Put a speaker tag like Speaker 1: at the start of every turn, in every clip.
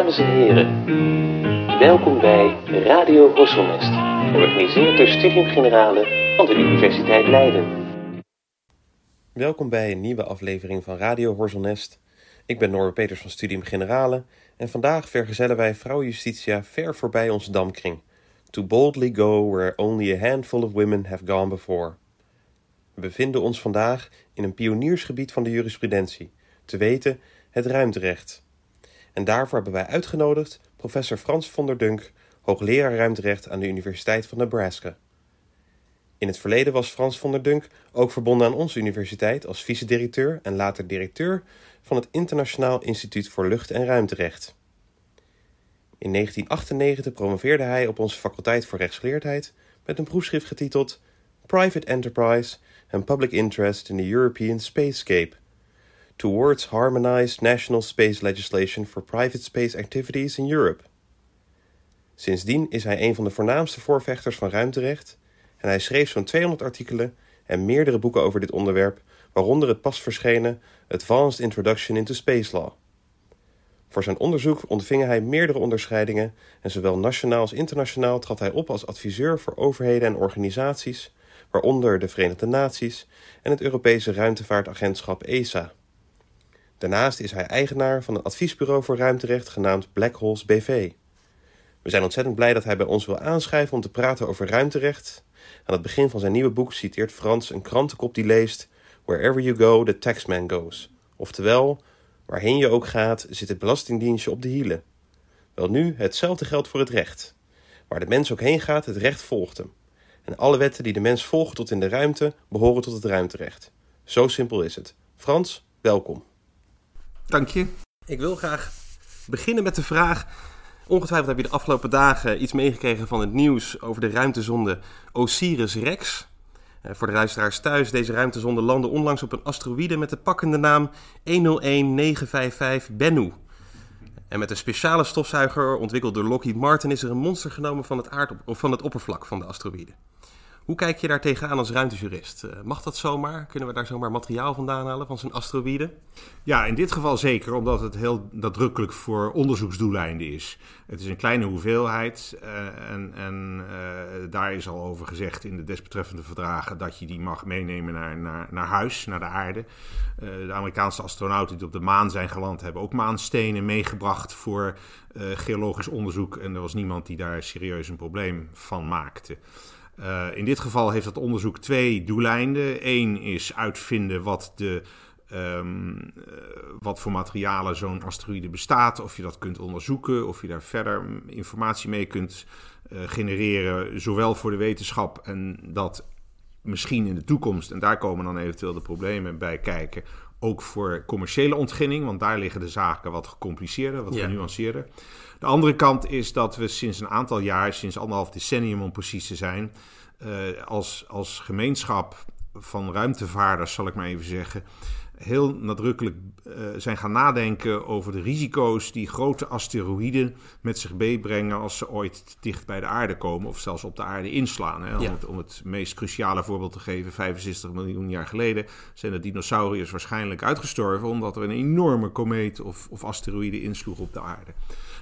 Speaker 1: Dames en heren, welkom bij Radio Horselnest, georganiseerd door Studium Generale van de Universiteit Leiden.
Speaker 2: Welkom bij een nieuwe aflevering van Radio Horselnest. Ik ben Norbert Peters van Studium Generale en vandaag vergezellen wij vrouw Justitia ver voorbij onze damkring. To boldly go where only a handful of women have gone before. We bevinden ons vandaag in een pioniersgebied van de jurisprudentie, te weten het ruimterecht. En daarvoor hebben wij uitgenodigd professor Frans von der Dunk, hoogleraar ruimterecht aan de Universiteit van Nebraska. In het verleden was Frans von der Dunk ook verbonden aan onze universiteit als vice-directeur en later directeur van het Internationaal Instituut voor Lucht- en Ruimterecht. In 1998 promoveerde hij op onze faculteit voor rechtsgeleerdheid met een proefschrift getiteld Private Enterprise and Public Interest in the European Spacescape Towards Harmonized National Space Legislation for Private Space Activities in Europe. Sindsdien is hij een van de voornaamste voorvechters van ruimterecht en hij schreef zo'n 200 artikelen en meerdere boeken over dit onderwerp, waaronder het pas verschenen Advanced Introduction into Space Law. Voor zijn onderzoek ontving hij meerdere onderscheidingen en zowel nationaal als internationaal trad hij op als adviseur voor overheden en organisaties, waaronder de Verenigde Naties en het Europese ruimtevaartagentschap ESA. Daarnaast is hij eigenaar van een adviesbureau voor ruimterecht genaamd Black Holes BV. We zijn ontzettend blij dat hij bij ons wil aanschrijven om te praten over ruimterecht. Aan het begin van zijn nieuwe boek citeert Frans een krantenkop die leest: Wherever you go, the taxman goes. Oftewel, waarheen je ook gaat, zit het belastingdienstje op de hielen. Wel nu, hetzelfde geldt voor het recht. Waar de mens ook heen gaat, het recht volgt hem. En alle wetten die de mens volgt tot in de ruimte, behoren tot het ruimterecht. Zo simpel is het. Frans, welkom.
Speaker 3: Dank je.
Speaker 2: Ik wil graag beginnen met de vraag. Ongetwijfeld heb je de afgelopen dagen iets meegekregen van het nieuws over de ruimtezonde Osiris-Rex. Eh, voor de luisteraars thuis, deze ruimtezonde landde onlangs op een asteroïde met de pakkende naam 101955 Bennu. En met een speciale stofzuiger ontwikkeld door Lockheed Martin is er een monster genomen van het, aardop of van het oppervlak van de asteroïde. Hoe kijk je daar tegenaan als ruimtejurist? Uh, mag dat zomaar? Kunnen we daar zomaar materiaal vandaan halen van zo'n asteroïde?
Speaker 3: Ja, in dit geval zeker, omdat het heel nadrukkelijk voor onderzoeksdoeleinden is. Het is een kleine hoeveelheid uh, en, en uh, daar is al over gezegd in de desbetreffende verdragen dat je die mag meenemen naar, naar, naar huis, naar de aarde. de Amerikaanse astronauten die op de maan zijn geland hebben ook maanstenen meegebracht voor geologisch onderzoek. En er was niemand die daar serieus een probleem van maakte. Uh, in dit geval heeft dat onderzoek twee doeleinden. Eén is uitvinden wat, de, um, uh, wat voor materialen zo'n asteroïde bestaat, of je dat kunt onderzoeken, of je daar verder informatie mee kunt uh, genereren, zowel voor de wetenschap en dat misschien in de toekomst, en daar komen dan eventueel de problemen bij kijken, ook voor commerciële ontginning, want daar liggen de zaken wat gecompliceerder, wat ja. genuanceerder. De andere kant is dat we sinds een aantal jaar, sinds anderhalf decennium om precies te zijn, uh, als, als gemeenschap van ruimtevaarders, zal ik maar even zeggen, heel nadrukkelijk uh, zijn gaan nadenken over de risico's die grote asteroïden met zich meebrengen als ze ooit dicht bij de aarde komen of zelfs op de aarde inslaan. Hè. Om, ja. het, om, het, meest cruciale voorbeeld te geven, 65 miljoen jaar geleden zijn de dinosauriërs waarschijnlijk uitgestorven omdat er een enorme komeet of, of asteroïde insloeg op de aarde.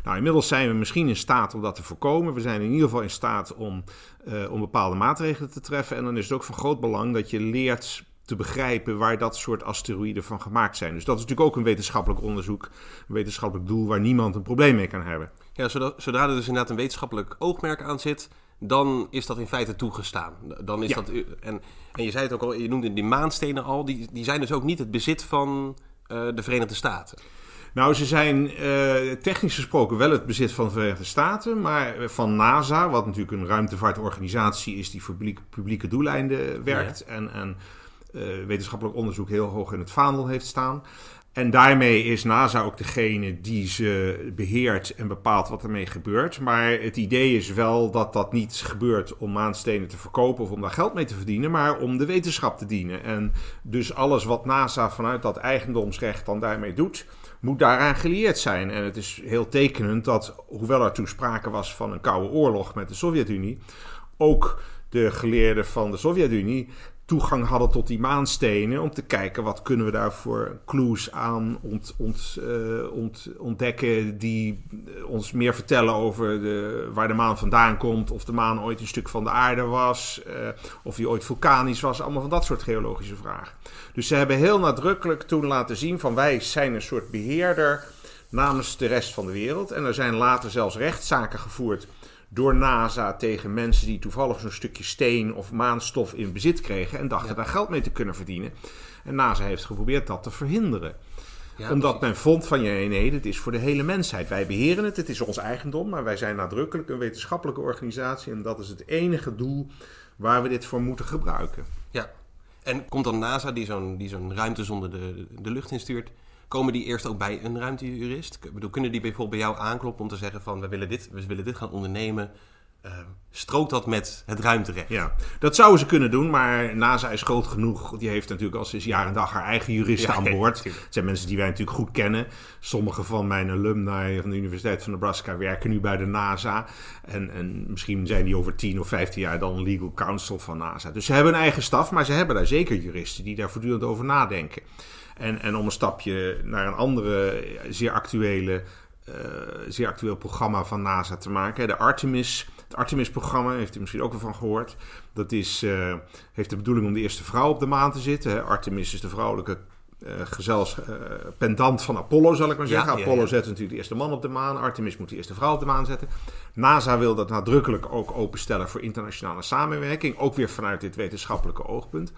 Speaker 3: Nou, inmiddels zijn we misschien in staat om dat te voorkomen. We zijn in ieder geval in staat om, uh, om bepaalde maatregelen te treffen. En dan is het ook van groot belang dat je leert te begrijpen waar dat soort asteroïden van gemaakt zijn. Dus dat is natuurlijk ook een wetenschappelijk onderzoek, een wetenschappelijk doel waar niemand een probleem mee kan hebben.
Speaker 2: Ja, zodra, zodra er dus inderdaad een wetenschappelijk oogmerk aan zit, dan is dat in feite toegestaan. Dan is ja. dat, en, en je zei het ook al, je noemde die maanstenen al, die, die zijn dus ook niet het bezit van uh, de Verenigde Staten.
Speaker 3: Nou, ze zijn uh, technisch gesproken wel het bezit van de Verenigde Staten, maar van NASA, wat natuurlijk een ruimtevaartorganisatie is die voor publieke, publieke doeleinden werkt ja. en, en wetenschappelijk onderzoek heel hoog in het vaandel heeft staan. En daarmee is NASA ook degene die ze beheert en bepaalt wat ermee gebeurt. Maar het idee is wel dat dat niet gebeurt om maanstenen te verkopen of om daar geld mee te verdienen, maar om de wetenschap te dienen. En dus alles wat NASA vanuit dat eigendomsrecht dan daarmee doet, moet daaraan gelieerd zijn. En het is heel tekenend dat, hoewel er toen sprake was van een koude oorlog met de Sovjet-Unie, ook de geleerden van de Sovjet-Unie toegang hadden tot die maanstenen. Om te kijken wat kunnen we daarvoor clues aan ont, ont, uh, ont, ontdekken. Die ons meer vertellen over de, waar de maan vandaan komt. Of de maan ooit een stuk van de aarde was. Uh, of die ooit vulkanisch was. Allemaal van dat soort geologische vragen. Dus ze hebben heel nadrukkelijk toen laten zien van wij zijn een soort beheerder namens de rest van de wereld. En er zijn later zelfs rechtszaken gevoerd door NASA tegen mensen die toevallig zo'n stukje steen of maanstof in bezit kregen en dachten daar geld mee te kunnen verdienen. En NASA heeft geprobeerd dat te verhinderen. Ja, Omdat men vond van ja, nee, dit is voor de hele mensheid. Wij beheren het, het is ons eigendom, maar wij zijn nadrukkelijk een wetenschappelijke organisatie en dat is het enige doel waar we dit voor moeten gebruiken.
Speaker 2: Ja, en komt dan NASA die zo'n die zo'n ruimtezonde de, de lucht instuurt, Komen die eerst ook bij een ruimtejurist? Ik bedoel, kunnen die bijvoorbeeld bij jou aankloppen om te zeggen van we willen dit, we willen dit gaan ondernemen? Uh, strookt dat met het ruimterecht?
Speaker 3: Ja, dat zouden ze kunnen doen, maar NASA is groot genoeg. Die heeft natuurlijk al sinds jaar en dag haar eigen juristen aan boord. Het zijn mensen die wij natuurlijk goed kennen. Sommige van mijn alumni van de Universiteit van Nebraska werken nu bij de NASA. En, en misschien zijn die over 10 of 15 jaar dan legal counsel van NASA. Dus ze hebben een eigen staf, maar ze hebben daar zeker juristen die daar voortdurend over nadenken. En, en om een stapje naar een andere, zeer actuele, uh, zeer actueel programma van NASA te maken. De Artemis, het Artemis-programma, heeft u misschien ook wel van gehoord. Dat is, uh, heeft de bedoeling om de eerste vrouw op de maan te zitten. Artemis is de vrouwelijke uh, gezels, uh, pendant van Apollo, zal ik maar zeggen. Ja, Apollo zet natuurlijk de eerste man op de maan. Artemis moet de eerste vrouw op de maan zetten. NASA wil dat nadrukkelijk ook openstellen voor internationale samenwerking. Ook weer vanuit dit wetenschappelijke oogpunt.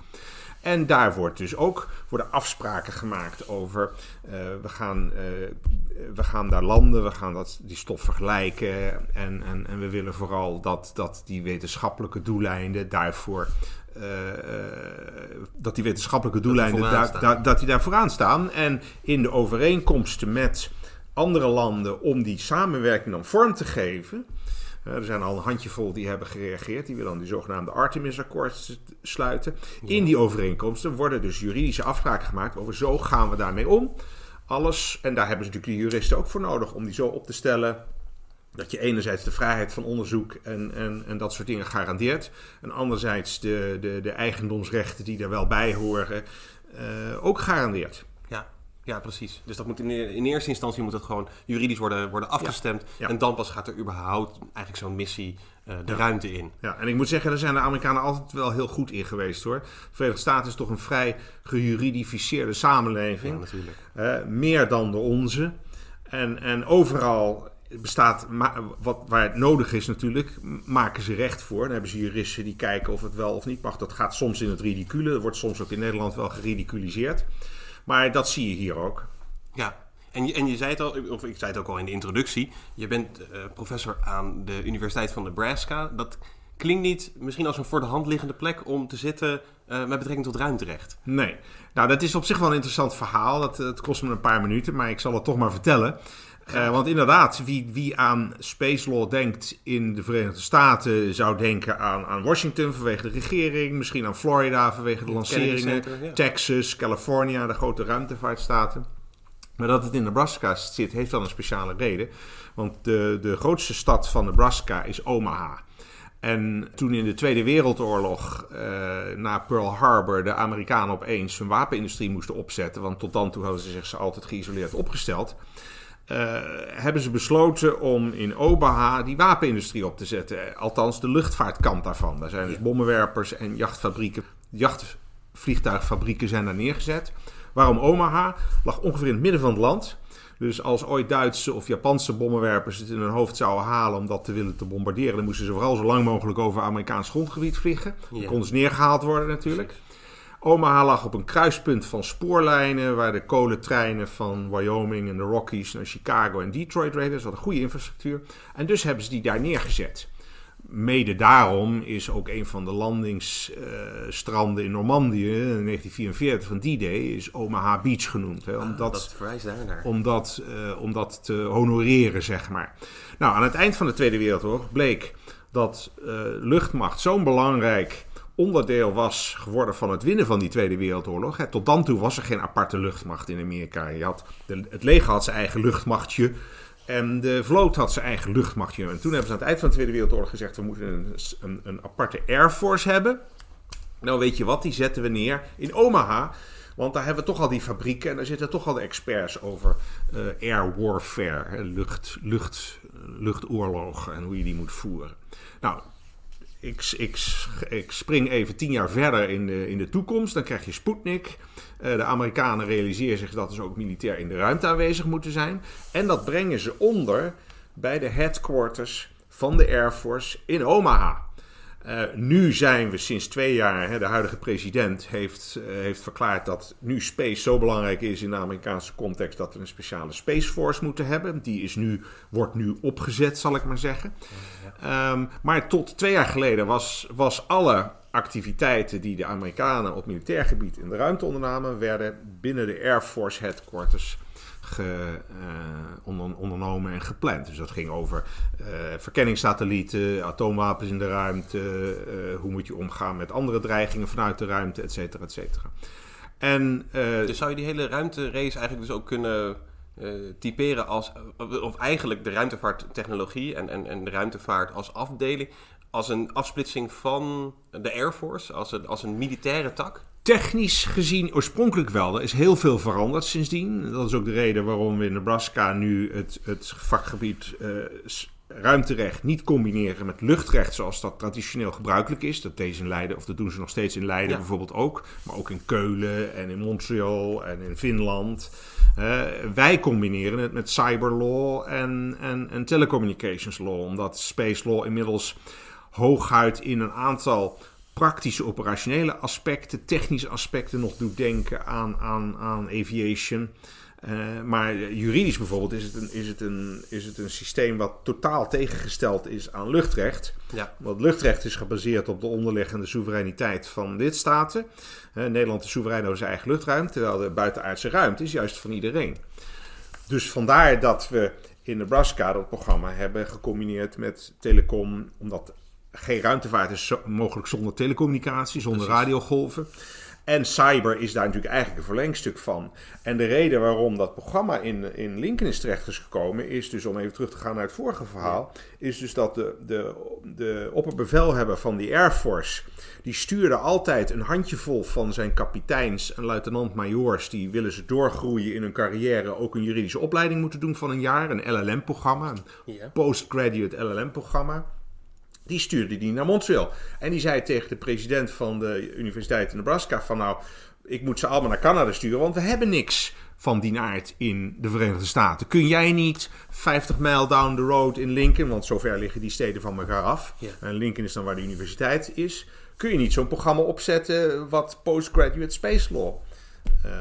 Speaker 3: En daar wordt dus ook, worden afspraken gemaakt over. Uh, we, gaan, uh, we gaan daar landen, we gaan dat, die stof vergelijken. En, en, en we willen vooral dat, dat die wetenschappelijke doeleinden daarvoor. Uh, dat die wetenschappelijke doeleinden daar, dat die daar vooraan staan. En in de overeenkomsten met andere landen om die samenwerking dan vorm te geven er zijn al een handjevol die hebben gereageerd. Die willen dan die zogenaamde Artemis-akkoord sluiten. In die overeenkomsten worden dus juridische afspraken gemaakt over zo gaan we daarmee om. Alles, en daar hebben ze natuurlijk de juristen ook voor nodig om die zo op te stellen dat je enerzijds de vrijheid van onderzoek en, en, en dat soort dingen garandeert. En anderzijds de, de, de eigendomsrechten die er wel bij horen uh, ook garandeert.
Speaker 2: Ja, precies. Dus dat moet in, in eerste instantie moet het gewoon juridisch worden, worden afgestemd. En dan pas gaat er überhaupt eigenlijk zo'n missie uh, de ruimte in.
Speaker 3: Ja, en ik moet zeggen, daar zijn de Amerikanen altijd wel heel goed in geweest hoor. De Verenigde Staten is toch een vrij gejuridificeerde samenleving. Ja, natuurlijk. Uh, meer dan de onze. En, en overal bestaat, wat, waar het nodig is natuurlijk, maken ze recht voor. Dan hebben ze juristen die kijken of het wel of niet mag. Dat gaat soms in het ridicule. Dat wordt soms ook in Nederland wel geridiculiseerd. Maar dat zie je hier ook.
Speaker 2: Ja, en je, en je zei het al, of ik zei het ook al in de introductie. Je bent uh, professor aan de Universiteit van Nebraska. Dat klinkt niet misschien als een voor de hand liggende plek om te zitten uh, met betrekking tot ruimterecht.
Speaker 3: Nee. Nou, dat is op zich wel een interessant verhaal. Dat, dat kost me een paar minuten, maar ik zal het toch maar vertellen. Uh, want inderdaad, wie, wie aan space law denkt in de Verenigde Staten zou denken aan, aan Washington vanwege de regering, misschien aan Florida vanwege de lanceringen, Texas, California, de grote ruimtevaartstaten. Maar dat het in Nebraska zit, heeft wel een speciale reden. Want de, de grootste stad van Nebraska is Omaha. En toen in de Tweede Wereldoorlog uh, na Pearl Harbor de Amerikanen opeens hun wapenindustrie moesten opzetten, want tot dan toe hadden ze zich altijd geïsoleerd opgesteld, uh, hebben ze besloten om in Omaha die wapenindustrie op te zetten. Althans, de luchtvaartkant daarvan. Daar zijn dus bommenwerpers en jachtfabrieken, jachtvliegtuigfabrieken zijn daar neergezet. Waarom Omaha? Lag ongeveer in het midden van het land. Dus als ooit Duitse of Japanse bommenwerpers het in hun hoofd zouden halen om dat te willen te bombarderen, dan moesten ze vooral zo lang mogelijk over Amerikaans grondgebied vliegen. Dan konden ze neergehaald worden natuurlijk. Omaha lag op een kruispunt van spoorlijnen waar de kolentreinen van Wyoming en de Rockies naar Chicago en Detroit reden. Dus had een goede infrastructuur. En dus hebben ze die daar neergezet. Mede daarom is ook een van de landingsstranden uh, in Normandië in 1944 van D-Day is Omaha Beach genoemd. Hè,
Speaker 2: omdat, ah, dat.
Speaker 3: Om dat, uh, om dat te honoreren, zeg maar. Nou, aan het eind van de Tweede Wereldoorlog bleek dat uh, luchtmacht zo'n belangrijk onderdeel was geworden van het winnen van die Tweede Wereldoorlog. tot dan toe was er geen aparte luchtmacht in Amerika. Je had de, het leger had zijn eigen luchtmachtje. En de vloot had zijn eigen luchtmachtje. En toen hebben ze aan het eind van de Tweede Wereldoorlog gezegd: we moeten een, een, een aparte Air Force hebben. Nou, weet je wat, die zetten we neer in Omaha. Want daar hebben we toch al die fabrieken en daar zitten toch al de experts over uh, air warfare, lucht, lucht, luchtoorlog en hoe je die moet voeren. Nou, ik, ik, spring even tien jaar verder in de, in de toekomst. Dan krijg je Sputnik. Uh, de Amerikanen realiseren zich dat ze ook militair in de ruimte aanwezig moeten zijn. En dat brengen ze onder bij de headquarters van de Air Force in Omaha. Uh, nu zijn we sinds twee jaar, hè, de huidige president heeft, uh, heeft verklaard dat nu space zo belangrijk is in de Amerikaanse context dat we een speciale Space Force moeten hebben. Die is nu, wordt nu opgezet, zal ik maar zeggen. Ja. Um, maar tot twee jaar geleden was, was alle activiteiten die de Amerikanen op militair gebied in de ruimte ondernamen, werden binnen de Air Force headquarters ge, uh, ondernomen en gepland. Dus dat ging over uh, verkenningssatellieten, atoomwapens in de ruimte, uh, hoe moet je omgaan met andere dreigingen vanuit de ruimte, et cetera, et cetera.
Speaker 2: En, dus zou je die hele ruimterace eigenlijk dus ook kunnen typeren als, of eigenlijk de ruimtevaarttechnologie en, en, en de ruimtevaart als afdeling, als een afsplitsing van de Air Force, als een, als een militaire tak?
Speaker 3: Technisch gezien oorspronkelijk wel. Er is heel veel veranderd sindsdien. Dat is ook de reden waarom we in Nebraska nu het, het vakgebied uh, ruimterecht niet combineren met luchtrecht zoals dat traditioneel gebruikelijk is. Dat deze in Leiden, of dat doen ze nog steeds in Leiden bijvoorbeeld ook. Maar ook in Keulen en in Montreal en in Finland. Uh, wij combineren het met cyberlaw en, en, en telecommunications law. Omdat space law inmiddels hooguit in een aantal praktische operationele aspecten, technische aspecten nog doet denken aan, aan, aan aviation. Uh, maar juridisch bijvoorbeeld is het, een, is, het een, is het een systeem wat totaal tegengesteld is aan luchtrecht. Ja. Want luchtrecht is gebaseerd op de onderliggende soevereiniteit van lidstaten. Uh, Nederland is soeverein over zijn eigen luchtruimte, terwijl de buitenaardse ruimte is juist van iedereen. Dus vandaar dat we in Nebraska dat programma hebben gecombineerd met telecom, omdat geen ruimtevaart is mogelijk zonder telecommunicatie, zonder radiogolven. En cyber is daar natuurlijk eigenlijk een verlengstuk van. En de reden waarom dat programma in, in Lincoln is terecht is gekomen, is dus om even terug te gaan naar het vorige verhaal, is dus dat de, de, de opperbevelhebber van die Air Force, die stuurde altijd een handjevol van zijn kapiteins en luitenant-majoors, die willen ze doorgroeien in hun carrière, ook een juridische opleiding moeten doen van een jaar, een LLM-programma, een postgraduate LLM-programma. Die stuurde die naar Montreal. En die zei tegen de president van de Universiteit in Nebraska: van nou, ik moet ze allemaal naar Canada sturen, want we hebben niks van die aard in de Verenigde Staten. Kun jij niet 50 mijl down the road in Lincoln, want zover liggen die steden van elkaar af. En Lincoln is dan waar de universiteit is. Kun je niet zo'n programma opzetten wat postgraduate space law uh,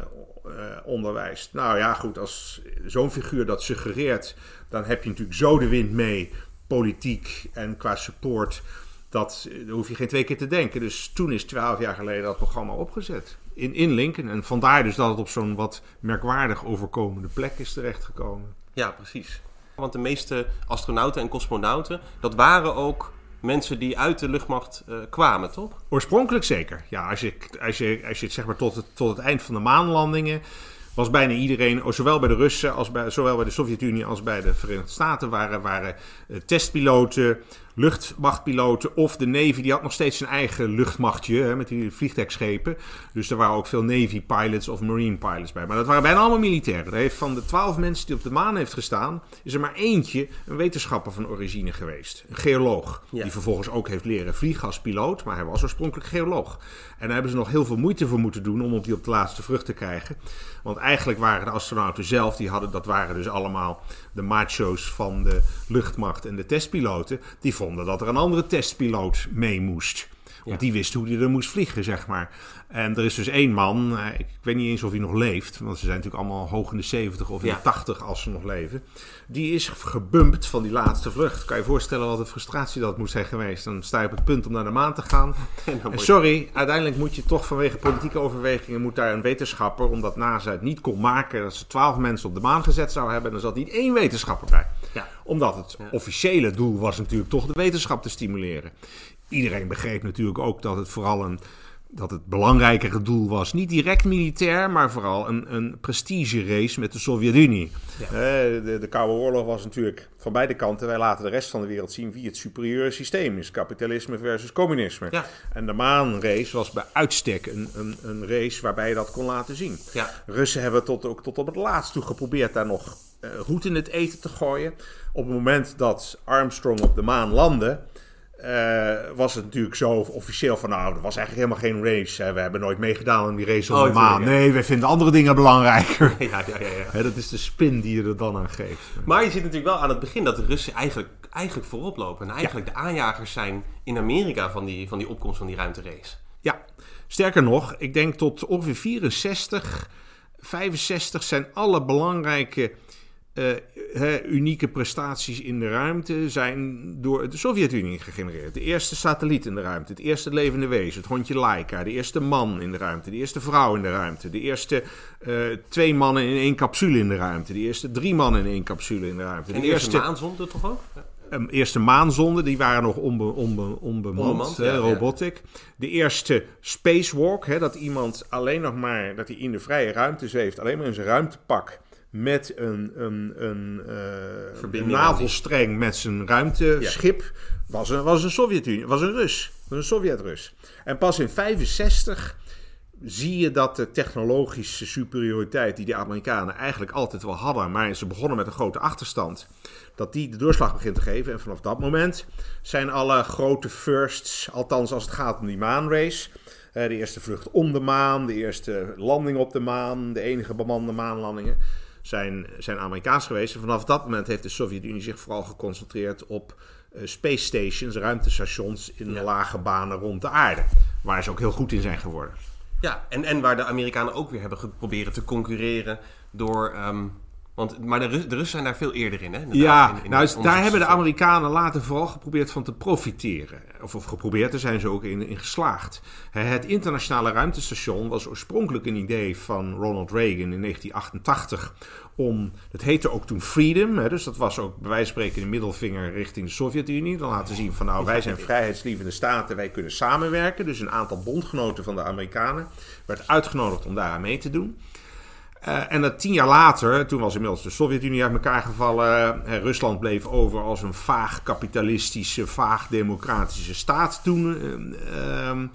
Speaker 3: uh, onderwijst? Nou ja, goed, als zo'n figuur dat suggereert, dan heb je natuurlijk zo de wind mee politiek en qua support. Dat, daar hoef je geen twee keer te denken. Dus toen is twaalf jaar geleden dat programma opgezet. In, in Lincoln. En vandaar dus dat het op zo'n wat merkwaardig overkomende plek is terechtgekomen.
Speaker 2: Ja, precies. Want de meeste astronauten en cosmonauten, dat waren ook mensen die uit de luchtmacht uh, kwamen, toch?
Speaker 3: Oorspronkelijk zeker. Ja, als je, als je, als je het zeg maar tot het, tot het eind van de maanlandingen was bijna iedereen, zowel bij de Russen als bij, zowel bij de Sovjet-Unie als bij de Verenigde Staten, waren, waren eh, testpiloten, luchtmachtpiloten of de Navy. Die had nog steeds zijn eigen luchtmachtje hè, met die vliegtuigschepen. Dus er waren ook veel Navy pilots of Marine pilots bij. Maar dat waren bijna allemaal militairen. Er heeft van de twaalf mensen die op de maan heeft gestaan, is er maar eentje een wetenschapper van origine geweest. Een geoloog. Die vervolgens ook heeft leren vliegen als piloot, maar hij was oorspronkelijk geoloog. En daar hebben ze nog heel veel moeite voor moeten doen om op die op de laatste vrucht te krijgen. Want eigenlijk waren de astronauten zelf, die hadden, dat waren dus allemaal de macho's van de luchtmacht en de testpiloten. Die vonden dat er een andere testpiloot mee moest. Want die wist hoe hij er moest vliegen, zeg maar. En er is dus één man, eh, ik weet niet eens of hij nog leeft, want ze zijn natuurlijk allemaal hoog in de 70 of in de 80 als ze nog leven. Die is gebumpt van die laatste vlucht. Kan je je voorstellen wat een frustratie dat moet zijn geweest? Dan sta je op het punt om naar de maan te gaan. En sorry, uiteindelijk moet je toch vanwege politieke overwegingen, moet daar een wetenschapper, omdat NASA het niet kon maken, dat ze twaalf mensen op de maan gezet zou hebben, dan zat niet één wetenschapper bij. Ja. Omdat het officiële doel was natuurlijk toch de wetenschap te stimuleren. Iedereen begreep natuurlijk ook dat het vooral een dat het belangrijkere doel was. Niet direct militair, maar vooral een, een prestige-race met de Sovjet-Unie. Eh, de, de Koude Oorlog was natuurlijk van beide kanten. Wij laten de rest van de wereld zien wie het superieure systeem is. Kapitalisme versus communisme.
Speaker 2: Ja.
Speaker 3: En de maanrace was bij uitstek een, een, een race waarbij je dat kon laten zien.
Speaker 2: Ja.
Speaker 3: Russen hebben tot, ook tot op het laatst toe geprobeerd daar nog eh roet in het eten te gooien. Op het moment dat Armstrong op de maan landde, eh, was het natuurlijk zo officieel van nou, er was eigenlijk helemaal geen race. Hè. We hebben nooit meegedaan aan die race op
Speaker 2: Oh,
Speaker 3: de maan.
Speaker 2: ja.
Speaker 3: Nee, we vinden andere dingen belangrijker.
Speaker 2: Ja, ja, ja, ja.
Speaker 3: Hè, dat is de spin die je er dan aan geeft.
Speaker 2: Maar je ziet natuurlijk wel aan het begin dat de Russen eigenlijk, eigenlijk voorop lopen. En eigenlijk de aanjagers zijn in Amerika van die, van die opkomst van die ruimterace.
Speaker 3: Ja, sterker nog, ik denk tot ongeveer 64, 65 zijn alle belangrijke eh, unieke prestaties in de ruimte zijn door de Sovjet-Unie gegenereerd. De eerste satelliet in de ruimte, het eerste levende wezen, het hondje Laika, de eerste man in de ruimte, de eerste vrouw in de ruimte, de eerste eh, twee mannen in één capsule in de ruimte, de eerste drie mannen in één capsule in de ruimte.
Speaker 2: En de eerste maanzonde toch ook?
Speaker 3: Um, eerste maanzonden, die waren nog onbe, onbe, onbemand,
Speaker 2: Onbemand,
Speaker 3: hè,
Speaker 2: ja, ja.
Speaker 3: robotic. De eerste spacewalk, dat iemand alleen nog maar, dat hij in de vrije ruimte zweeft, alleen maar in zijn ruimtepak met een, een, een, eh, een navelstreng met zijn ruimteschip, was een, was een Sovjet-Unie, was een Rus, was een Sovjet-Rus. En pas in 65 zie je dat de technologische superioriteit die de Amerikanen eigenlijk altijd wel hadden, maar ze begonnen met een grote achterstand, dat die de doorslag begint te geven. En vanaf dat moment zijn alle grote firsts, althans als het gaat om die maanrace, eh, de eerste vlucht om de maan, de eerste landing op de maan, de enige bemande maanlandingen, zijn, zijn Amerikaans geweest. En vanaf dat moment heeft de Sovjet-Unie zich vooral geconcentreerd op eh, space stations, ruimtestations in lage banen rond de aarde. Waar ze ook heel goed in zijn geworden.
Speaker 2: Ja, en, en waar de Amerikanen ook weer hebben geprobeerd te concurreren door... ehm, want, maar de, Rus- de Russen zijn daar veel eerder in, hè?
Speaker 3: Ja,
Speaker 2: in- in
Speaker 3: nou, is- daar hebben de. Amerikanen later vooral geprobeerd van te profiteren. Of, of geprobeerd, daar zijn ze ook in, in geslaagd. Het internationale ruimtestation was oorspronkelijk een idee van Ronald Reagan in 1988. Om, het heette ook toen Freedom, hè, dus dat was ook bij wijze van spreken een middelvinger richting de Sovjet-Unie. Dan laten zien van nou, wij zijn vrijheidslievende staten, wij kunnen samenwerken. Dus een aantal bondgenoten van de Amerikanen werd uitgenodigd om daaraan mee te doen. Eh, en dat tien jaar later, toen was inmiddels de Sovjet-Unie uit elkaar gevallen. Eh, Rusland bleef over als een vaag kapitalistische, vaag democratische staat toen. eh, ehm,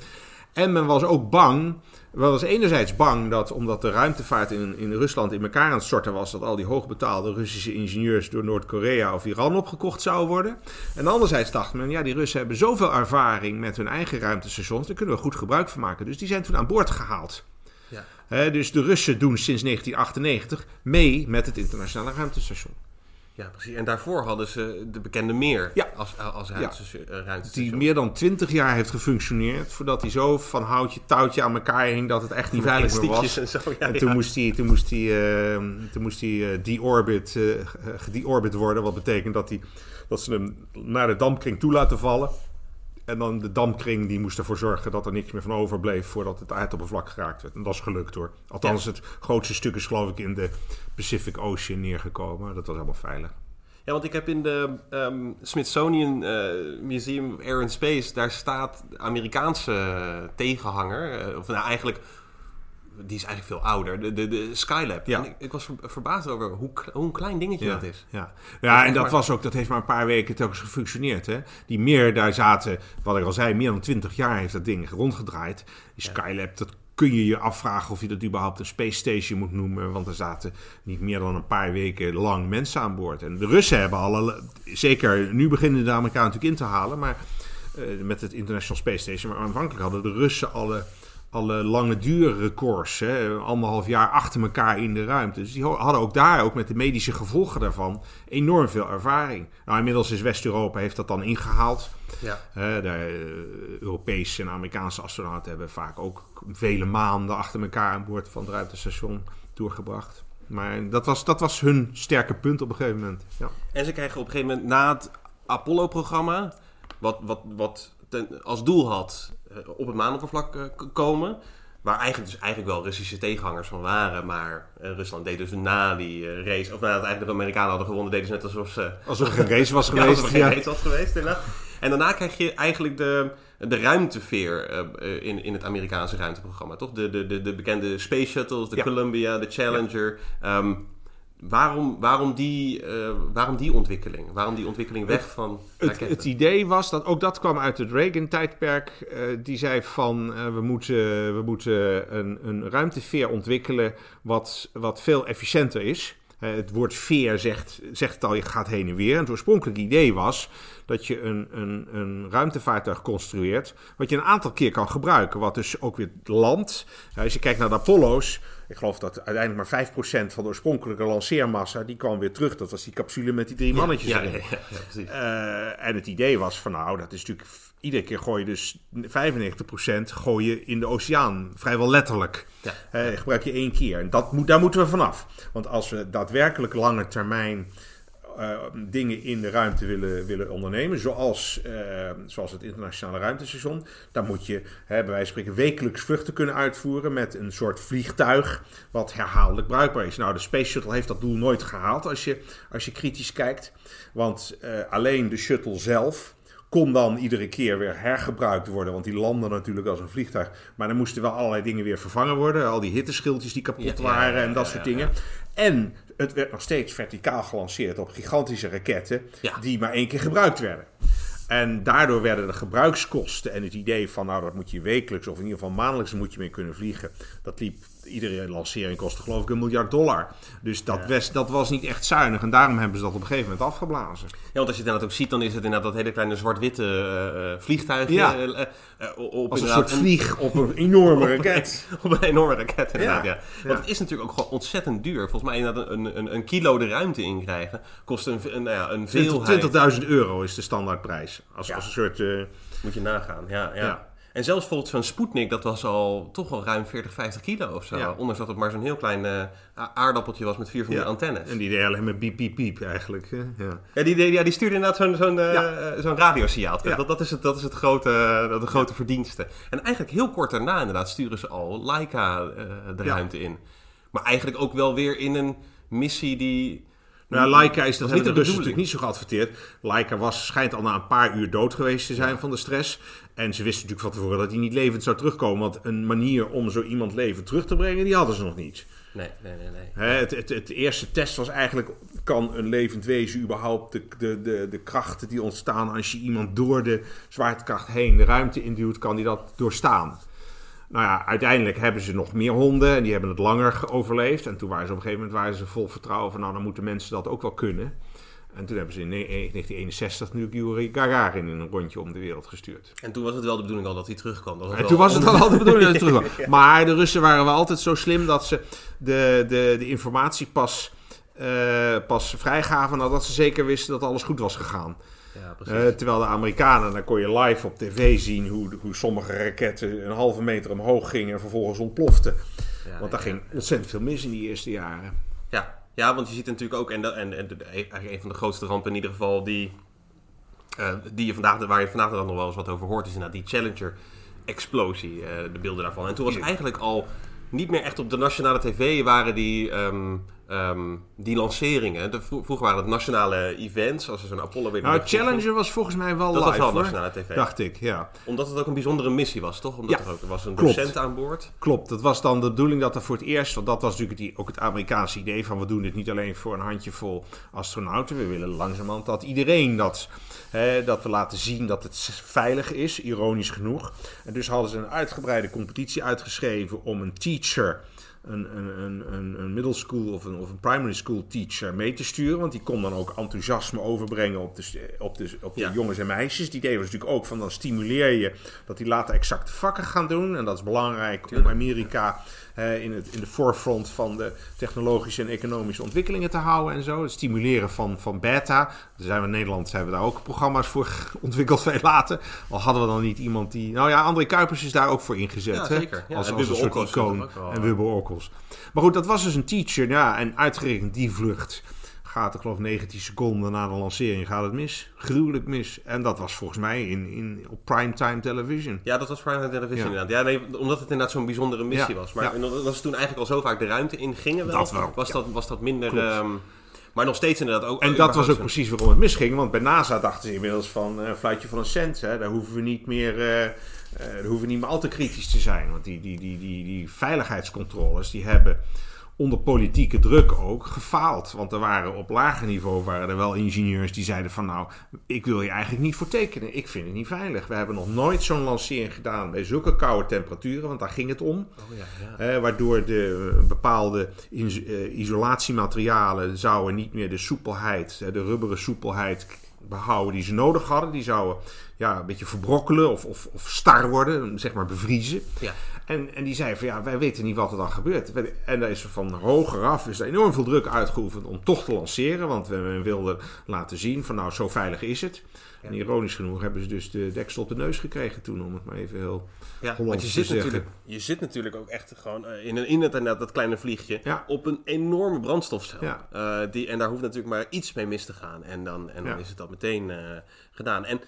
Speaker 3: en men was ook bang. Men was enerzijds bang dat, omdat de ruimtevaart in, in Rusland in elkaar aan het storten was, dat al die hoogbetaalde Russische ingenieurs door Noord-Korea of Iran opgekocht zouden worden. En anderzijds dacht men, ja, die Russen hebben zoveel ervaring met hun eigen ruimtestations, daar kunnen we goed gebruik van maken. Dus die zijn toen aan boord gehaald.
Speaker 2: Ja.
Speaker 3: Dus de Russen doen sinds 1998 mee met het internationale ruimtestation.
Speaker 2: Ja, precies. En daarvoor hadden ze de bekende meer
Speaker 3: Ja.
Speaker 2: als, als ruimtestation. eh, ruimtestation.
Speaker 3: Die meer dan 20 jaar heeft gefunctioneerd voordat hij zo van houtje touwtje aan elkaar hing dat het echt niet veilig meer was.
Speaker 2: en zo. Ja,
Speaker 3: En
Speaker 2: ja.
Speaker 3: toen moest hij, toen moest hij, eh, toen moest hij eh, de-orbit, eh, gedeorbit worden. Wat betekent dat, hij, dat ze hem naar de dampkring toe laten vallen. En dan de dampkring die moest ervoor zorgen dat er niks meer van overbleef voordat het aardoppervlak geraakt werd. En dat is gelukt hoor. Althans, het grootste stuk is geloof ik in de Pacific Ocean neergekomen. Dat was helemaal veilig.
Speaker 2: Ja, want ik heb in de ehm, Smithsonian eh, Museum of Air and Space, daar staat Amerikaanse tegenhanger, eh, of nou eigenlijk, die is eigenlijk veel ouder, de, de, de Skylab.
Speaker 3: Ja.
Speaker 2: En ik, ik was ver- verbaasd over hoe, hoe een klein dingetje dat is.
Speaker 3: Ja, ja en dat,
Speaker 2: maar-
Speaker 3: was ook, dat heeft maar een paar weken telkens gefunctioneerd. Hè? Die meer, daar zaten, wat ik al zei, meer dan 20 jaar heeft dat ding rondgedraaid. Die Skylab, dat kun je je afvragen of je dat überhaupt een space station moet noemen. Want er zaten niet meer dan een paar weken lang mensen aan boord. En de Russen hebben alle, zeker nu beginnen de Amerikanen natuurlijk in te halen, maar eh, met het International Space Station. Maar aanvankelijk hadden de Russen alle alle lange duurrecords, hè, anderhalf jaar achter elkaar in de ruimte. Dus die hadden ook daar, ook met de medische gevolgen daarvan, enorm veel ervaring. Nou, inmiddels is West-Europa heeft dat dan ingehaald.
Speaker 2: Ja.
Speaker 3: De eh, Europese en Amerikaanse astronauten hebben vaak ook vele maanden achter elkaar aan boord van het ruimtestation doorgebracht. Maar dat was, dat was hun sterke punt op een gegeven moment. Ja.
Speaker 2: En ze krijgen op een gegeven moment na het Apollo-programma, wat, wat, wat ten- als doel had op het maanoppervlak eh, komen. Waar eigenlijk dus eigenlijk wel Russische tegenhangers van waren. Maar eh, Rusland deed dus na die eh, race, of nadat eigenlijk de Amerikanen hadden gewonnen, deden ze net alsof ze
Speaker 3: Alsof er geen race was
Speaker 2: Ja,
Speaker 3: geweest.
Speaker 2: alsof er geen
Speaker 3: Ja.
Speaker 2: race had geweest, inderdaad. En daarna krijg je eigenlijk de, de ruimteveer uh, in, in het Amerikaanse ruimteprogramma, toch? De, de, de, de bekende Space Shuttles, de Columbia, de Challenger. Ehm, waarom, waarom, die, uh, waarom die ontwikkeling? Waarom die ontwikkeling weg van
Speaker 3: het, het, idee was, dat ook dat kwam uit het Reagan-tijdperk. Uh, die zei van, we moeten, we moeten een, een ruimteveer ontwikkelen wat, wat veel efficiënter is. Het woord veer zegt, zegt het al, je gaat heen en weer. En het oorspronkelijke idee was dat je een, een, een ruimtevaartuig construeert. wat je een aantal keer kan gebruiken. Wat dus ook weer landt. als je kijkt naar de Apollo's. Ik geloof dat uiteindelijk maar 5% van de oorspronkelijke lanceermassa. die kwam weer terug. Dat was die capsule met die drie mannetjes
Speaker 2: ja,
Speaker 3: erin.
Speaker 2: Ja, ja, precies.
Speaker 3: Uh, en het idee was van nou, dat is natuurlijk. Iedere keer gooi je dus 95% gooi je in de oceaan. Vrijwel letterlijk. Ja. Uh, gebruik je één keer. En dat moet, daar moeten we vanaf. Want als we daadwerkelijk lange termijn uh, dingen in de ruimte willen, willen ondernemen, zoals, uh, zoals het internationale ruimtestation, dan moet je hè, bij wijze van spreken wekelijks vluchten kunnen uitvoeren met een soort vliegtuig wat herhaaldelijk bruikbaar is. Nou, de Space Shuttle heeft dat doel nooit gehaald als je, als je kritisch kijkt, want alleen de shuttle zelf kon dan iedere keer weer hergebruikt worden. Want die landde natuurlijk als een vliegtuig. Maar dan moesten wel allerlei dingen weer vervangen worden. Al die hitteschildjes die kapot waren en dat soort dingen. En het werd nog steeds verticaal gelanceerd op gigantische raketten. Die maar één keer gebruikt werden. En daardoor werden de gebruikskosten en het idee van, nou, dat moet je wekelijks of in ieder geval maandelijks moet je mee kunnen vliegen. Dat liep iedere lancering kostte geloof ik een miljard dollar. Dus dat, was, dat was niet echt zuinig. En daarom hebben ze dat op een gegeven moment afgeblazen.
Speaker 2: Ja, want als je het ook ziet, dan is het inderdaad dat hele kleine zwart-witte uh, vliegtuigje. Ja. Uh,
Speaker 3: uh, op Als een soort vlieg op een enorme raket.
Speaker 2: op, een, enorme raket, inderdaad, ja. Want het is natuurlijk ook gewoon ontzettend duur. Volgens mij inderdaad een, een, een kilo de ruimte inkrijgen kost een, een, nou ja, een
Speaker 3: veelheid. 20.000 euro is de standaardprijs. Als, als een soort...
Speaker 2: Moet je nagaan, ja. ja. En zelfs bijvoorbeeld zo'n Sputnik, dat was al toch al ruim 40, 50 kilo of zo. Ja. Ondanks dat het maar zo'n heel klein uh, aardappeltje was met vier van die antennes.
Speaker 3: En die deed alleen maar piep, piep, piep eigenlijk. Ja,
Speaker 2: ja, die, ja die stuurde inderdaad zo'n zo'n uh, zo'n radiosignaal. Dat, dat, is het, dat is het grote, uh, de grote verdienste. En eigenlijk heel kort daarna inderdaad sturen ze al Laika de ruimte in. Maar eigenlijk ook wel weer in een missie die
Speaker 3: nou, Laika is dat niet de Russen natuurlijk niet zo geadverteerd. Laika was, schijnt al na een paar uur dood geweest te zijn van de stress. En ze wisten natuurlijk van tevoren dat hij niet levend zou terugkomen. Want een manier om zo iemand levend terug te brengen, die hadden ze nog niet.
Speaker 2: Nee, nee, nee. nee.
Speaker 3: het, het, het, eerste test was eigenlijk: kan een levend wezen überhaupt de, de, de, de krachten die ontstaan als je iemand door de zwaartekracht heen de ruimte induwt, kan die dat doorstaan? Nou ja, uiteindelijk hebben ze nog meer honden en die hebben het langer overleefd. En toen waren ze op een gegeven moment waren ze vol vertrouwen van, nou dan moeten mensen dat ook wel kunnen. En toen hebben ze in 1961 nu Yuri Gagarin in een rondje om de wereld gestuurd.
Speaker 2: En toen was het wel de bedoeling al dat hij terugkwam. Dat
Speaker 3: en toen was het al de bedoeling dat hij terugkwam. Maar de Russen waren wel altijd zo slim dat ze de, de, de informatie pas, uh, pas vrijgaven nadat ze zeker wisten dat alles goed was gegaan. Ja, uh, terwijl de Amerikanen, dan kon je live op tv zien hoe, hoe sommige raketten een halve meter omhoog gingen en vervolgens ontploften. Want daar ging ontzettend veel mis in die eerste jaren.
Speaker 2: Ja, ja want je ziet natuurlijk ook, en, en, en eigenlijk een van de grootste rampen in ieder geval, die, uh, die je vandaag, waar je vandaag dan nog wel eens wat over hoort, is inderdaad die Challenger-explosie, uh, de beelden daarvan. En toen was het eigenlijk al niet meer echt op de nationale tv waren die... Um, Um, die lanceringen. De, vroeger waren het nationale events, als er zo'n Apollo weer.
Speaker 3: Nou, Challenger was volgens mij wel
Speaker 2: dat
Speaker 3: live.
Speaker 2: Dat was wel nationale tv.
Speaker 3: Dacht ik, ja.
Speaker 2: Omdat het ook een bijzondere missie was, toch? Omdat ja, er ook er was een docent aan boord.
Speaker 3: Klopt. Dat was dan de bedoeling dat er voor het eerst, want dat was natuurlijk ook het Amerikaanse idee van we doen dit niet alleen voor een handjevol astronauten. We willen langzamerhand dat iedereen dat, hè, dat we laten zien dat het veilig is, ironisch genoeg. En dus hadden ze een uitgebreide competitie uitgeschreven om een teacher een, een, een, een middle school of een, of een primary school teacher mee te sturen. Want die kon dan ook enthousiasme overbrengen op de, op de, op de jongens en meisjes. Die deden natuurlijk ook van dan stimuleer je dat die later exacte vakken gaan doen. En dat is belangrijk om Amerika in, het, in de forefront van de technologische en economische ontwikkelingen te houden en zo. Het stimuleren van, van beta. Daar zijn we in Nederland hebben we daar ook programma's voor ontwikkeld veel later. Al hadden we dan niet iemand die... Nou ja, André Kuipers is daar ook voor ingezet.
Speaker 2: Ja, zeker.
Speaker 3: als, als een soort icoon. En. Maar goed, dat was dus een teacher. Ja, en uitgerekend die vlucht gaat, ik geloof 19 seconden na de lancering, gaat het mis. Gruwelijk mis. En dat was volgens mij in, in, op primetime television.
Speaker 2: Ja, dat was primetime television ja. inderdaad. Ja, nee, omdat het inderdaad zo'n bijzondere missie was. Maar dat ze toen eigenlijk al zo vaak de ruimte in gingen wel.
Speaker 3: Dat wel.
Speaker 2: Was, dat, was dat minder... Um, Maar nog steeds inderdaad ook...
Speaker 3: En dat was ook precies waarom het misging. Want bij NASA dachten ze inmiddels van een fluitje van een cent. Hè, daar hoeven we niet meer... Uh, daar hoeven we niet meer al te kritisch te zijn. Want die, die, die, die, die veiligheidscontroles die hebben onder politieke druk ook gefaald. Want er waren op lager niveau waren er wel ingenieurs die zeiden van nou, ik wil je eigenlijk niet voor tekenen. Ik vind het niet veilig. We hebben nog nooit zo'n lancering gedaan bij zulke koude temperaturen, want daar ging het om. Oh ja, ja. waardoor de eh, bepaalde uh, isolatiematerialen zouden niet meer de soepelheid, de rubberen soepelheid behouden die ze nodig hadden. Die zouden ja, een beetje verbrokkelen of, of, of star worden, zeg maar bevriezen. Ja. En, en die zei van ja, wij weten niet wat er dan gebeurt. En daar is van hoger af is er enorm veel druk uitgeoefend om toch te lanceren. Want we wilden laten zien van nou, zo veilig is het. En ironisch genoeg hebben ze dus de deksel op de neus gekregen toen, om het maar even heel ja, want je
Speaker 2: zit, natuurlijk, je zit natuurlijk ook echt gewoon uh, in, een, in het, dat kleine vliegje ja. op een enorme brandstofcel. Ja. Uh, die, en daar hoeft natuurlijk maar iets mee mis te gaan. En dan, en dan is het dat meteen uh, gedaan. En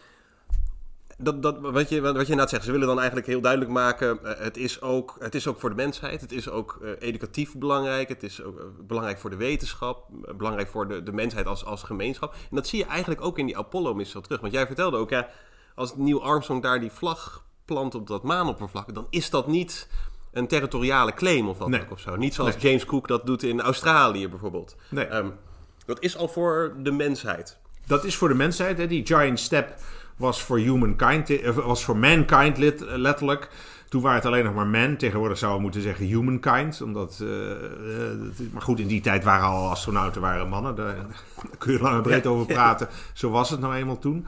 Speaker 2: dat, dat, wat, je, wat je net zegt, ze willen dan eigenlijk heel duidelijk maken: uh, het, is ook, het is ook voor de mensheid, het is ook uh, educatief belangrijk, het is ook uh, belangrijk voor de wetenschap, belangrijk voor de, de mensheid als, als gemeenschap. En dat zie je eigenlijk ook in die Apollo-missie terug. Want jij vertelde ook, ja, als Neil Armstrong daar die vlag plant op dat maanoppervlak, dan is dat niet een territoriale claim of wat nee. ook of zo. Niet zoals nee. James Cook dat doet in Australië bijvoorbeeld. Nee. Um, dat is al voor de mensheid.
Speaker 3: Dat is voor de mensheid, hè? die giant step was voor humankind, eh, was voor mankind letterlijk. Toen waren het alleen nog maar men. Tegenwoordig zouden we moeten zeggen humankind. Omdat, uh, maar goed, in die tijd waren al astronauten waren mannen. Daar, kun je lang en breed over praten. Zo was het nou eenmaal toen.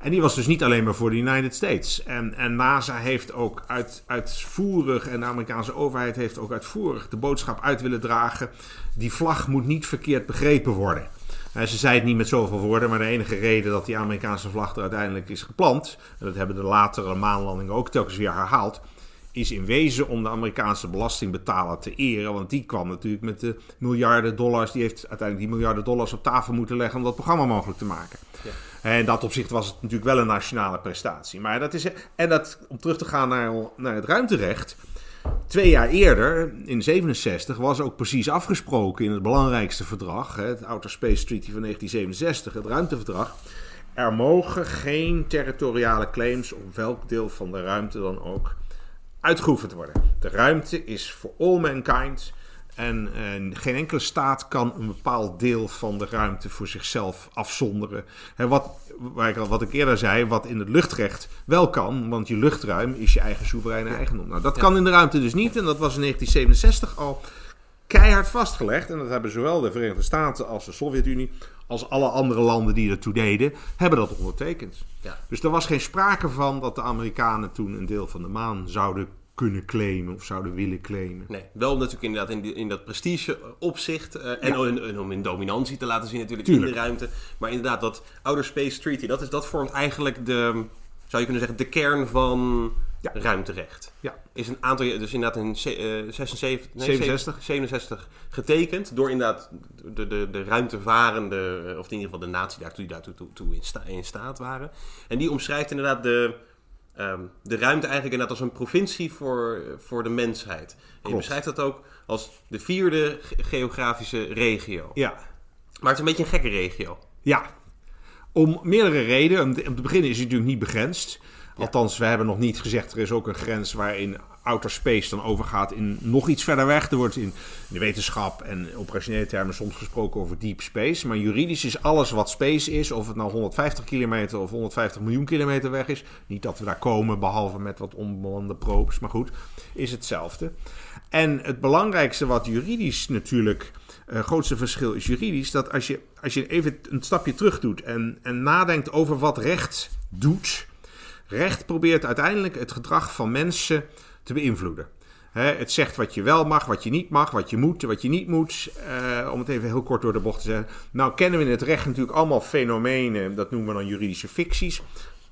Speaker 3: En die was dus niet alleen maar voor de United States. En, en NASA heeft ook uit, uitvoerig, en de Amerikaanse overheid heeft ook uitvoerig de boodschap uit willen dragen. Die vlag moet niet verkeerd begrepen worden. Uh, ze zei het niet met zoveel woorden, maar de enige reden dat die Amerikaanse vlag er uiteindelijk is geplant, en dat hebben de latere maanlandingen ook telkens weer herhaald, is in wezen om de Amerikaanse belastingbetaler te eren. Want die kwam natuurlijk met de miljarden dollars, die heeft uiteindelijk die miljarden dollars op tafel moeten leggen om dat programma mogelijk te maken. Ja. En dat opzicht was het natuurlijk wel een nationale prestatie. Maar dat is, en dat, om terug te gaan naar, naar het ruimterecht. Twee jaar eerder, in 67, was ook precies afgesproken in het belangrijkste verdrag, het Outer Space Treaty van 1967, het ruimteverdrag. Er mogen geen territoriale claims op welk deel van de ruimte dan ook uitgeoefend worden. De ruimte is voor all mankind en, en, geen enkele staat kan een bepaald deel van de ruimte voor zichzelf afzonderen. wat, waar ik, wat ik eerder zei, wat in het luchtrecht wel kan, want je luchtruim is je eigen soevereine eigendom. Nou, dat kan in de ruimte dus niet en dat was in 1967 al keihard vastgelegd. En dat hebben zowel de Verenigde Staten als de Sovjet-Unie, als alle andere landen die ertoe deden, hebben dat ondertekend. Ja. Dus er was geen sprake van dat de Amerikanen toen een deel van de maan zouden kunnen claimen of zouden willen claimen.
Speaker 2: Nee, wel natuurlijk inderdaad in, die, in dat prestige opzicht uh, en, en, om in dominantie te laten zien natuurlijk in de ruimte. Maar inderdaad, dat Outer Space Treaty, dat, is, dat vormt eigenlijk de, zou je kunnen zeggen, de kern van ja. ruimterecht. Ja. Is een aantal, dus inderdaad in uh, 76, nee, 67. 67 getekend door inderdaad de, de, de ruimtevarende, of in ieder geval de natie daartoe die daartoe toe, toe in, sta, in staat waren. En die omschrijft inderdaad de Ehm, de ruimte eigenlijk inderdaad als een provincie voor, voor de mensheid. En je beschrijft dat ook als de vierde geografische regio. Ja. Maar het is een beetje een gekke regio.
Speaker 3: Ja, om meerdere redenen. Om te beginnen is het natuurlijk niet begrensd. Althans, we hebben nog niet gezegd, er is ook een grens waarin outer space dan overgaat in nog iets verder weg. Er wordt in de wetenschap en operationele termen soms gesproken over deep space. Maar juridisch is alles wat space is, of het nou 150 kilometer of 150 miljoen kilometer weg is. Niet dat we daar komen, behalve met wat onbemande probes, maar goed, is hetzelfde. En het belangrijkste wat juridisch natuurlijk, uh, grootste verschil is juridisch, dat als je, als je even een stapje terug doet en, en nadenkt over wat recht doet. Recht probeert uiteindelijk het gedrag van mensen te beïnvloeden. het zegt wat je wel mag, wat je niet mag, wat je moet, wat je niet moet. Uh, om het even heel kort door de bocht te zeggen. Nou kennen we in het recht natuurlijk allemaal fenomenen, dat noemen we dan juridische ficties.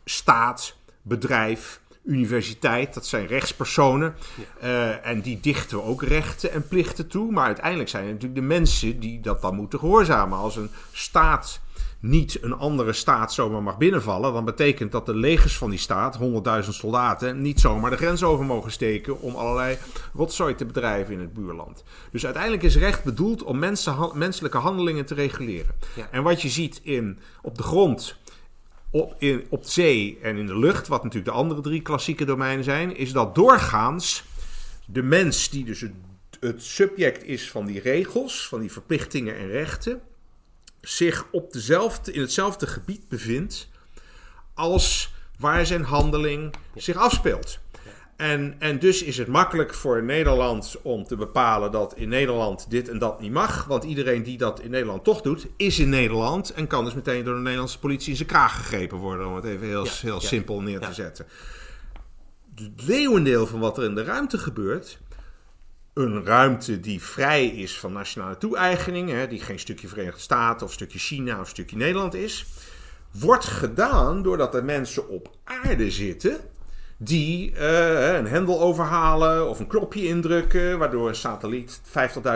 Speaker 3: Staat, bedrijf, universiteit, dat zijn rechtspersonen. Uh, en die dichten ook rechten en plichten toe. Maar uiteindelijk zijn het natuurlijk de mensen die dat dan moeten gehoorzamen. Als een staat niet een andere staat zomaar mag binnenvallen, dan betekent dat de legers van die staat, 100.000 soldaten, niet zomaar de grens over mogen steken om allerlei rotzooi te bedrijven in het buurland. Dus uiteindelijk is recht bedoeld om mensen, menselijke handelingen te reguleren. En wat je ziet in, op de grond, op, in, op zee en in de lucht, wat natuurlijk de andere drie klassieke domeinen zijn, is dat doorgaans de mens die dus het, het subject is van die regels, van die verplichtingen en rechten, zich op dezelfde, in hetzelfde gebied bevindt als waar zijn handeling zich afspeelt. En, en dus is het makkelijk voor Nederland om te bepalen dat in Nederland dit en dat niet mag. Want iedereen die dat in Nederland toch doet, is in Nederland. En kan dus meteen door de Nederlandse politie in zijn kraag gegrepen worden. Om het even heel, heel simpel neer te zetten. Het leeuwendeel van wat er in de ruimte gebeurt, een ruimte die vrij is van nationale toe-eigening, die geen stukje Verenigde Staten of stukje China of stukje Nederland is, wordt gedaan doordat er mensen op aarde zitten die uh, een hendel overhalen of een knopje indrukken, waardoor een satelliet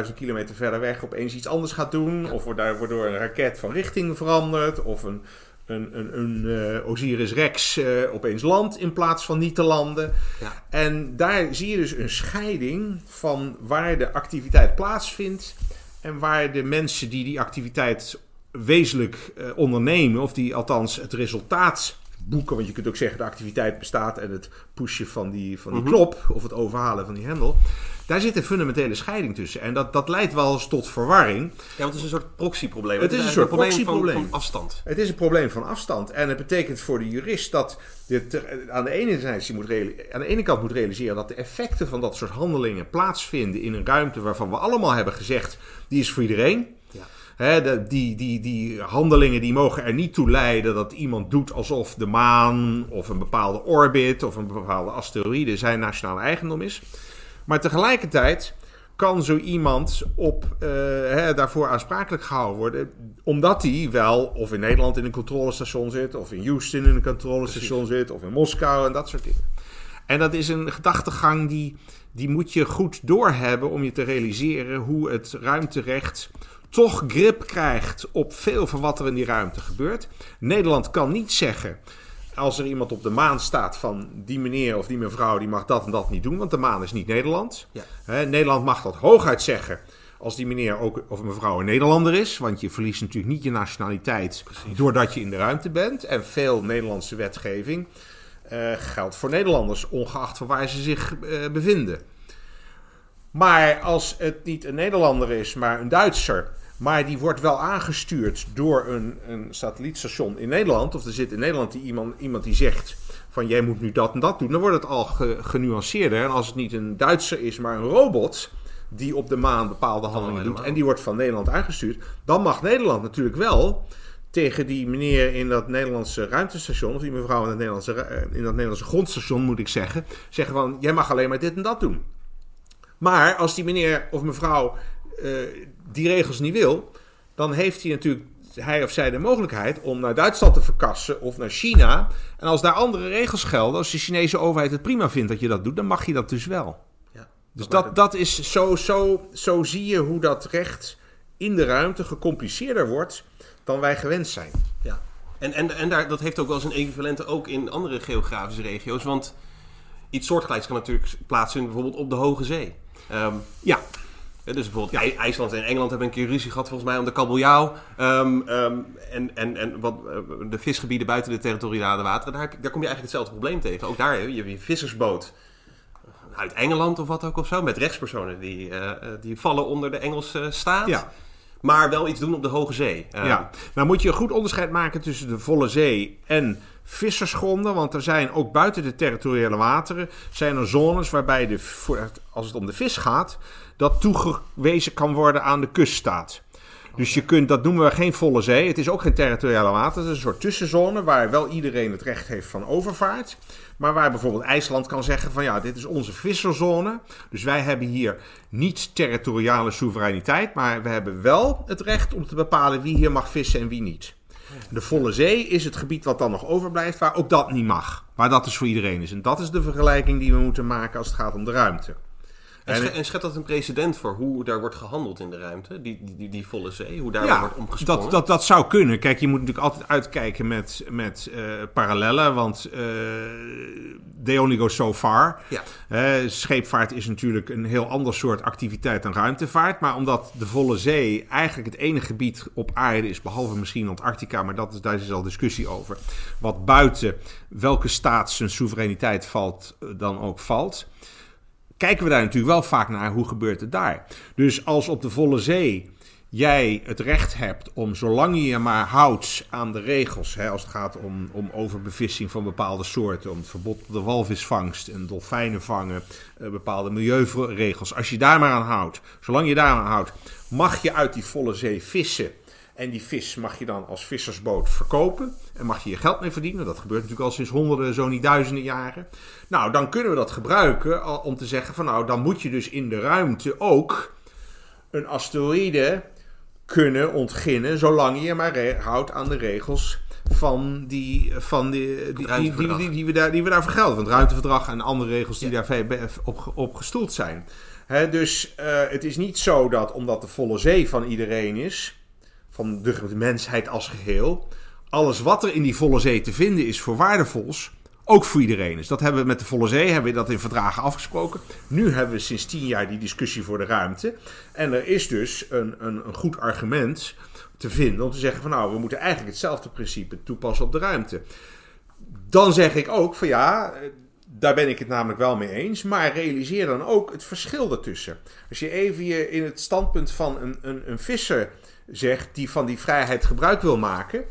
Speaker 3: 50.000 kilometer verder weg opeens iets anders gaat doen, of waardoor een raket van richting verandert, of een een, een, een uh, Osiris Rex uh, opeens land in plaats van niet te landen. Ja. En daar zie je dus een scheiding van waar de activiteit plaatsvindt en waar de mensen die die activiteit wezenlijk uh, ondernemen, of die althans het resultaat boeken, want je kunt ook zeggen de activiteit bestaat en het pushen van die, van die mhm. knop of het overhalen van die hendel. Daar zit een fundamentele scheiding tussen. En dat, dat leidt wel eens tot verwarring.
Speaker 2: Ja, want het is een soort proxyprobleem.
Speaker 3: Het, het is een soort proxyprobleem.
Speaker 2: Van, van, afstand.
Speaker 3: Het is een probleem van afstand. En het betekent voor de jurist dat dit, aan, de ene moet aan de ene kant moet realiseren dat de effecten van dat soort handelingen plaatsvinden in een ruimte waarvan we allemaal hebben gezegd, die is voor iedereen. De, die, die, die handelingen die mogen er niet toe leiden dat iemand doet alsof de maan of een bepaalde orbit of een bepaalde asteroïde zijn nationale eigendom is. Maar tegelijkertijd kan zo iemand op, uh, hè, daarvoor aansprakelijk gehouden worden. Omdat hij wel of in Nederland in een controlestation zit, of in Houston in een controlestation zit, of in Moskou en dat soort dingen. En dat is een gedachtegang die, die moet je goed doorhebben om je te realiseren hoe het ruimterecht toch grip krijgt op veel van wat er in die ruimte gebeurt. Nederland kan niet zeggen als er iemand op de maan staat van die meneer of die mevrouw, die mag dat en dat niet doen, want de maan is niet Nederland. Ja. Nederland mag dat hooguit zeggen als die meneer ook, of mevrouw een Nederlander is. Want je verliest natuurlijk niet je nationaliteit doordat je in de ruimte bent. En veel Nederlandse wetgeving uh, geldt voor Nederlanders, ongeacht van waar ze zich uh, bevinden. Maar als het niet een Nederlander is, maar een Duitser maar die wordt wel aangestuurd door een, een satellietstation in Nederland. Of er zit in Nederland die iemand, iemand die zegt van jij moet nu dat en dat doen. Dan wordt het al genuanceerder. En als het niet een Duitser is, maar een robot die op de maan bepaalde handelingen doet. En die wordt van Nederland aangestuurd. Dan mag Nederland natuurlijk wel tegen die meneer in dat Nederlandse ruimtestation, of die mevrouw in dat Nederlandse, eh, in dat Nederlandse grondstation moet ik zeggen, zeggen van jij mag alleen maar dit en dat doen. Maar als die meneer of mevrouw uh, die regels niet wil, dan heeft hij natuurlijk hij of zij de mogelijkheid om naar Duitsland te verkassen of naar China. En als daar andere regels gelden, als de Chinese overheid het prima vindt dat je dat doet, dan mag je dat dus wel. Ja, dus dat, dat is zo, zo, zo zie je hoe dat recht in de ruimte gecompliceerder wordt dan wij gewend zijn.
Speaker 2: Ja, en, en, en daar, dat heeft ook wel eens een equivalente ook in andere geografische regio's. Want iets soortgelijks kan natuurlijk plaatsvinden bijvoorbeeld op de Hoge Zee. Um, ja, dus bijvoorbeeld IJsland en Engeland hebben een keer ruzie gehad volgens mij om de kabeljauw. Um, en en, en wat, eh, de visgebieden buiten de territoriale wateren, daar, daar kom je eigenlijk hetzelfde probleem tegen. Ook daar, je hebt een vissersboot uit Engeland of wat ook of zo, met rechtspersonen die, uh, die vallen onder de Engelse staat. Ja. Maar wel iets doen op de Hoge Zee.
Speaker 3: ja, nou moet je een goed onderscheid maken tussen de volle zee en vissersgronden. Want er zijn ook buiten de territoriale wateren zijn er zones waarbij de, als het om de vis gaat, dat toegewezen kan worden aan de kuststaat. Dus je kunt, dat noemen we geen volle zee. Het is ook geen territoriale water. Het is een soort tussenzone waar wel iedereen het recht heeft van overvaart. Maar waar bijvoorbeeld IJsland kan zeggen van ja, dit is onze visserzone. Dus wij hebben hier niet territoriale soevereiniteit. Maar we hebben wel het recht om te bepalen wie hier mag vissen en wie niet. De volle zee is het gebied wat dan nog overblijft, waar ook dat niet mag. Maar dat is voor iedereen is. En dat is de vergelijking die we moeten maken als het gaat om de ruimte.
Speaker 2: En, sch en schept dat een precedent voor hoe daar wordt gehandeld in de ruimte? Die, die, die volle zee, hoe daar wordt omgesprongen?
Speaker 3: Dat, dat, dat zou kunnen. Kijk, je moet natuurlijk altijd uitkijken met, met uh, parallellen, want uh, they only go so far. Ja. Uh, scheepvaart is natuurlijk een heel ander soort activiteit dan ruimtevaart. Maar omdat de volle zee eigenlijk het enige gebied op aarde is, behalve misschien Antarctica, maar dat is, daar is al discussie over, wat buiten welke staat zijn soevereiniteit valt, dan ook valt kijken we daar natuurlijk wel vaak naar hoe gebeurt het daar. Dus als op de volle zee jij het recht hebt om, zolang je je maar houdt aan de regels, hè, als het gaat om, om overbevissing van bepaalde soorten, om het verbod op de walvisvangst en dolfijnen vangen, eh, bepaalde milieuregels, als je daar maar aan houdt, zolang je daar aan houdt, mag je uit die volle zee vissen en die vis mag je dan als vissersboot verkopen. En mag je je geld mee verdienen. Dat gebeurt natuurlijk al sinds honderden, zo niet duizenden jaren. Nou, dan kunnen we dat gebruiken om te zeggen van nou, dan moet je dus in de ruimte ook een asteroïde kunnen ontginnen. Zolang je maar houdt aan de regels van die, van die, die, die, die, die, we daar, die we daar vergelden. Van het ruimteverdrag en andere regels die daar op, op gestoeld zijn. dus uh, het is niet zo dat omdat de volle zee van iedereen is van de, mensheid als geheel. Alles wat er in die volle zee te vinden is voor waardevols, ook voor iedereen Dus Dat hebben we met de volle zee, hebben we dat in verdragen afgesproken. Nu hebben we sinds tien jaar die discussie voor de ruimte. En er is dus een, een, een goed argument te vinden om te zeggen van nou, we moeten eigenlijk hetzelfde principe toepassen op de ruimte. Dan zeg ik ook van ja, daar ben ik het namelijk wel mee eens. Maar realiseer dan ook het verschil daartussen. Als je even je in het standpunt van een, een, een visser zegt die van die vrijheid gebruik wil maken.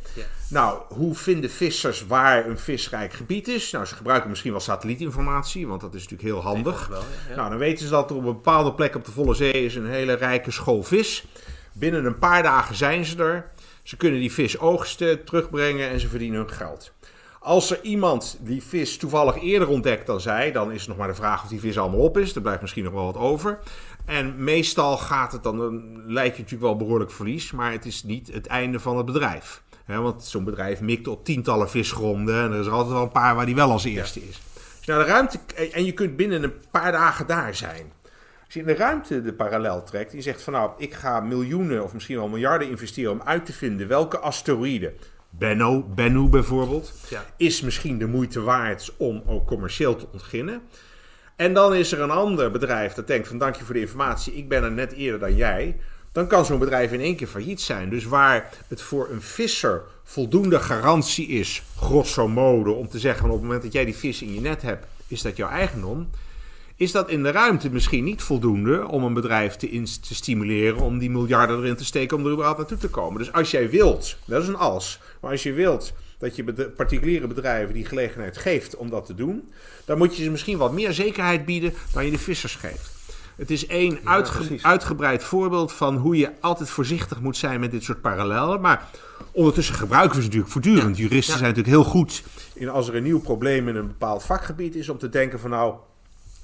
Speaker 3: Nou, hoe vinden vissers waar een visrijk gebied is? Nou, ze gebruiken misschien wel satellietinformatie, want dat is natuurlijk heel handig. Wel, ja, Nou, dan weten ze dat er op een bepaalde plek op de volle zee is een hele rijke school vis. Binnen een paar dagen zijn ze er. Ze kunnen die vis oogsten, terugbrengen en ze verdienen hun geld. Als er iemand die vis toevallig eerder ontdekt dan zij, dan is het nog maar de vraag of die vis allemaal op is. Er blijft misschien nog wel wat over. En meestal gaat het dan, dan lijkt je natuurlijk wel behoorlijk verlies, maar het is niet het einde van het bedrijf. want zo'n bedrijf mikt op tientallen visgronden en er is er altijd wel een paar waar die wel als eerste is. Dus naar de ruimte, en je kunt binnen een paar dagen daar zijn. Als je in de ruimte de parallel trekt je zegt van nou, ik ga miljoenen of misschien wel miljarden investeren om uit te vinden welke asteroïde, Bennu, Bennu bijvoorbeeld, is misschien de moeite waard om ook commercieel te ontginnen. En dan is er een ander bedrijf dat denkt van dank je voor de informatie, ik ben er net eerder dan jij. Dan kan zo'n bedrijf in één keer failliet zijn. Dus waar het voor een visser voldoende garantie is, grosso modo, om te zeggen op het moment dat jij die vis in je net hebt, is dat jouw eigendom. Is dat in de ruimte misschien niet voldoende om een bedrijf te, te stimuleren om die miljarden erin te steken om er überhaupt naartoe te komen? Dus als jij wilt, dat is een als, maar als je wilt dat je particuliere bedrijven die gelegenheid geeft om dat te doen, dan moet je ze misschien wat meer zekerheid bieden dan je de vissers geeft. Het is één uitgebreid voorbeeld van hoe je altijd voorzichtig moet zijn met dit soort parallellen. Maar ondertussen gebruiken we ze natuurlijk voortdurend. Juristen zijn natuurlijk heel goed in als er een nieuw probleem in een bepaald vakgebied is, om te denken van nou,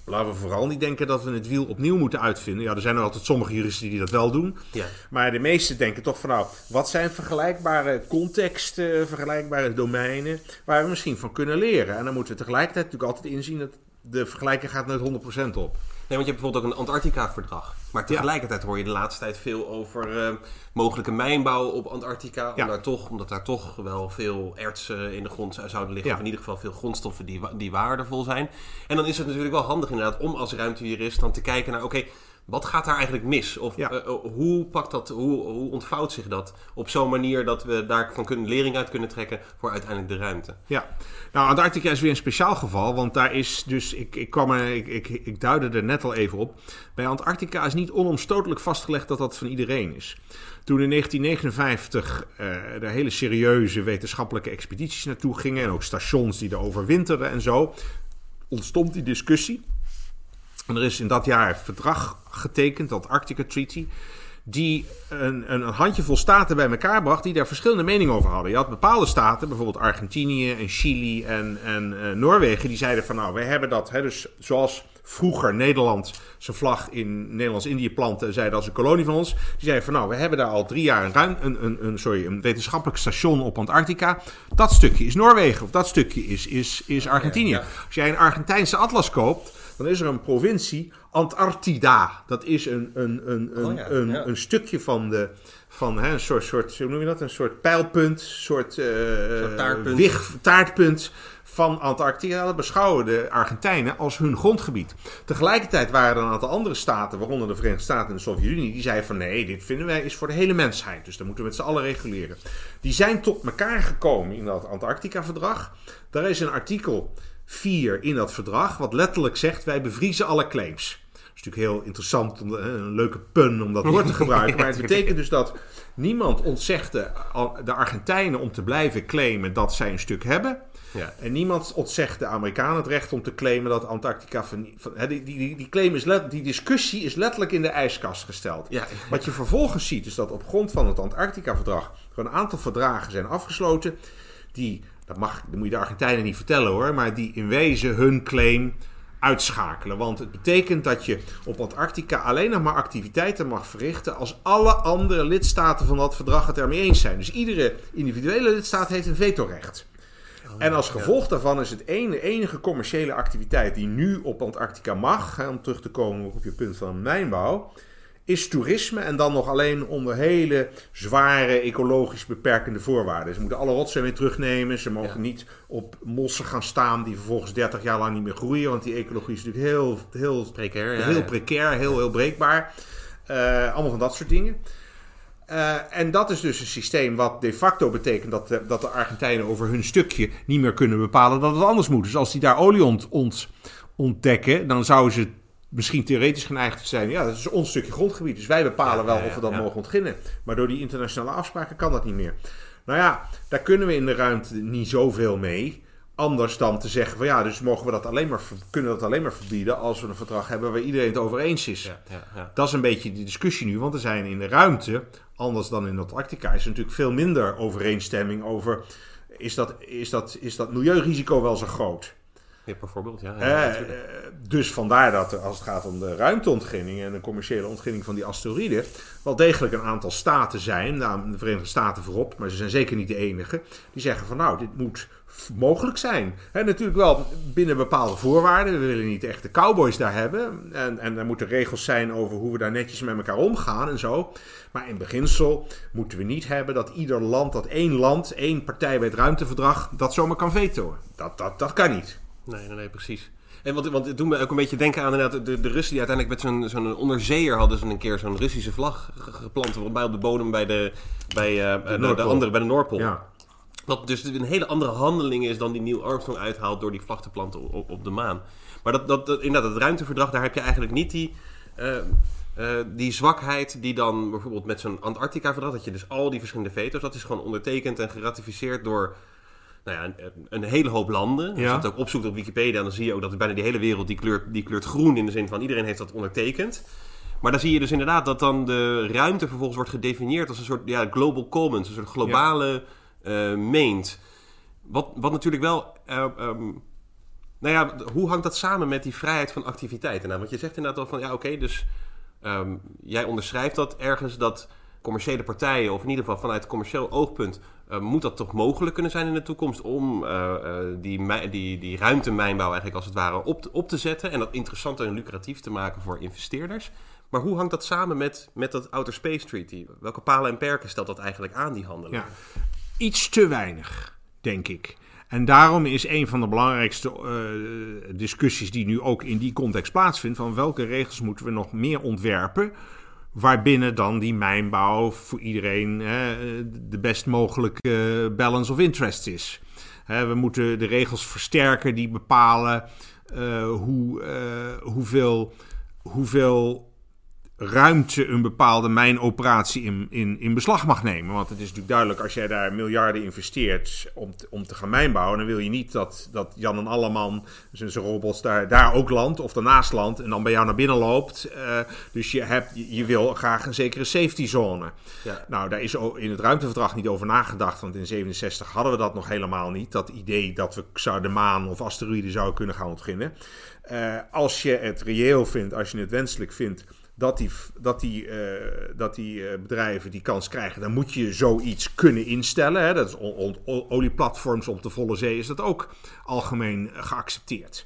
Speaker 3: Laten we vooral niet denken dat we het wiel opnieuw moeten uitvinden. Ja, er zijn er altijd sommige juristen die dat wel doen. Ja. Maar de meesten denken toch van nou, wat zijn vergelijkbare contexten, vergelijkbare domeinen waar we misschien van kunnen leren. En dan moeten we tegelijkertijd natuurlijk altijd inzien dat de vergelijking gaat nooit 100% op.
Speaker 2: Nee, want je hebt bijvoorbeeld ook een Antarctica-verdrag. Maar tegelijkertijd hoor je de laatste tijd veel over uh, mogelijke mijnbouw op Antarctica. Om daar toch, omdat daar toch wel veel ertsen in de grond zouden liggen. Of in ieder geval veel grondstoffen die, die waardevol zijn. En dan is het natuurlijk wel handig inderdaad om als ruimtejurist dan te kijken naar... oké, wat gaat daar eigenlijk mis? Of eh, eh, hoe, pakt dat, hoe, hoe ontvouwt zich dat op zo'n manier dat we daarvan kunnen, lering uit kunnen trekken voor uiteindelijk de ruimte?
Speaker 3: Ja, nou Antarctica is weer een speciaal geval, want daar is dus, ik, ik, kwam er, ik, ik, ik duidde er net al even op, bij Antarctica is niet onomstotelijk vastgelegd dat dat van iedereen is. Toen in 1959 uh, eh, er hele serieuze wetenschappelijke expedities naartoe gingen en ook stations die er overwinterden en zo, ontstond die discussie. En er is in dat jaar een verdrag getekend, dat Arctica Treaty. die een, een handjevol staten bij elkaar bracht die daar verschillende meningen over hadden. Je had bepaalde staten, bijvoorbeeld Argentinië en Chili en, en uh, Noorwegen, die zeiden van nou, wij hebben dat, hè, dus zoals vroeger Nederland zijn vlag in Nederlands-Indië plantte en zei dat is een kolonie van ons. Die zeiden van nou, we hebben daar al drie jaar een, ruim, een, een, een, sorry, een wetenschappelijk station op Antarctica. Dat stukje is Noorwegen of dat stukje is, is, is Argentinië. Als jij een Argentijnse atlas koopt, dan is er een provincie Antarctida. Dat is een, een, een, een, oh een, een, stukje van de. Van hè, een soort, soort, hoe noem je dat? Een soort pijlpunt, soort, uh, soort taartpunt. Wig, taartpunt van Antarctica. Dat beschouwen de Argentijnen als hun grondgebied. Tegelijkertijd waren er een aantal andere staten, waaronder de Verenigde Staten en de Sovjet-Unie, die zeiden van nee, dit vinden wij is voor de hele mensheid. Dus dat moeten we met z'n allen reguleren. Die zijn tot elkaar gekomen in dat Antarctica-verdrag. Daar is een artikel 4 in dat verdrag, wat letterlijk zegt: wij bevriezen alle claims. Dat is natuurlijk heel interessant, een leuke pun om dat woord te gebruiken. Maar het betekent dus dat niemand ontzegt de, de Argentijnen om te blijven claimen dat zij een stuk hebben. Ja. En niemand ontzegt de Amerikanen het recht om te claimen dat Antarctica. Van, van, die, die, die, claim is let, die discussie is letterlijk in de ijskast gesteld. Ja. Wat je vervolgens ziet, is dat op grond van het Antarctica-verdrag. een aantal verdragen zijn afgesloten. die dat, mag, dat moet je de Argentijnen niet vertellen hoor, maar die in wezen hun claim uitschakelen. Want het betekent dat je op Antarctica alleen nog maar activiteiten mag verrichten als alle andere lidstaten van dat verdrag het ermee eens zijn. Dus iedere individuele lidstaat heeft een vetorecht. Oh, en als gevolg daarvan is het ene, enige commerciële activiteit die nu op Antarctica mag, hè, om terug te komen op je punt van mijnbouw, is toerisme en dan nog alleen onder hele zware ecologisch beperkende voorwaarden. Ze moeten alle rotsen weer terugnemen. Ze mogen niet op mossen gaan staan die vervolgens 30 jaar lang niet meer groeien. Want die ecologie is natuurlijk heel, heel precair, heel, precair, heel, heel breekbaar. Uh, allemaal van dat soort dingen. Uh, en dat is dus een systeem wat de facto betekent dat de, dat de Argentijnen over hun stukje niet meer kunnen bepalen dat het anders moet. Dus als die daar olie ont, ont, ontdekken, dan zouden ze misschien theoretisch geneigd te zijn. Ja, dat is ons stukje grondgebied. Dus wij bepalen wel of we dat mogen ontginnen. Maar door die internationale afspraken kan dat niet meer. Nou ja, daar kunnen we in de ruimte niet zoveel mee. Anders dan te zeggen van ja, dus mogen we dat alleen maar, kunnen we dat alleen maar verbieden als we een verdrag hebben waar iedereen het over eens is. Ja, ja, ja. Dat is een beetje die discussie nu, want er zijn in de ruimte, anders dan in Antarctica, is er natuurlijk veel minder overeenstemming over is dat, is dat, is dat milieurisico wel zo groot.
Speaker 2: Ja, bijvoorbeeld, ja.
Speaker 3: ja uh, dus vandaar dat als het gaat om de ruimteontginning en de commerciële ontginning van die asteroïden, wel degelijk een aantal staten zijn, nou, de Verenigde Staten voorop, maar ze zijn zeker niet de enige, die zeggen van nou, dit moet mogelijk zijn. He, natuurlijk wel binnen bepaalde voorwaarden. We willen niet echt de cowboys daar hebben. En, en er moeten regels zijn over hoe we daar netjes met elkaar omgaan en zo. Maar in beginsel moeten we niet hebben dat ieder land, dat één land, één partij bij het ruimteverdrag, dat zomaar kan vetoen. Dat, dat, dat kan niet.
Speaker 2: Nee, nee, nee, precies. En want, want het doet me ook een beetje denken aan inderdaad, de, de Russen die uiteindelijk met zo'n zo'n onderzeeër hadden ze een keer zo'n Russische vlag geplant. Bij op de bodem bij de, bij, uh, de, de, andere, bij de Noordpool. Ja. Wat dus een hele andere handeling is dan die Neil Armstrong uithaalt door die vlag te planten op, op de maan. Maar dat, dat, dat, inderdaad, het ruimteverdrag, daar heb je eigenlijk niet die, uh, uh, die zwakheid die dan bijvoorbeeld met zo'n Antarctica-verdrag, dat je dus al die verschillende veto's, dat is gewoon ondertekend en geratificeerd door nou ja, een, een, hele hoop landen. Als je het ook opzoekt op Wikipedia, dan zie je ook dat bijna die hele wereld die kleurt, die kleurt groen in de zin van iedereen heeft dat ondertekend. Maar dan zie je dus inderdaad dat dan de ruimte vervolgens wordt gedefinieerd als een soort ja, global commons, een soort globale uh, meent. Wat, wat natuurlijk wel. Uh, um, nou ja, hoe hangt dat samen met die vrijheid van activiteiten? Nou, want je zegt inderdaad al van ja, oké, dus um, jij onderschrijft dat ergens dat commerciële partijen, of in ieder geval vanuit commercieel oogpunt, uh, moet dat toch mogelijk kunnen zijn in de toekomst om uh, die, die, die ruimtemijnbouw eigenlijk als het ware op te, op te zetten en dat interessant en lucratief te maken voor investeerders. Maar hoe hangt dat samen met, met dat Outer Space Treaty? Welke palen en perken stelt dat eigenlijk aan, die handeling? Ja,
Speaker 3: iets te weinig, denk ik. En daarom is een van de belangrijkste discussies die nu ook in die context plaatsvindt: van welke regels moeten we nog meer ontwerpen Waarbinnen dan die mijnbouw voor iedereen hè, de best mogelijke balance of interest is. Hè, we moeten de regels versterken die bepalen uh, hoe, uh, hoeveel, hoeveel ruimte een bepaalde mijnoperatie in, in, in beslag mag nemen. Want het is natuurlijk duidelijk, als jij daar miljarden investeert om, te, om te gaan mijnbouwen, dan wil je niet dat, dat Jan en Alleman, zijn robots, daar, daar ook landt of daarnaast landt en dan bij jou naar binnen loopt. Uh, dus je, hebt, je wil graag een zekere safety zone. Ja. Nou, daar is in het ruimteverdrag niet over nagedacht, want in 67 hadden we dat nog helemaal niet. Dat idee dat we zouden de maan of asteroïden zouden kunnen gaan ontginnen. Uh, als je het reëel vindt, als je het wenselijk vindt dat die, dat die, uh, dat die uh, bedrijven die kans krijgen, dan moet je zoiets kunnen instellen. Hè. Dat is olieplatforms op de volle zee is dat ook algemeen geaccepteerd.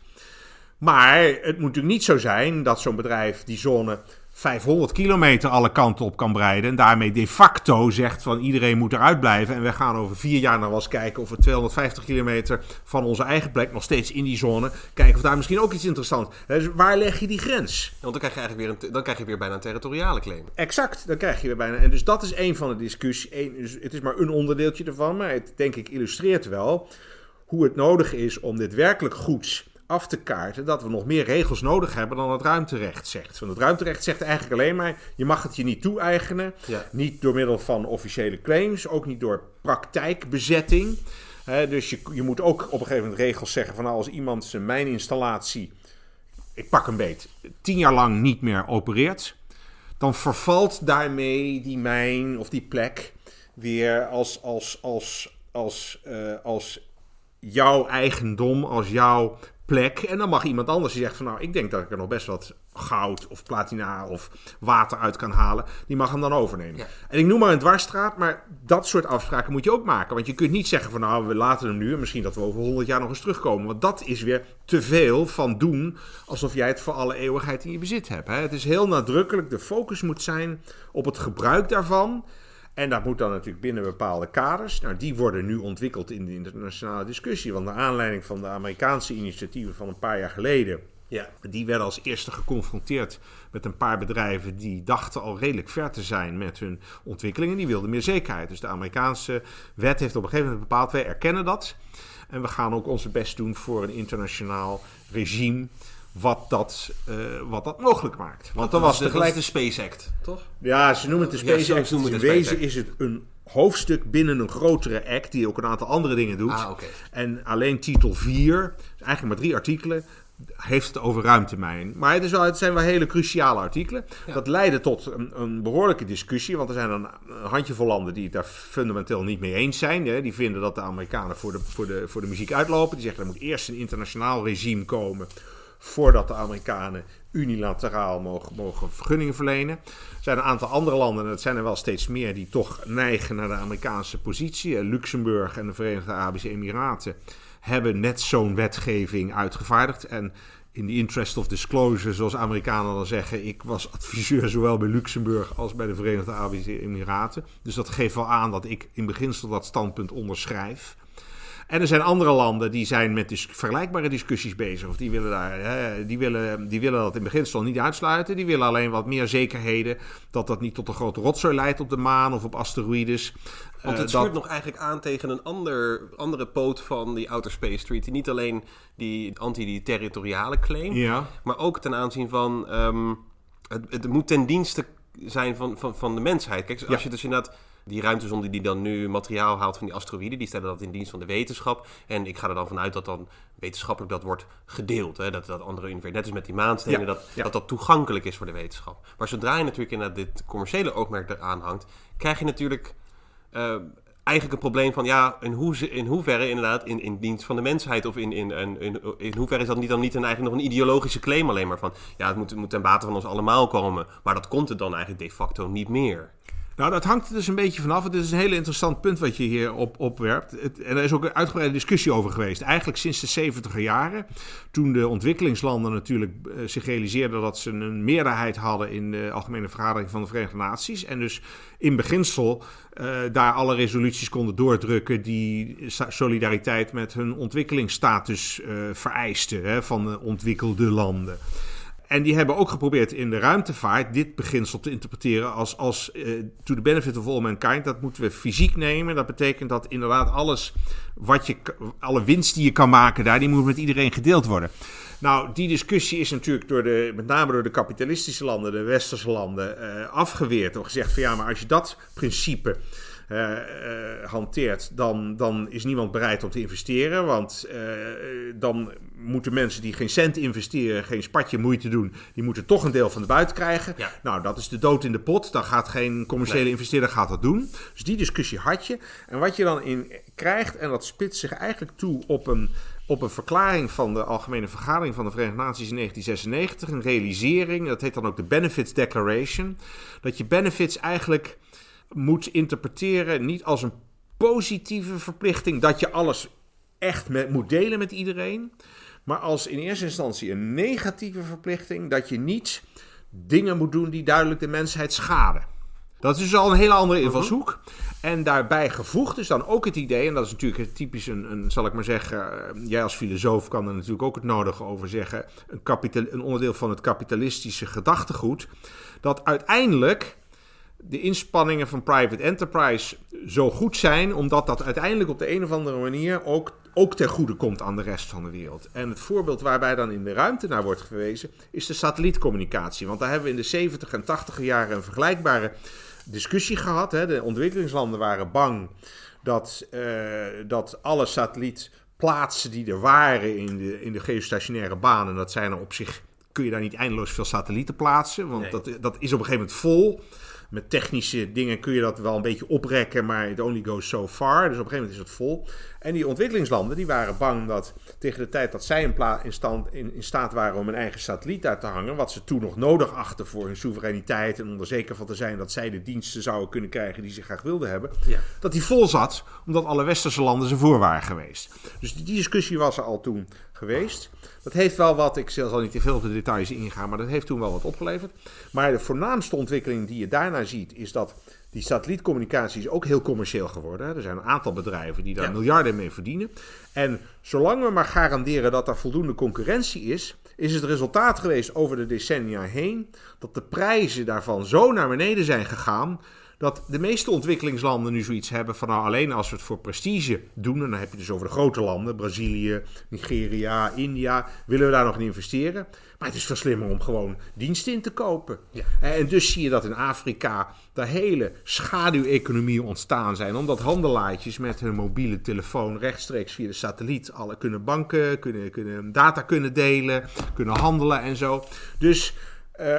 Speaker 3: Maar het moet natuurlijk niet zo zijn dat zo'n bedrijf die zone 500 kilometer alle kanten op kan breiden. En daarmee de facto zegt van iedereen moet eruit blijven. En we gaan over vier jaar nog wel eens kijken of we 250 kilometer van onze eigen plek nog steeds in die zone. Kijken of daar misschien ook iets interessants Dus waar leg je die grens?
Speaker 2: Want dan krijg je eigenlijk weer, een, dan krijg je weer bijna een territoriale claim.
Speaker 3: Exact, dan krijg je weer bijna. En dus dat is een van de discussies. Dus het is maar een onderdeeltje ervan. Maar het denk ik illustreert wel hoe het nodig is om dit werkelijk goeds af te kaarten dat we nog meer regels nodig hebben dan het ruimterecht zegt. Want het ruimterecht zegt eigenlijk alleen maar: je mag het je niet toe-eigenen. Niet door middel van officiële claims, ook niet door praktijkbezetting. dus je, je moet ook op een gegeven moment regels zeggen van nou, als iemand zijn mijninstallatie, ik pak een beet, tien jaar lang niet meer opereert, dan vervalt daarmee die mijn of die plek weer als, als, als, als, uh, als jouw eigendom, als jouw plek. En dan mag iemand anders die zegt van nou, ik denk dat ik er nog best wat goud of platina of water uit kan halen. Die mag hem dan overnemen. En ik noem maar een dwarsstraat, maar dat soort afspraken moet je ook maken. Want je kunt niet zeggen van nou, we laten hem nu en misschien dat we over 100 jaar nog eens terugkomen. Want dat is weer te veel van doen alsof jij het voor alle eeuwigheid in je bezit hebt. Hè? Het is heel nadrukkelijk, de focus moet zijn op het gebruik daarvan. En dat moet dan natuurlijk binnen bepaalde kaders. Nou, die worden nu ontwikkeld in de internationale discussie. Want naar aanleiding van de Amerikaanse initiatieven van een paar jaar geleden. Ja. Die werden als eerste geconfronteerd met een paar bedrijven die dachten al redelijk ver te zijn met hun ontwikkelingen. Die wilden meer zekerheid. Dus de Amerikaanse wet heeft op een gegeven moment bepaald: wij erkennen dat. En we gaan ook onze best doen voor een internationaal regime wat dat, uh, wat dat mogelijk maakt.
Speaker 2: Want dan was tegelijk de Space Act, toch?
Speaker 3: Ja, ze noemen het de Space Act. In wezen is het een hoofdstuk binnen een grotere act die ook een aantal andere dingen doet. Ah, okay. En alleen titel 4, eigenlijk maar drie artikelen, heeft het over ruimtemijn. Maar het, is wel, het zijn wel hele cruciale artikelen. Dat leidde tot een, een, behoorlijke discussie. Want er zijn een, een handjevol landen die het daar fundamenteel niet mee eens zijn. Hè. Die vinden dat de Amerikanen voor de, voor, de, voor de muziek uitlopen. Die zeggen er moet eerst een internationaal regime komen voordat de Amerikanen unilateraal mogen, mogen vergunningen verlenen. Er zijn een aantal andere landen, en dat zijn er wel steeds meer, die toch neigen naar de Amerikaanse positie. Luxemburg en de Verenigde Arabische Emiraten hebben net zo'n wetgeving uitgevaardigd. En in the interest of disclosure, zoals Amerikanen dan zeggen, ik was adviseur zowel bij Luxemburg als bij de Verenigde Arabische Emiraten. Dus dat geeft wel aan dat ik in beginsel dat standpunt onderschrijf. En er zijn andere landen die zijn met dus vergelijkbare discussies bezig. Of die willen, daar, hè, die, willen, die willen dat in beginsel niet uitsluiten. Die willen alleen wat meer zekerheden dat dat niet tot een grote rotzooi leidt op de maan of op asteroïdes.
Speaker 2: Want het uh, nog eigenlijk aan tegen een ander, andere poot van die Outer Space Treaty. Niet alleen die anti-territoriale claim, ja. maar ook ten aanzien van... Um, het, het moet ten dienste zijn van, van, van de mensheid. Kijk, als je dus inderdaad die ruimtezonde die dan nu materiaal haalt van die asteroïden, die stellen dat in dienst van de wetenschap. En ik ga er dan vanuit dat dan wetenschappelijk dat wordt gedeeld. Hè? Dat, dat andere universum, net als met die maanstenen, dat, dat dat toegankelijk is voor de wetenschap. Maar zodra je natuurlijk inderdaad dit commerciële oogmerk eraan hangt, krijg je natuurlijk uh, eigenlijk een probleem van ja, in, hoe, in hoeverre inderdaad in, in dienst van de mensheid of in, in, in, in, in hoeverre is dat niet dan niet een, eigenlijk nog een ideologische claim alleen maar van ja, het moet, het moet ten bate van ons allemaal komen. Maar dat komt er dan eigenlijk de facto niet meer.
Speaker 3: Nou, dat hangt er dus een beetje vanaf. Het is een heel interessant punt wat je hier op, opwerpt. Het, en er is ook een uitgebreide discussie over geweest. Eigenlijk sinds de 70 jaren. Toen de ontwikkelingslanden natuurlijk uh, zich realiseerden dat ze een meerderheid hadden in de Algemene Vergadering van de Verenigde Naties. En dus in beginsel uh, daar alle resoluties konden doordrukken die solidariteit met hun ontwikkelingsstatus uh, vereisten hè, van de ontwikkelde landen. En die hebben ook geprobeerd in de ruimtevaart dit beginsel te interpreteren als, als uh, to the benefit of all mankind. Dat moeten we fysiek nemen. Dat betekent dat inderdaad alles wat je, alle winst die je kan maken daar, die moet met iedereen gedeeld worden. Nou, die discussie is natuurlijk door de, met name door de kapitalistische landen, de westerse landen, uh, afgeweerd. Door gezegd van ja, maar als je dat principe uh, hanteert, dan, dan is niemand bereid om te investeren. Want dan moeten mensen die geen cent investeren, geen spatje moeite doen, die moeten toch een deel van de buit krijgen. Ja. Nou, dat is de dood in de pot. Dan gaat geen commerciële nee. investeerder gaat dat doen. Dus die discussie had je. En wat je dan in krijgt, en dat spitst zich eigenlijk toe op een op een verklaring van de Algemene Vergadering van de Verenigde Naties in 1996, een realisering, dat heet dan ook de Benefits Declaration, dat je benefits eigenlijk moet interpreteren niet als een positieve verplichting dat je alles echt met, moet delen met iedereen, maar als in eerste instantie een negatieve verplichting dat je niet dingen moet doen die duidelijk de mensheid schaden. Dat is dus al een hele andere invalshoek. En daarbij gevoegd is dan ook het idee, en dat is natuurlijk typisch een, een zal ik maar zeggen, eh, jij als filosoof kan er natuurlijk ook het nodige over zeggen, een, kapital, een onderdeel van het kapitalistische gedachtegoed, dat uiteindelijk de inspanningen van private enterprise zo goed zijn, omdat dat uiteindelijk op de een of andere manier ook, ook ten goede komt aan de rest van de wereld. En het voorbeeld waarbij dan in de ruimte naar wordt verwezen, is de satellietcommunicatie. Want daar hebben we in de 70 en 80 jaren een vergelijkbare discussie gehad. Hè. De ontwikkelingslanden waren bang dat, uh, dat alle satellietplaatsen die er waren in de, in de geostationaire banen, dat zijn er op zich, kun je daar niet eindeloos veel satellieten plaatsen, want dat, dat is op een gegeven moment vol met technische dingen kun je dat wel een beetje oprekken, maar it only goes so far. Dus op een gegeven moment is het vol. En die ontwikkelingslanden die waren bang dat tegen de tijd dat zij in, in, stand, in, in, staat waren om een eigen satelliet daar te hangen, wat ze toen nog nodig achten voor hun soevereiniteit en om er zeker van te zijn dat zij de diensten zouden kunnen krijgen die ze graag wilden hebben, ja. dat die vol zat, omdat alle westerse landen ze voor waren geweest. Dus die discussie was er al toen geweest. Dat heeft wel wat, ik zal niet te veel op de details ingaan, maar dat heeft toen wel wat opgeleverd. Maar de voornaamste ontwikkeling die je daarna ziet, is dat die satellietcommunicatie is ook heel commercieel geworden. Er zijn een aantal bedrijven die daar miljarden mee verdienen. En zolang we maar garanderen dat er voldoende concurrentie is, is het resultaat geweest over de decennia heen dat de prijzen daarvan zo naar beneden zijn gegaan dat de meeste ontwikkelingslanden nu zoiets hebben van nou alleen als we het voor prestige doen, en dan heb je dus over de grote landen, Brazilië, Nigeria, India, willen we daar nog in investeren. Maar het is veel slimmer om gewoon diensten in te kopen. Ja. En dus zie je dat in Afrika daar hele schaduweconomieën ontstaan zijn, omdat handelaartjes met hun mobiele telefoon rechtstreeks via de satelliet alle kunnen banken, kunnen, kunnen data kunnen delen, kunnen handelen en zo. Dus uh,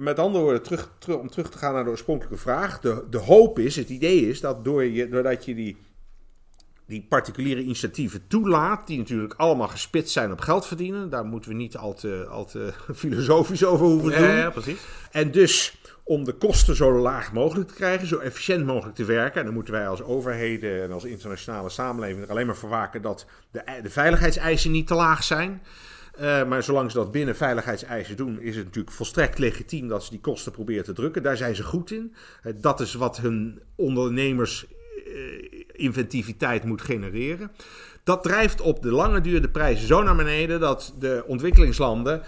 Speaker 3: met andere woorden, terug, terug, om terug te gaan naar de oorspronkelijke vraag. De, de hoop is, het idee is dat door je, doordat je die, die particuliere initiatieven toelaat, die natuurlijk allemaal gespitst zijn op geld verdienen, daar moeten we niet al te, al te filosofisch over hoeven doen.
Speaker 2: Ja, ja, precies.
Speaker 3: En dus om de kosten zo laag mogelijk te krijgen, zo efficiënt mogelijk te werken. En dan moeten wij als overheden en als internationale samenleving er alleen maar voor waken dat de, de veiligheidseisen niet te laag zijn. Uh, maar zolang ze dat binnen veiligheidseisen doen, is het natuurlijk volstrekt legitiem dat ze die kosten proberen te drukken. Daar zijn ze goed in. Uh, dat is wat hun ondernemersinventiviteit uh, moet genereren. Dat drijft op de lange duur de prijzen zo naar beneden dat de ontwikkelingslanden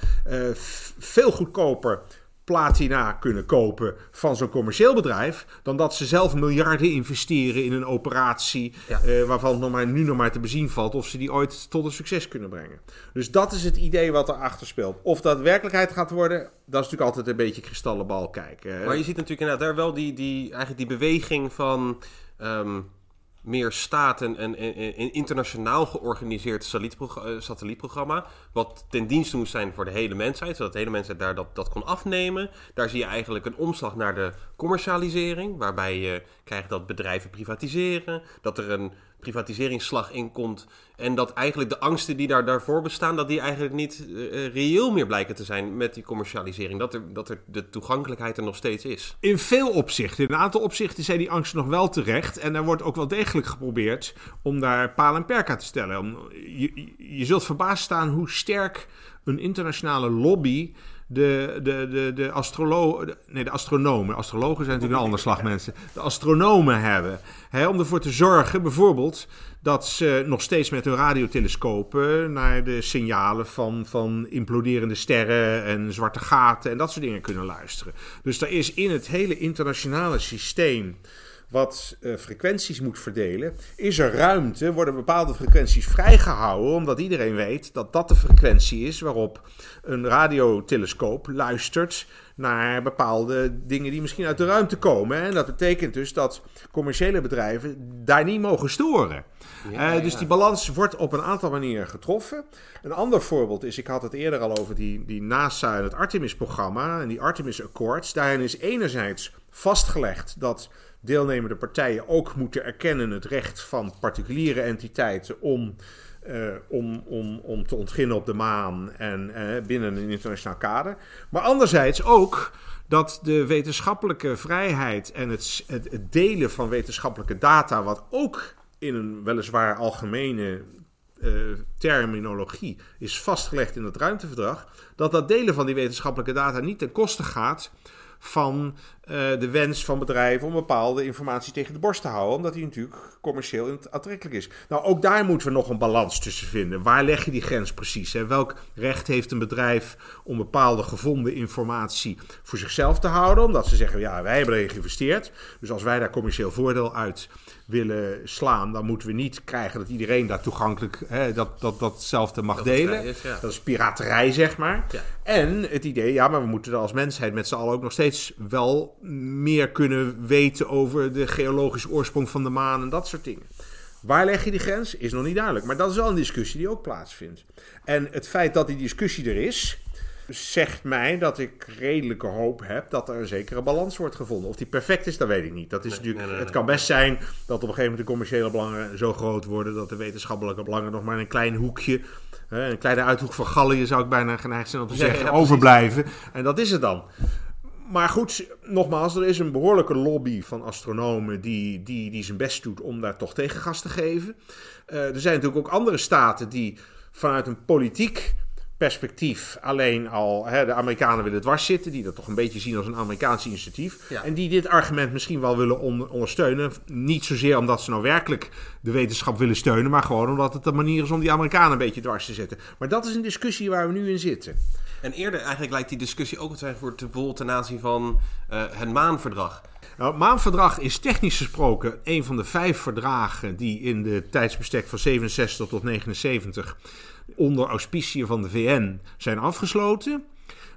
Speaker 3: veel goedkoper platina kunnen kopen van zo'n commercieel bedrijf, dan dat ze zelf miljarden investeren in een operatie uh, waarvan nog maar, nu nog maar te bezien valt of ze die ooit tot een succes kunnen brengen. Dus dat is het idee wat erachter speelt. Of dat werkelijkheid gaat worden, dat is natuurlijk altijd een beetje kristallenbal kijken.
Speaker 2: Maar je ziet natuurlijk inderdaad daar wel die, die, eigenlijk die beweging van... Um meer staat en, en, en, internationaal georganiseerd eh, satellietprogramma. Wat ten dienste moest zijn voor de hele mensheid, zodat de hele mensheid daar dat, dat kon afnemen. Daar zie je eigenlijk een omslag naar de commercialisering, waarbij je krijgt dat bedrijven privatiseren, dat er een privatiseringsslag in komt. En dat eigenlijk de angsten die daar, daarvoor bestaan, dat die eigenlijk niet uh, reëel meer blijken te zijn met die commercialisering. Dat, er, dat er de toegankelijkheid er nog steeds is.
Speaker 3: In veel opzichten. In een aantal opzichten zijn die angsten nog wel terecht. En er wordt ook wel degelijk geprobeerd om daar paal en perk aan te stellen. je, je zult verbaasd staan hoe sterk een internationale lobby de, de, de, de, astrolo nee, de astronomen, astrologen zijn natuurlijk een ander slag mensen, de astronomen hebben. Hè, om ervoor te zorgen bijvoorbeeld dat ze nog steeds met hun radiotelescopen naar de signalen van, van imploderende sterren en zwarte gaten en dat soort dingen kunnen luisteren. Dus er is in het hele internationale systeem wat uh, frequenties moet verdelen, is er ruimte, worden bepaalde frequenties vrijgehouden, omdat iedereen weet dat dat de frequentie is waarop een radiotelescoop luistert naar bepaalde dingen die misschien uit de ruimte komen. En dat betekent dus dat commerciële bedrijven daar niet mogen storen. Ja, uh, dus die balans wordt op een aantal manieren getroffen. Een ander voorbeeld is, ik had het eerder al over die, die NASA en het Artemis-programma en die Artemis Accords. Daarin is enerzijds vastgelegd dat deelnemende partijen ook moeten erkennen het recht van particuliere entiteiten om, uh, om, om, om te ontginnen op de maan en uh, binnen een internationaal kader. Maar anderzijds ook dat de wetenschappelijke vrijheid en het, het, delen van wetenschappelijke data, wat ook in een weliswaar algemene uh, terminologie is vastgelegd in het ruimteverdrag, dat dat delen van die wetenschappelijke data niet ten koste gaat van de wens van bedrijven om bepaalde informatie tegen de borst te houden, omdat die natuurlijk commercieel aantrekkelijk is. Nou, ook daar moeten we nog een balans tussen vinden. Waar leg je die grens precies? Hè? Welk recht heeft een bedrijf om bepaalde gevonden informatie voor zichzelf te houden, omdat ze zeggen, ja, wij hebben erin geïnvesteerd, dus als wij daar commercieel voordeel uit willen slaan, dan moeten we niet krijgen dat iedereen daar toegankelijk hè, dat, dat, datzelfde mag delen. Is, ja. Dat is piraterij, zeg maar. Ja. En het idee, ja, maar we moeten er als mensheid met z'n allen ook nog steeds wel meer kunnen weten over de geologische oorsprong van de maan en dat soort dingen. Waar leg je die grens? Is nog niet duidelijk. Maar dat is wel een discussie die ook plaatsvindt. En het feit dat die discussie er is, zegt mij dat ik redelijke hoop heb dat er een zekere balans wordt gevonden. Of die perfect is, dat weet ik niet. Dat is natuurlijk, het kan best zijn dat op een gegeven moment de commerciële belangen zo groot worden dat de wetenschappelijke belangen nog maar een klein hoekje, een kleine uithoek van Gallië zou ik bijna geneigd zijn om te zeggen, overblijven. En dat is het dan. Maar goed, nogmaals, er is een behoorlijke lobby van astronomen die, die, die zijn best doet om daar toch tegengas te geven. Uh, er zijn natuurlijk ook andere staten die vanuit een politiek perspectief alleen al hè, de Amerikanen willen dwars zitten, die dat toch een beetje zien als een Amerikaans initiatief. En die dit argument misschien wel willen ondersteunen. Niet zozeer omdat ze nou werkelijk de wetenschap willen steunen, maar gewoon omdat het de manier is om die Amerikanen een beetje dwars te zetten. Maar dat is een discussie waar we nu in zitten.
Speaker 2: En eerder eigenlijk lijkt die discussie ook te zijn voor bijvoorbeeld ten aanzien van uh, het maanverdrag.
Speaker 3: Nou, het maanverdrag is technisch gesproken een van de vijf verdragen die in de tijdsbestek van 67 tot 79 onder auspiciën van de VN zijn afgesloten.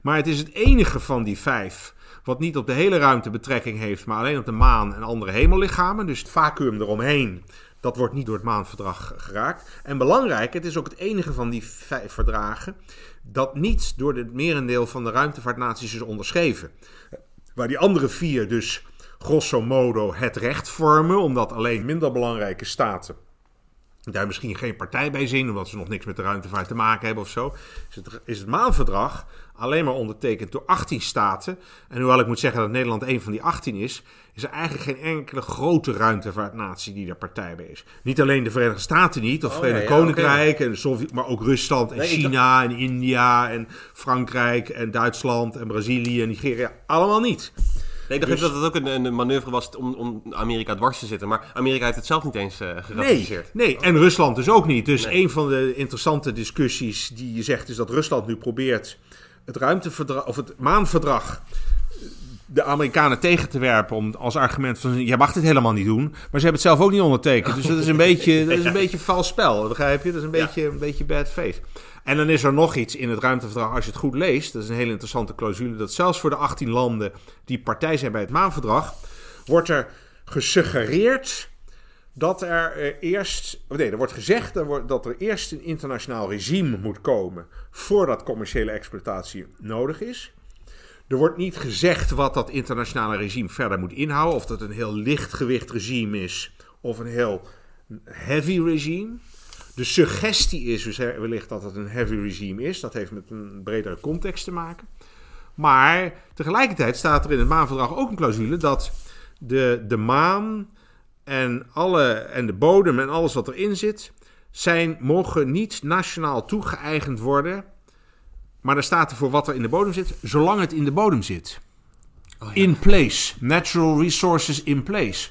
Speaker 3: Maar het is het enige van die vijf wat niet op de hele ruimte betrekking heeft, maar alleen op de maan en andere hemellichamen. Dus het vacuüm eromheen, dat wordt niet door het maanverdrag geraakt. En belangrijk, het is ook het enige van die vijf verdragen dat niet door het merendeel van de ruimtevaartnaties is onderschreven. Waar die andere vier dus grosso modo het recht vormen, omdat alleen minder belangrijke staten daar misschien geen partij bij zien, omdat ze nog niks met de ruimtevaart te maken hebben of zo, is het, is het maanverdrag alleen maar ondertekend door 18 staten. En hoewel ik moet zeggen dat Nederland een van die 18 is, is er eigenlijk geen enkele grote ruimtevaartnatie die daar partij bij is. Niet alleen de Verenigde Staten niet, of oh, Verenigd Koninkrijk, en de Sovjet, maar ook Rusland en China en India en Frankrijk en Duitsland en Brazilië en Nigeria. Allemaal niet.
Speaker 2: Nee, ik dacht dus... dat het ook een, een, manoeuvre was om, om Amerika dwars te zitten. Maar Amerika heeft het zelf niet eens uh, geratificeerd.
Speaker 3: Nee, nee, en Rusland dus ook niet. Dus een van de interessante discussies die je zegt is dat Rusland nu probeert het ruimteverdrag of het maanverdrag de Amerikanen tegen te werpen om als argument van jij mag dit helemaal niet doen, maar ze hebben het zelf ook niet ondertekend. Dus dat is een beetje, dat is een beetje vals spel, begrijp je? Dat is een beetje, een beetje bad faith. En dan is er nog iets in het ruimteverdrag, als je het goed leest, dat is een hele interessante clausule, dat zelfs voor de 18 landen die partij zijn bij het maanverdrag, wordt er gesuggereerd dat er eerst, nee, er wordt gezegd dat er eerst een internationaal regime moet komen voordat commerciële exploitatie nodig is. Er wordt niet gezegd wat dat internationale regime verder moet inhouden, of dat een heel lichtgewicht regime is of een heel heavy regime. De suggestie is dus wellicht dat het een heavy regime is. Dat heeft met een bredere context te maken. Maar tegelijkertijd staat er in het maanverdrag ook een clausule dat de, de maan en, alle, en de bodem en alles wat erin zit, zijn, mogen niet nationaal toegeëigend worden Maar daar staat er voor wat er in de bodem zit, zolang het in de bodem zit. In place. Natural resources in place.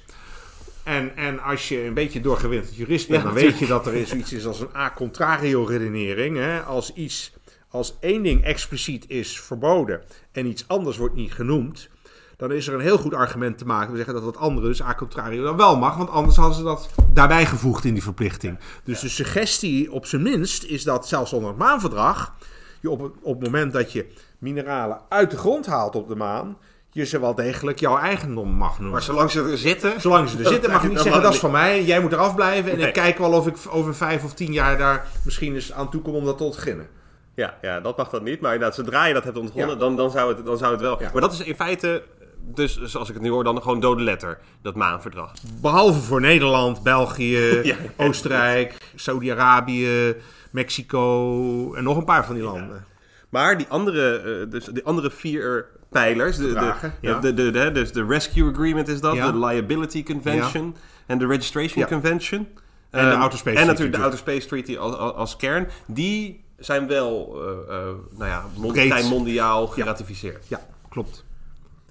Speaker 3: En, en als je een beetje doorgewinterd jurist bent,
Speaker 2: Ja,
Speaker 3: dan weet je dat er zoiets is als een a contrario redenering. Hè? Als, iets, als één ding expliciet is verboden en iets anders wordt niet genoemd, dan is er een heel goed argument te maken. We zeggen dat het andere, dus a contrario, dan wel mag. Want anders hadden ze dat daarbij gevoegd in die verplichting. Dus de suggestie op zijn minst is dat zelfs onder het maanverdrag... je op het, op het moment dat je mineralen uit de grond haalt op de maan... je ze wel degelijk jouw eigendom mag noemen.
Speaker 2: Maar zolang ze er zitten...
Speaker 3: Zolang ze er zitten, mag je niet zeggen dat is van mij. Jij moet eraf blijven. En
Speaker 2: Nee.
Speaker 3: ik kijk wel of ik over vijf of tien jaar daar misschien eens aan toe kom om dat te ontginnen.
Speaker 2: Ja, ja, dat mag dat niet. Maar inderdaad, zodra je dat hebt ontgonnen,
Speaker 3: Ja.
Speaker 2: dan, dan, zou het, dan zou het wel...
Speaker 3: Ja.
Speaker 2: Maar dat is in feite, dus zoals ik het nu hoor, dan gewoon dode letter. Dat maanverdrag.
Speaker 3: Behalve voor Nederland, België,
Speaker 2: Ja.
Speaker 3: Oostenrijk, Saudi-Arabië, Mexico en nog een paar van die landen.
Speaker 2: Maar die andere, eh, dus die andere vier pijlers, de, de,
Speaker 3: ja.
Speaker 2: de, de, de, dus de Rescue Agreement is dat,
Speaker 3: Ja.
Speaker 2: de Liability Convention en de Registration. Convention.
Speaker 3: En de
Speaker 2: Ehm,
Speaker 3: Outer Space
Speaker 2: En natuurlijk de. Outer Space Treaty als, kern. Die zijn wel, eh, nou ja,
Speaker 3: Breed.
Speaker 2: mondiaal mondiaal geratificeerd.
Speaker 3: Ja, klopt.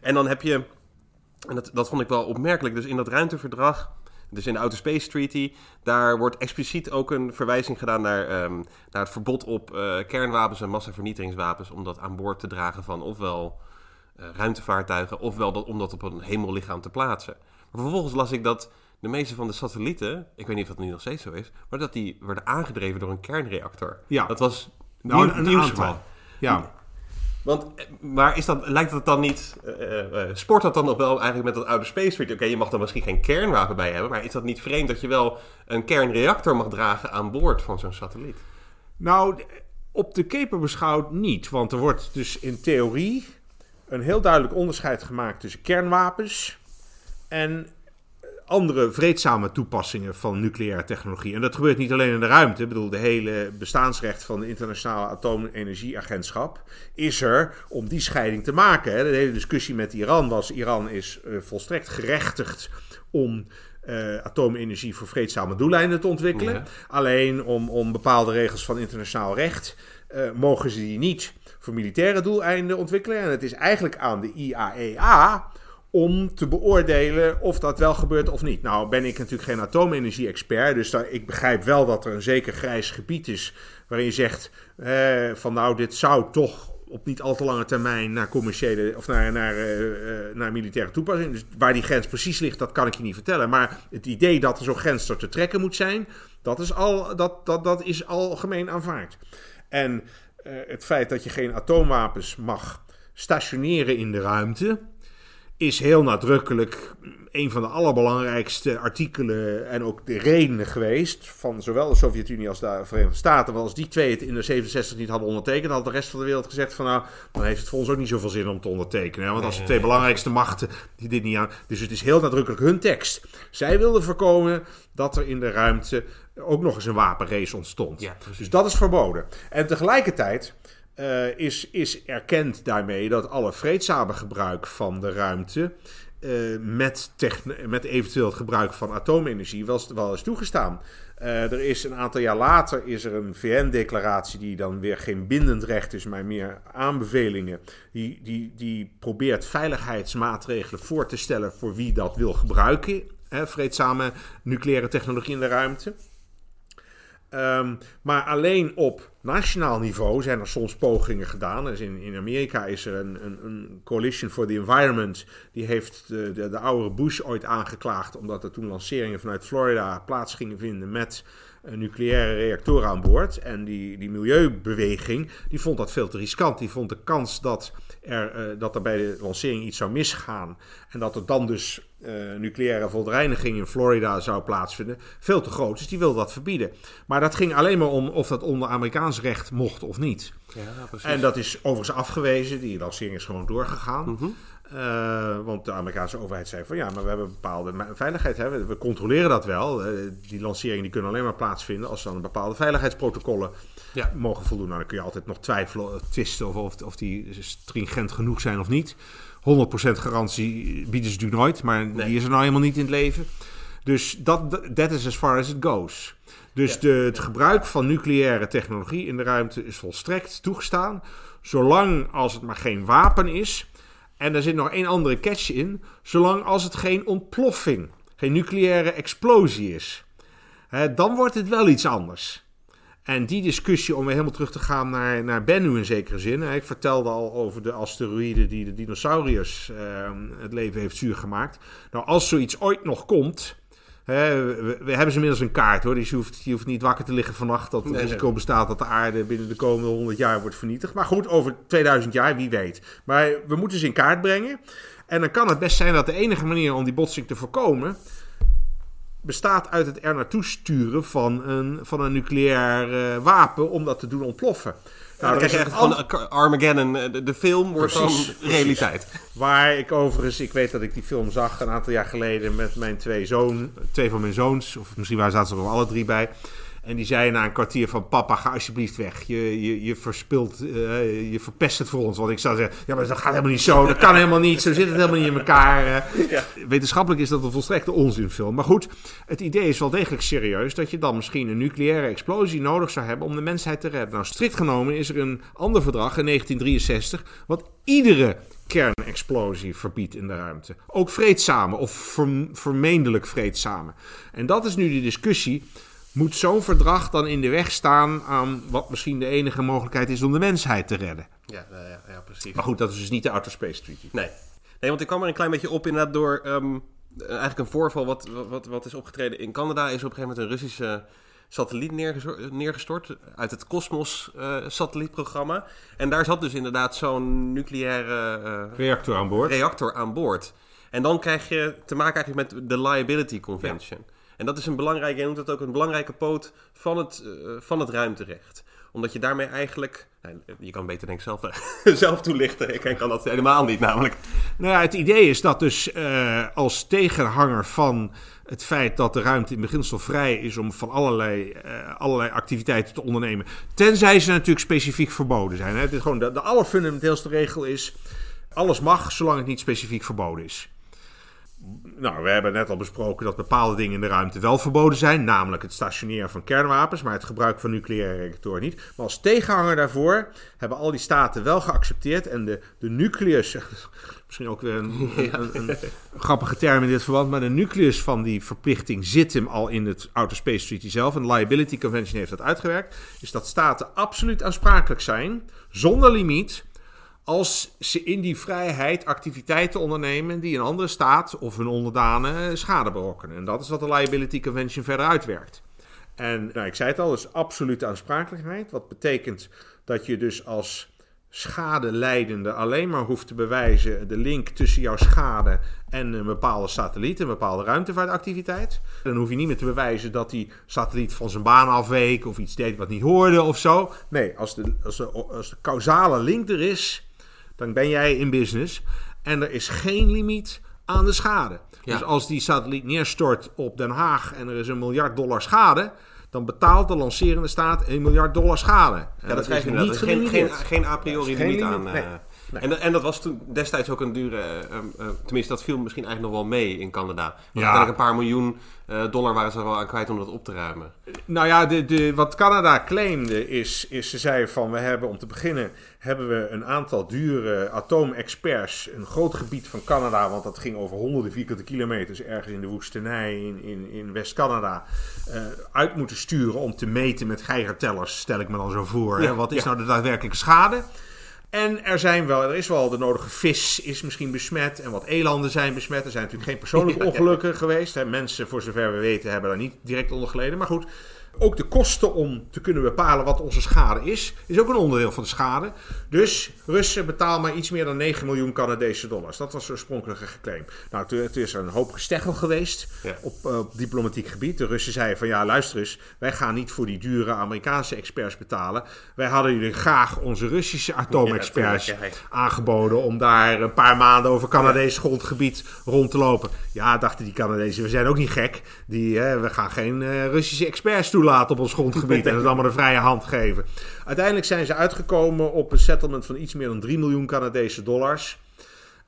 Speaker 2: En dan heb je, en dat, dat vond ik wel opmerkelijk, dus in dat ruimteverdrag, dus in de Outer Space Treaty, daar wordt expliciet ook een verwijzing gedaan naar, ehm, naar het verbod op eh, kernwapens en massavernietigingswapens om dat aan boord te dragen van ofwel ruimtevaartuigen, ofwel dat, om dat op een hemellichaam te plaatsen. Maar vervolgens las ik dat de meeste van de satellieten, ik weet niet of dat nu nog steeds zo is, maar dat die werden aangedreven door een kernreactor.
Speaker 3: Ja.
Speaker 2: Dat was
Speaker 3: Nou,
Speaker 2: nieuw-
Speaker 3: een,
Speaker 2: nieuws
Speaker 3: aantal. Ja.
Speaker 2: Want, eh, maar is dat, lijkt het dan niet, eh, eh, eh, sport dat dan nog wel eigenlijk met dat oude Space? Oké, je mag er misschien geen kernwapen bij hebben, maar is dat niet vreemd dat je wel een kernreactor mag dragen aan boord van zo'n satelliet?
Speaker 3: Nou, op de keper beschouwd niet. Want er wordt dus in theorie een heel duidelijk onderscheid gemaakt tussen kernwapens en andere vreedzame toepassingen van nucleaire technologie. En dat gebeurt niet alleen in de ruimte. Ik bedoel, de hele bestaansrecht van de Internationale Atoomenergieagentschap is er om die scheiding te maken. De hele discussie met Iran was, Iran is eh, volstrekt gerechtigd om eh, atoomenergie voor vreedzame doeleinden te ontwikkelen.
Speaker 2: Ja.
Speaker 3: Alleen om, om bepaalde regels van internationaal recht eh, mogen ze die niet voor militaire doeleinden ontwikkelen. En het is eigenlijk aan de IAEA om te beoordelen of dat wel gebeurt of niet. Nou ben ik natuurlijk geen atoomenergie-expert, dus daar, ik begrijp wel dat er een zeker grijs gebied is waarin je zegt eh, van nou dit zou toch op niet al te lange termijn naar commerciële of naar, naar, eh, eh, naar militaire toepassing. Dus waar die grens precies ligt, dat kan ik je niet vertellen. Maar het idee dat er zo'n grens door te trekken moet zijn, dat is, al, dat, dat, dat is algemeen aanvaard. En het feit dat je geen atoomwapens mag stationeren in de ruimte, is heel nadrukkelijk een van de allerbelangrijkste artikelen en ook de redenen geweest van zowel de Sovjet-Unie als de Verenigde Staten. Want als die twee het in de 67 niet hadden ondertekend, had de rest van de wereld gezegd van nou, dan heeft het voor ons ook niet zoveel zin om te ondertekenen. hè. Want als de twee belangrijkste machten die dit niet aan... Dus het is heel nadrukkelijk hun tekst. Zij wilden voorkomen dat er in de ruimte ook nog eens een wapenrace ontstond.
Speaker 2: Ja,
Speaker 3: dus dat is verboden. En tegelijkertijd eh, is, is erkend daarmee dat alle vreedzame gebruik van de ruimte eh, met, met eventueel het gebruik van atoomenergie wel, is- wel is toegestaan. Eh, er is een aantal jaar later is er een VN-declaratie die dan weer geen bindend recht is, maar meer aanbevelingen. Die, die, die probeert veiligheidsmaatregelen voor te stellen voor wie dat wil gebruiken. Hè, vreedzame nucleaire technologie in de ruimte. Ehm, maar alleen op nationaal niveau zijn er soms pogingen gedaan. Dus in, in Amerika is er een, een, een Coalition for the Environment. Die heeft de, de, de oudere Bush ooit aangeklaagd. omdat er toen lanceringen vanuit Florida plaats gingen vinden met nucleaire reactoren aan boord. En die, die milieubeweging die vond dat veel te riskant. Die vond de kans dat er, eh, dat er bij de lancering iets zou misgaan. en dat er dan dus eh, nucleaire verontreiniging in Florida zou plaatsvinden. veel te groot. Dus die wilde dat verbieden. Maar dat ging alleen maar om of dat onder Amerikaans recht mocht of niet.
Speaker 2: Ja, precies.
Speaker 3: En dat is overigens afgewezen. Die lancering is gewoon doorgegaan.
Speaker 2: Mhm.
Speaker 3: Eh, want de Amerikaanse overheid zei van ja, maar we hebben bepaalde veiligheid. Hè? We, we controleren dat wel. Eh, die lanceringen die kunnen alleen maar plaatsvinden als ze aan bepaalde veiligheidsprotocollen
Speaker 2: Ja.
Speaker 3: mogen voldoen. Nou, dan kun je altijd nog twijfelen, twisten of, of, of die stringent genoeg zijn of niet. 100% garantie bieden ze natuurlijk nooit, maar
Speaker 2: Nee.
Speaker 3: die is er nou helemaal niet in het leven. Dus dat that is as far as it goes. Dus
Speaker 2: Ja.
Speaker 3: de, het gebruik van nucleaire technologie in de ruimte is volstrekt toegestaan, zolang als het maar geen wapen is. En er zit nog één andere catch in, zolang als het geen ontploffing, geen nucleaire explosie is. Hè, dan wordt het wel iets anders. En die discussie, om weer helemaal terug te gaan naar, naar Bennu in zekere zin. Ik vertelde al over de asteroïde die de dinosauriërs uh, het leven heeft zuur gemaakt. Nou, als zoiets ooit nog komt, Hè, we, we, hebben ze inmiddels een kaart hoor. Dus je hoeft, je hoeft niet wakker te liggen vannacht dat het risico bestaat dat de aarde binnen de komende 100 jaar wordt vernietigd. Maar goed, over 2000 jaar, wie weet. Maar we moeten ze in kaart brengen. En dan kan het best zijn dat de enige manier om die botsing te voorkomen. Bestaat uit het er naartoe sturen van een, van een nucleair uh, wapen om dat te doen ontploffen.
Speaker 2: Nou, dan krijg je echt al... Armageddon, de, de film wordt dan realiteit.
Speaker 3: Waar ik overigens, ik weet dat ik die film zag een aantal jaar geleden met mijn twee zoon, twee van mijn zoons, of misschien waren zaten ze er wel alle drie bij. En die zei na een kwartier van papa, ga alsjeblieft weg. Je, je, je verspilt, uh, je verpest het voor ons. Want ik zou zeggen, ja, maar dat gaat helemaal niet zo. Dat kan helemaal niet. Zo zit het helemaal niet in elkaar. Ja. Wetenschappelijk is dat een volstrekte onzinfilm. Maar goed, het idee is wel degelijk serieus dat je dan misschien een nucleaire explosie nodig zou hebben om de mensheid te redden. Nou, strikt genomen is er een ander verdrag in 1963 wat iedere kernexplosie verbiedt in de ruimte. Ook vreedzame of vermeendelijk vreedzame. En dat is nu de discussie moet zo'n verdrag dan in de weg staan aan wat misschien de enige mogelijkheid is om de mensheid te redden?
Speaker 2: Ja, ja, ja precies.
Speaker 3: Maar goed, dat is dus niet de Outer Space Treaty.
Speaker 2: Nee, nee want ik kwam er een klein beetje op inderdaad door um, eigenlijk een voorval wat, wat, wat is opgetreden in Canada. Is op een gegeven moment een Russische satelliet neergestort uit het Cosmos-satellietprogramma. Uh, en daar zat dus inderdaad zo'n nucleaire
Speaker 3: uh, reactor aan boord.
Speaker 2: Reactor aan boord. En dan krijg je te maken eigenlijk met de Liability Convention. Ja. En dat is een belangrijke, je noemt het ook een belangrijke poot van het, uh, van het ruimterecht. Omdat je daarmee eigenlijk, nou, je kan beter denk ik zelf, zelf toelichten. Ik kan dat helemaal niet namelijk.
Speaker 3: Nou ja, het idee is dat dus uh, als tegenhanger van het feit dat de ruimte in beginsel vrij is om van allerlei, allerlei activiteiten te ondernemen. Tenzij ze natuurlijk specifiek verboden zijn. Het is gewoon de, de allerfundamenteelste regel is, alles mag zolang het niet specifiek verboden is nou, we hebben net al besproken dat bepaalde dingen in de ruimte wel verboden zijn, namelijk het stationeren van kernwapens, maar het gebruik van nucleaire reactoren niet. Maar als tegenhanger daarvoor hebben al die staten wel geaccepteerd en de, de nucleus, misschien ook weer een, een, een, grappige term in dit verband, maar de nucleus van die verplichting zit hem al in het Outer Space Treaty zelf. En de Liability Convention heeft dat uitgewerkt, is dat staten absoluut aansprakelijk zijn, zonder limiet als ze in die vrijheid activiteiten ondernemen die een andere staat of hun onderdanen schade berokkenen. En dat is wat de Liability Convention verder uitwerkt. En nou, ik zei het al, is absolute aansprakelijkheid. Wat betekent dat je dus als schadeleidende alleen maar hoeft te bewijzen de link tussen jouw schade en een bepaalde satelliet, een bepaalde ruimtevaartactiviteit. Dan hoef je niet meer te bewijzen dat die satelliet van zijn baan afweek of iets deed wat niet hoorde of zo. Nee, als de, als de, als de causale link er is, dan ben jij in business. En er is geen limiet aan de schade. Ja. Dus als die satelliet neerstort op Den Haag en er is een miljard dollar schade, dan betaalt de lancerende staat 1 miljard dollar schade. En
Speaker 2: ja, dat, dat krijg je niet geen, geen, geen a priori limiet aan. Nee. Uh, Nee. En, en, dat was toen destijds ook een dure. Uh, uh, tenminste, dat viel misschien eigenlijk nog wel mee in Canada. Want ja. uiteindelijk een paar miljoen uh, dollar waren ze er wel aan kwijt om dat op te ruimen.
Speaker 3: Nou ja, de, de, wat Canada claimde is, is ze zei van we hebben om te beginnen hebben we een aantal dure atoomexperts, een groot gebied van Canada, want dat ging over honderden vierkante kilometers ergens in de woestenij in, in, in West-Canada, uit moeten sturen om te meten met geigertellers, stel ik me dan zo voor. Ja, hè? Wat is ja. nou de daadwerkelijke schade? En er, zijn wel, er is wel de nodige vis is misschien besmet en wat elanden zijn besmet. Er zijn natuurlijk geen persoonlijke ongelukken geweest. Hè. Mensen, voor zover we weten, hebben daar niet direct onder geleden. Maar goed, ook de kosten om te kunnen bepalen wat onze schade is, is ook een onderdeel van de schade. Dus Russen betalen maar iets meer dan 9 miljoen Canadese dollars. Dat was de oorspronkelijke geclaim. Nou, het is een hoop gesteggel geweest ja. op, op, diplomatiek gebied. De Russen zeiden van ja, luister eens, wij gaan niet voor die dure Amerikaanse experts betalen. Wij hadden jullie graag onze Russische atoomexperts ja, aangeboden om daar een paar maanden over Canadees grondgebied rond te lopen. Ja, dachten die Canadezen, we zijn ook niet gek. Die, uh, we gaan geen uh, Russische experts toelaten op ons grondgebied en het allemaal de vrije hand geven. Uiteindelijk zijn ze uitgekomen op een settlement van iets meer dan 3 miljoen Canadese dollars.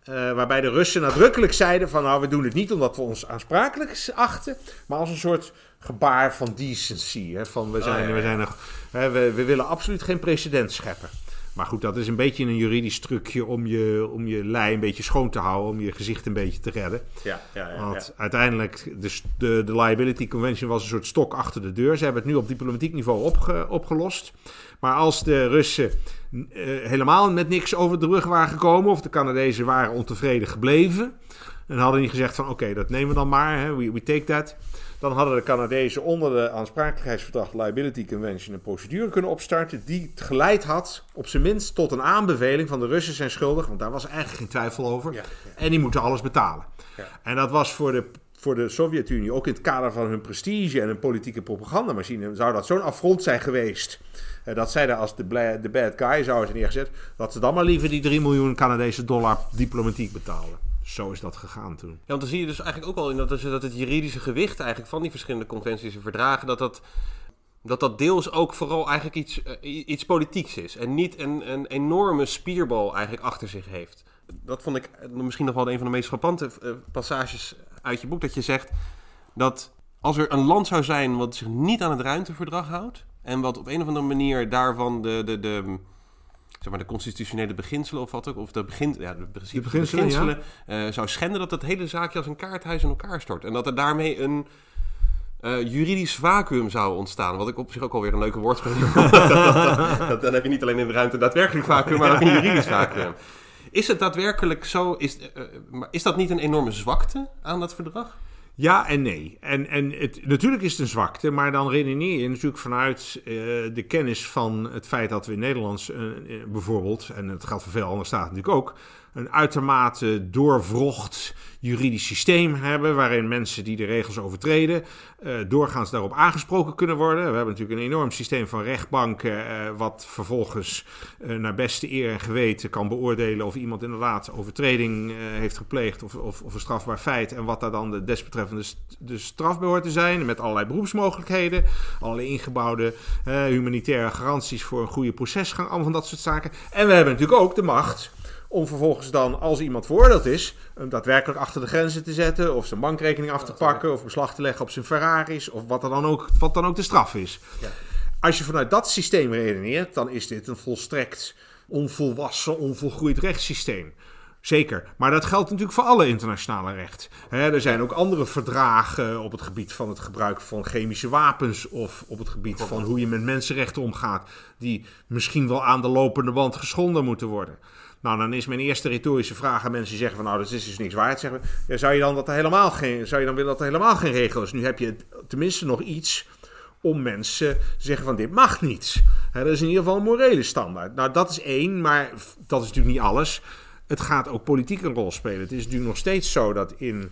Speaker 3: Uh, waarbij de Russen nadrukkelijk zeiden van nou we doen het niet omdat we ons aansprakelijk achten, maar als een soort gebaar van decency. Hè, van we zijn, oh, ja, ja. We, zijn nog, hè, we, we willen absoluut geen precedent scheppen. Maar goed, dat is een beetje een juridisch trucje om je, om je lei een beetje schoon te houden, om je gezicht een beetje te redden.
Speaker 2: Ja, ja, ja,
Speaker 3: Want uiteindelijk, de, de, de Liability Convention was een soort stok achter de deur. Ze hebben het nu op diplomatiek niveau opge, opgelost. Maar als de Russen uh, helemaal met niks over de rug waren gekomen, of de Canadezen waren ontevreden gebleven, en hadden niet gezegd van oké, dat nemen we dan maar, hè, we, we take that. Dan hadden de Canadezen onder de aansprakelijkheidsverdrag Liability Convention een procedure kunnen opstarten die geleid had, op zijn minst, tot een aanbeveling van de Russen zijn schuldig, want daar was eigenlijk geen twijfel over.
Speaker 2: Ja,
Speaker 3: En die moeten alles betalen.
Speaker 2: Ja.
Speaker 3: En dat was voor de, voor de Sovjet-Unie, ook in het kader van hun prestige en hun politieke propagandamachine, zou dat zo'n affront zijn geweest. eh, dat zij daar als de, de bad guy zouden zijn neergezet. Dat ze dan maar liever die 3 miljoen Canadese dollar diplomatiek betalen. Zo is dat gegaan toen.
Speaker 2: Ja, want dan zie je dus eigenlijk ook al in dat, dat het juridische gewicht eigenlijk van die verschillende conventies en verdragen, dat dat, dat, dat deels ook vooral eigenlijk iets, eh, iets politieks is. En niet een, een enorme spierbal eigenlijk achter zich heeft. Dat vond ik eh, misschien nog wel een van de meest frappante eh, passages uit je boek. Dat je zegt dat als er een land zou zijn wat zich niet aan het ruimteverdrag houdt. En wat op een of andere manier daarvan de, de, de, zeg maar de constitutionele beginselen of wat ook. Of de, begin, ja, de,
Speaker 3: beginselen,
Speaker 2: beginselen eh, zou schenden. Dat het hele zaakje als een kaarthuis in elkaar stort. En dat er daarmee een eh, juridisch vacuüm zou ontstaan. Wat ik op zich ook alweer een leuke woordspeling vond. Dat- dat- dat- Dan heb je niet alleen in de ruimte daadwerkelijk vacuüm, maar ook een juridisch vacuüm. Is het daadwerkelijk zo? Is, eh, is dat niet een enorme zwakte aan dat verdrag?
Speaker 3: Ja en nee. En, en het, natuurlijk is het een zwakte, maar dan redeneer je natuurlijk vanuit eh, de kennis van het feit dat we in Nederland eh, eh, bijvoorbeeld, en het geldt voor veel andere staten natuurlijk ook, een uitermate doorvrocht juridisch systeem hebben, waarin mensen die de regels overtreden, eh, doorgaans daarop aangesproken kunnen worden. We hebben natuurlijk een enorm systeem van rechtbanken, eh, wat vervolgens eh, naar beste eer en geweten kan beoordelen of iemand inderdaad overtreding heeft gepleegd of, of, of een strafbaar feit en wat daar dan de desbetreffende st- de straf bij hoort te zijn, met allerlei beroepsmogelijkheden, allerlei ingebouwde humanitaire garanties voor een goede procesgang, allemaal van dat soort zaken. En we hebben natuurlijk ook de macht om vervolgens dan, als iemand veroordeeld is, hem daadwerkelijk achter de grenzen te zetten, of zijn bankrekening af te pakken, of beslag te leggen op zijn Ferraris, of wat, er dan ook, wat dan ook de straf is.
Speaker 2: Ja.
Speaker 3: Als je vanuit dat systeem redeneert, dan is dit een volstrekt onvolwassen, onvolgroeid rechtssysteem. Zeker, maar dat geldt natuurlijk voor alle internationale recht. Er zijn ook andere verdragen op het gebied van het gebruik van chemische wapens of op het gebied van hoe je met mensenrechten omgaat, die misschien wel aan de lopende band geschonden moeten worden. Nou, dan is mijn eerste retorische vraag aan mensen die zeggen van nou, dat is dus niks waard. Zeggen ja, zou je dan dat er helemaal geen, zou je dan willen dat er helemaal geen regel is? Nu heb je tenminste nog iets om mensen te zeggen van dit mag niet. Dat is in ieder geval een morele standaard. Nou, dat is één, maar dat is natuurlijk niet alles. Het gaat ook politiek een rol spelen. Het is natuurlijk nog steeds zo dat in,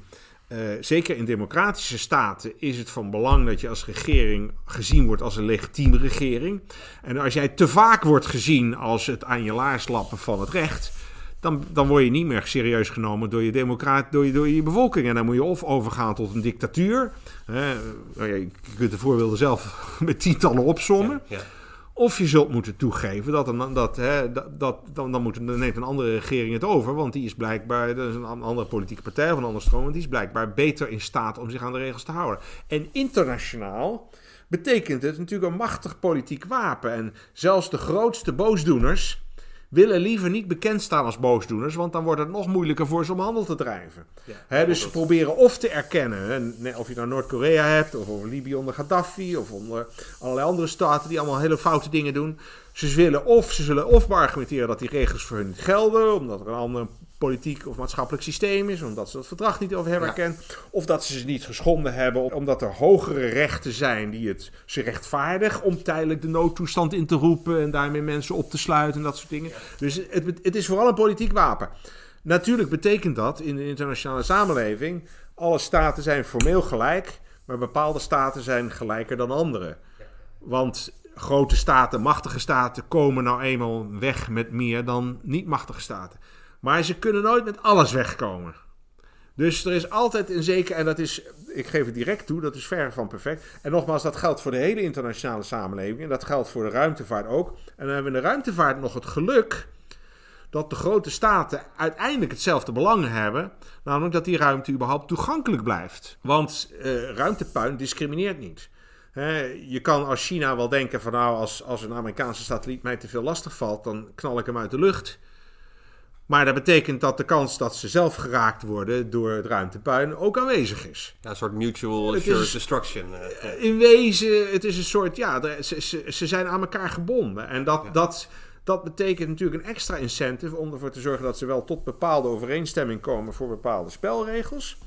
Speaker 3: eh, zeker in democratische staten, is het van belang dat je als regering gezien wordt als een legitieme regering. En als jij te vaak wordt gezien als het aan je laars lappen van het recht, dan, dan word je niet meer serieus genomen door je, democraat, door, je, door je bevolking. En dan moet je of overgaan tot een dictatuur. Nou je kunt de voorbeelden zelf met tientallen opsommen.
Speaker 2: Ja.
Speaker 3: Of je zult moeten toegeven dat, dat, hè, dat, dat dan, dan, dan neemt een andere regering het over. Want die is blijkbaar, dat is een andere politieke partij of een andere stroom. Want die is blijkbaar beter in staat om zich aan de regels te houden. En internationaal betekent het natuurlijk een machtig politiek wapen. En zelfs de grootste boosdoeners willen liever niet bekend staan als boosdoeners, want dan wordt het nog moeilijker voor ze om handel te drijven. Dus ze proberen of te erkennen, hè, of je nou Noord-Korea hebt, of over Libië onder Gaddafi, of onder allerlei andere staten die allemaal hele foute dingen doen. Ze willen of, ze zullen of beargumenteren dat die regels voor hun niet gelden, omdat er een ander politiek of maatschappelijk systeem is, omdat ze dat verdrag niet over hebben
Speaker 2: Ja.
Speaker 3: erkend, of dat ze ze niet geschonden hebben, omdat er hogere rechten zijn die het ze rechtvaardigen om tijdelijk de noodtoestand in te roepen en daarmee mensen op te sluiten en dat soort dingen. Dus het, het is vooral een politiek wapen. Natuurlijk betekent dat in de internationale samenleving, alle staten zijn formeel gelijk, maar bepaalde staten zijn gelijker dan andere. Want grote staten, machtige staten, komen nou eenmaal weg met meer dan niet-machtige staten. Maar ze kunnen nooit met alles wegkomen. Dus er is altijd een zeker, en dat is, ik geef het direct toe, dat is ver van perfect. En nogmaals, dat geldt voor de hele internationale samenleving. En dat geldt voor de ruimtevaart ook. En dan hebben we in de ruimtevaart nog het geluk dat de grote staten uiteindelijk hetzelfde belang hebben. Namelijk dat die ruimte überhaupt toegankelijk blijft. Want eh, ruimtepuin discrimineert niet. je kan als China wel denken van nou, als, als een Amerikaanse satelliet mij te veel lastig valt, dan knal ik hem uit de lucht. Maar dat betekent dat de kans dat ze zelf geraakt worden door het ruimtepuin ook aanwezig is.
Speaker 2: Ja, een soort mutual assured destruction.
Speaker 3: Uh, in wezen, het is een soort, ja, ze, ze, ze zijn aan elkaar gebonden. En dat, dat, dat betekent natuurlijk een extra incentive om ervoor te zorgen dat ze wel tot bepaalde overeenstemming komen voor bepaalde spelregels.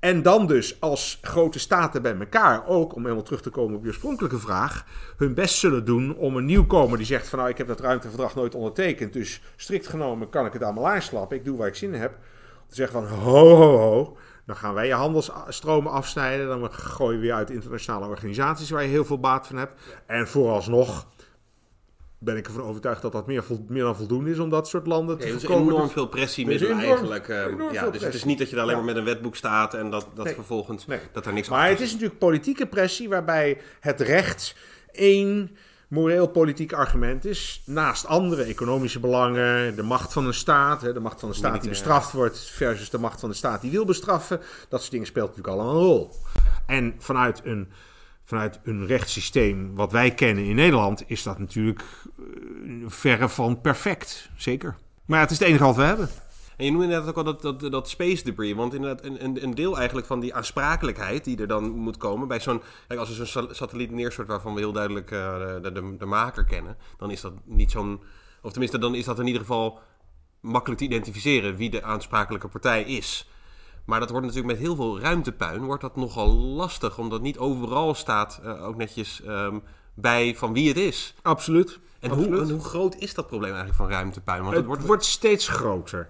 Speaker 3: En dan dus als grote staten bij elkaar ook, om helemaal terug te komen op je oorspronkelijke vraag, hun best zullen doen om een nieuwkomer die zegt van nou ik heb dat ruimteverdrag nooit ondertekend, dus strikt genomen kan ik het allemaal aanslappen, ik doe waar ik zin in heb. Te zeggen van ho ho ho, dan gaan wij je handelsstromen afsnijden, dan gooien we je uit internationale organisaties waar je heel veel baat van hebt. En vooralsnog ben ik ervan overtuigd dat dat meer, meer dan voldoende is om dat soort landen te voorkomen.
Speaker 2: Er is enorm veel pressiemiddelen eigenlijk. Uh, ja, dus het is niet dat je daar alleen maar met een wetboek staat en dat, dat vervolgens dat er niks
Speaker 3: Maar het is natuurlijk politieke pressie waarbij het recht één moreel-politiek argument is. Naast andere economische belangen, de macht van een staat, de macht van een staat die bestraft wordt versus de macht van de staat die wil bestraffen. Dat soort dingen speelt natuurlijk allemaal een rol. En vanuit een vanuit een rechtssysteem wat wij kennen in Nederland, is dat natuurlijk uh, verre van perfect. Zeker. Maar ja, het is het enige wat we hebben.
Speaker 2: En je noemde inderdaad ook al dat, dat, dat space debris. Want inderdaad, een, een deel eigenlijk van die aansprakelijkheid die er dan moet komen bij zo'n. Als er zo'n satelliet neerstort waarvan we heel duidelijk uh, de, de, de, maker kennen, dan is dat niet zo'n. Of tenminste, dan is dat in ieder geval makkelijk te identificeren wie de aansprakelijke partij is. Maar dat wordt natuurlijk met heel veel ruimtepuin wordt dat nogal lastig, omdat niet overal staat uh, ook netjes um, bij van wie het is.
Speaker 3: Absoluut.
Speaker 2: En,
Speaker 3: Absoluut.
Speaker 2: Hoe, en hoe groot is dat probleem eigenlijk van ruimtepuin? Want
Speaker 3: het, wordt, wordt steeds groter.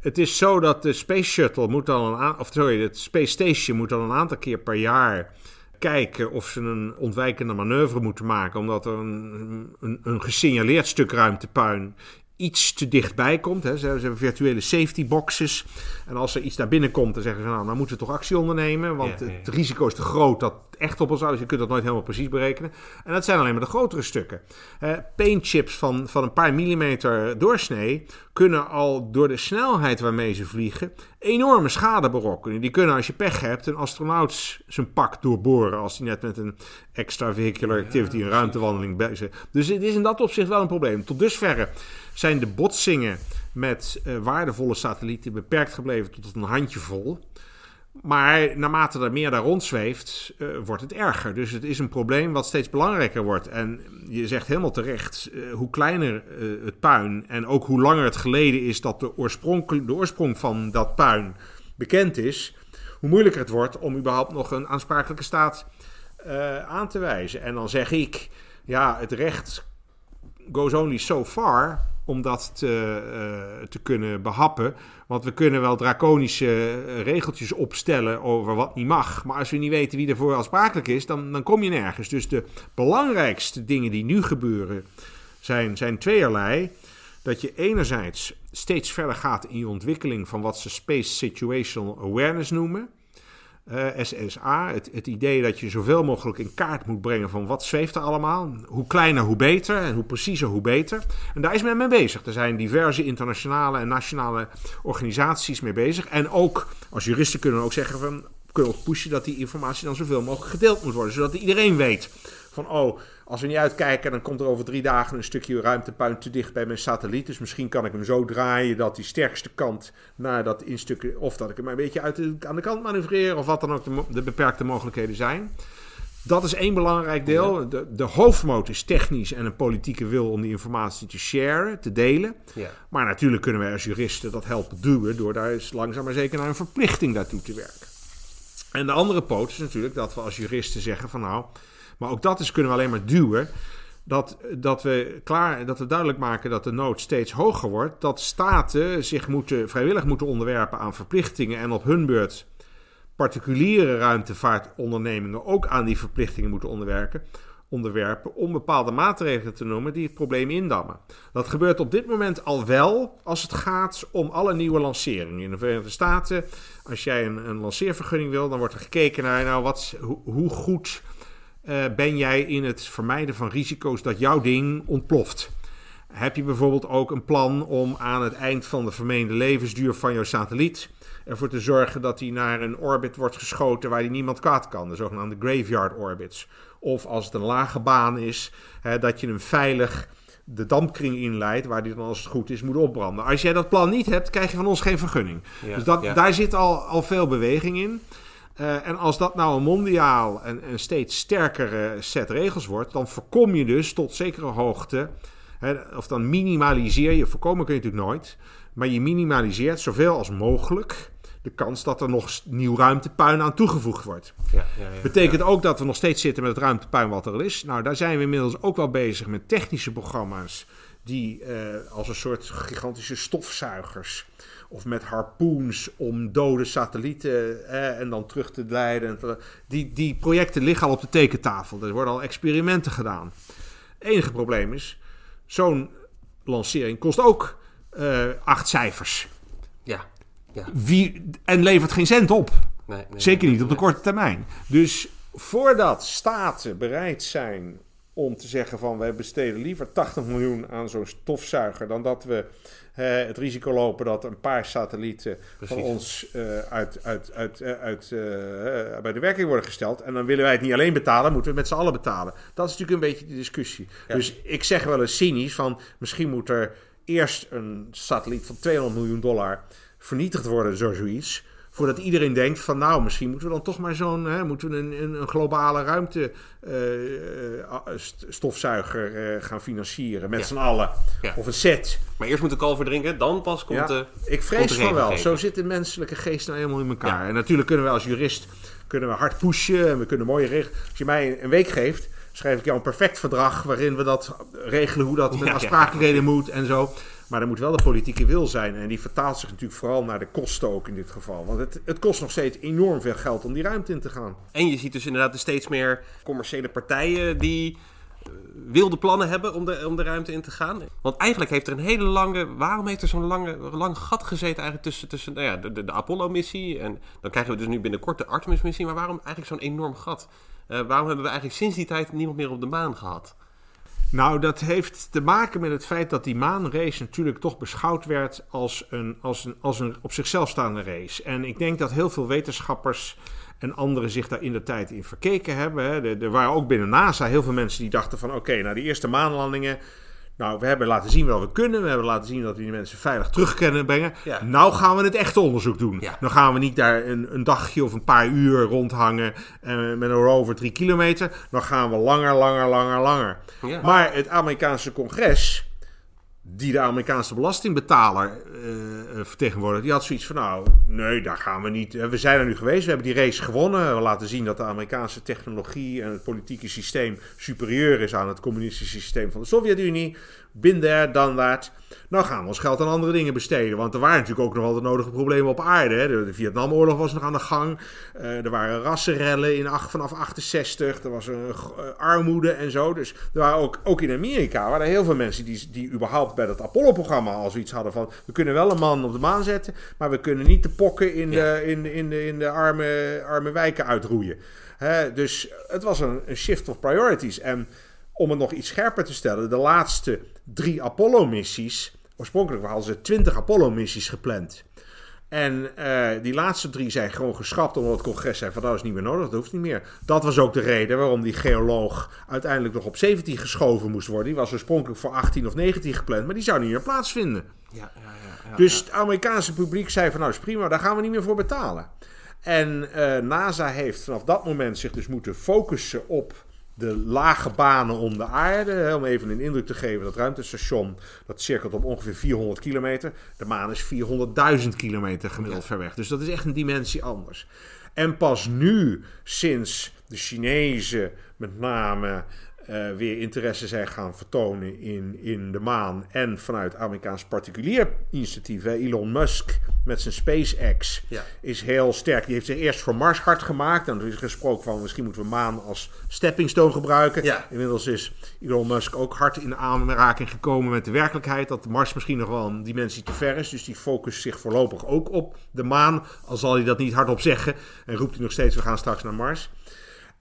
Speaker 3: Het is zo dat de Space Shuttle moet dan een of sorry, het Space Station moet dan een aantal keer per jaar kijken of ze een ontwijkende manoeuvre moeten maken, omdat er een, een, een gesignaleerd stuk ruimtepuin iets te dichtbij komt. Hè. Ze, hebben virtuele safety boxes. En als er iets daar binnenkomt, dan zeggen ze: Nou, dan moeten we toch actie ondernemen. Want het risico is te groot dat het echt op ons uit. Dus je kunt dat nooit helemaal precies berekenen. En dat zijn alleen maar de grotere stukken. Uh, paintchips van, van een paar millimeter doorsnee kunnen al door de snelheid waarmee ze vliegen enorme schade berokkenen. Die kunnen, als je pech hebt, een astronaut zijn pak doorboren. Als hij net met een extra vehicular activity, een ruimtewandeling bezig Dus het is in dat opzicht wel een probleem. Tot dusverre zijn de botsingen met uh, waardevolle satellieten beperkt gebleven tot een handjevol. Maar naarmate er meer daar rondzweeft, uh, wordt het erger. Dus het is een probleem wat steeds belangrijker wordt. En je zegt helemaal terecht, uh, hoe kleiner het puin en ook hoe langer het geleden is dat de de oorsprong van dat puin bekend is, hoe moeilijker het wordt om überhaupt nog een aansprakelijke staat aan te wijzen. En dan zeg ik, ja, het recht goes only so far om dat te, uh, te kunnen behappen. Want we kunnen wel draconische regeltjes opstellen over wat niet mag. Maar als we niet weten wie ervoor aansprakelijk is, dan, dan kom je nergens. Dus de belangrijkste dingen die nu gebeuren zijn, zijn tweeërlei. Dat je enerzijds steeds verder gaat in je ontwikkeling van wat ze Space Situational Awareness noemen. Uh, SSA, het, het, idee dat je zoveel mogelijk in kaart moet brengen van wat zweeft er allemaal. Hoe kleiner, hoe beter en hoe preciezer, hoe beter. En daar is men mee bezig. Er zijn diverse internationale en nationale organisaties mee bezig. En ook als juristen kunnen we ook zeggen van kunnen we pushen dat die informatie dan zoveel mogelijk gedeeld moet worden. Zodat iedereen weet van oh, als we niet uitkijken, dan komt er over drie dagen een stukje ruimtepuin te dicht bij mijn satelliet. Dus misschien kan ik hem zo draaien dat die sterkste kant naar dat instuk, of dat ik hem een beetje uit de, aan de kant manoeuvreer, of wat dan ook de, de beperkte mogelijkheden zijn. Dat is één belangrijk deel. De, de hoofdmoot is technisch en een politieke wil om die informatie te sharen, te delen.
Speaker 2: Ja.
Speaker 3: Maar natuurlijk kunnen wij als juristen dat helpen duwen door daar eens langzaam maar zeker naar een verplichting daartoe te werken. En de andere poot is natuurlijk dat we als juristen zeggen van nou, maar ook dat is, kunnen we alleen maar duwen. Dat, dat, we klaar, dat we duidelijk maken dat de nood steeds hoger wordt. Dat staten zich moeten, vrijwillig moeten onderwerpen aan verplichtingen. En op hun beurt particuliere ruimtevaartondernemingen ook aan die verplichtingen moeten onderwerpen. Onderwerpen om bepaalde maatregelen te noemen die het probleem indammen. Dat gebeurt op dit moment al wel als het gaat om alle nieuwe lanceringen. In de Verenigde Staten, als jij een, een lanceervergunning wil, dan wordt er gekeken naar nou, wat, hoe, hoe goed uh, ben jij in het vermijden van risico's dat jouw ding ontploft. heb je bijvoorbeeld ook een plan om aan het eind van de vermeende levensduur van jouw satelliet ervoor te zorgen dat hij naar een orbit wordt geschoten waar hij niemand kwaad kan, de zogenaamde graveyard orbits. Of als het een lage baan is, hè, dat je hem veilig de dampkring inleidt, waar die dan als het goed is moet opbranden. Als jij dat plan niet hebt, krijg je van ons geen vergunning. dus dat, daar zit al, al veel beweging in. Uh, en als dat nou een mondiaal en een steeds sterkere set regels wordt, dan voorkom je dus tot zekere hoogte, hè, of dan minimaliseer je, voorkomen kun je natuurlijk nooit, maar je minimaliseert zoveel als mogelijk de kans dat er nog nieuw ruimtepuin aan toegevoegd wordt. Ja, ja, ja, Betekent ook dat we nog steeds zitten met het ruimtepuin wat er al is. Nou, daar zijn we inmiddels ook wel bezig met technische programma's die uh, als een soort gigantische stofzuigers of met harpoens om dode satellieten eh, en dan terug te leiden. Die, die projecten liggen al op de tekentafel. Er worden al experimenten gedaan. Het enige probleem is, zo'n lancering kost ook uh, acht cijfers.
Speaker 2: Ja. ja.
Speaker 3: Wie, en levert geen cent op. Nee, nee, Zeker niet op de korte termijn. Dus voordat staten bereid zijn om te zeggen van wij besteden liever 80 miljoen aan zo'n stofzuiger dan dat we het risico lopen dat een paar satellieten van ons uh, uit, uit, uit, uh, uit uh, bij de werking worden gesteld. En dan willen wij het niet alleen betalen, moeten we het met z'n allen betalen. Dat is natuurlijk een beetje de discussie. Dus ik zeg wel eens cynisch van misschien moet er eerst een satelliet van 200 miljoen dollar vernietigd worden, zo zoiets. Voordat iedereen denkt van nou, misschien moeten we dan toch maar zo'n, moeten we een, een, globale ruimte uh, stofzuiger uh, gaan financieren met ja. z'n allen. Ja. Of een set.
Speaker 2: Maar eerst moet de kalver drinken, dan pas komt ja. de
Speaker 3: Ik vrees van wel. Zo zit de menselijke geest nou helemaal in elkaar. En natuurlijk kunnen we als jurist kunnen we hard pushen en we kunnen mooie regels. Als je mij een week geeft, schrijf ik jou een perfect verdrag waarin we dat regelen, hoe dat met afsprakenreden moet en zo. Maar er moet wel de politieke wil zijn. En die vertaalt zich natuurlijk vooral naar de kosten ook in dit geval. Want het, het kost nog steeds enorm veel geld om die ruimte in te gaan.
Speaker 2: En je ziet dus inderdaad steeds meer commerciële partijen die uh, wilde plannen hebben om de, om de ruimte in te gaan. Want eigenlijk heeft er een hele lange. Waarom heeft er zo'n lange, lang gat gezeten eigenlijk tussen, tussen nou ja, de, de, Apollo-missie. En dan krijgen we dus nu binnenkort de Artemis-missie. Maar waarom eigenlijk zo'n enorm gat? Uh, waarom hebben we eigenlijk sinds die tijd niemand meer op de maan gehad?
Speaker 3: Nou, dat heeft te maken met het feit dat die maanrace natuurlijk toch beschouwd werd als een, als een, als een op zichzelf staande race. En ik denk dat heel veel wetenschappers en anderen zich daar in de tijd in verkeken hebben. Er, waren ook binnen NASA heel veel mensen die dachten van... oké, nou die eerste maanlandingen nou, we hebben laten zien wat we kunnen. We hebben laten zien dat we die mensen veilig terug kunnen brengen. Nou gaan we het echte onderzoek doen. Ja. Dan gaan we niet daar een, een, dagje of een paar uur rondhangen uh, met een rover drie kilometer. Dan gaan we langer, langer, langer, langer. Ja. Maar het Amerikaanse congres die de Amerikaanse belastingbetaler uh, vertegenwoordigt, die had zoiets van: nou, nee, daar gaan we niet. We zijn er nu geweest, we hebben die race gewonnen. We laten zien dat de Amerikaanse technologie en het politieke systeem superieur is aan het communistische systeem van de Sovjet-Unie. Binder dan dat. Nou gaan we ons geld aan andere dingen besteden. Want er waren natuurlijk ook nog wel de nodige problemen op aarde. Hè. De, Vietnamoorlog was nog aan de gang. Uh, er waren rassenrellen in, vanaf 68. Er was een uh, armoede en zo. Dus er waren ook, ook in Amerika waren er heel veel mensen die, die überhaupt bij dat Apollo-programma al zoiets hadden van... we kunnen wel een man op de maan zetten, maar we kunnen niet de pokken in, de, in, in, de, in de arme, arme wijken uitroeien. Hè, dus het was een, een shift of priorities. En om het nog iets scherper te stellen, de laatste drie Apollo-missies. Oorspronkelijk hadden ze twintig Apollo-missies gepland. En uh, die laatste drie zijn gewoon geschrapt omdat het congres zei van dat is niet meer nodig, dat hoeft niet meer. Dat was ook de reden waarom die geoloog uiteindelijk nog op 17 geschoven moest worden. Die was oorspronkelijk voor 18 of 19 gepland, maar die zou niet meer plaatsvinden. Ja, ja, ja, ja dus het Amerikaanse publiek zei van nou is prima, daar gaan we niet meer voor betalen. En uh, NASA heeft vanaf dat moment zich dus moeten focussen op de lage banen om de aarde. Om even een indruk te geven, dat ruimtestation dat cirkelt op ongeveer 400 kilometer. De maan is 400.000 kilometer gemiddeld ver weg. Dus dat is echt een dimensie anders. En pas nu, sinds de Chinezen met name uh, weer interesse zijn gaan vertonen in, in de maan. En vanuit Amerikaans particulier initiatief, hè, Elon Musk met zijn SpaceX, ja. is heel sterk. Die heeft zich eerst voor Mars hard gemaakt. En er is gesproken van misschien moeten we maan als stepping stone gebruiken. Ja. Inmiddels is Elon Musk ook hard in aanraking gekomen met de werkelijkheid. Dat Mars misschien nog wel een dimensie te ver is. Dus die focust zich voorlopig ook op de maan. Al zal hij dat niet hardop zeggen. En roept hij nog steeds, we gaan straks naar Mars.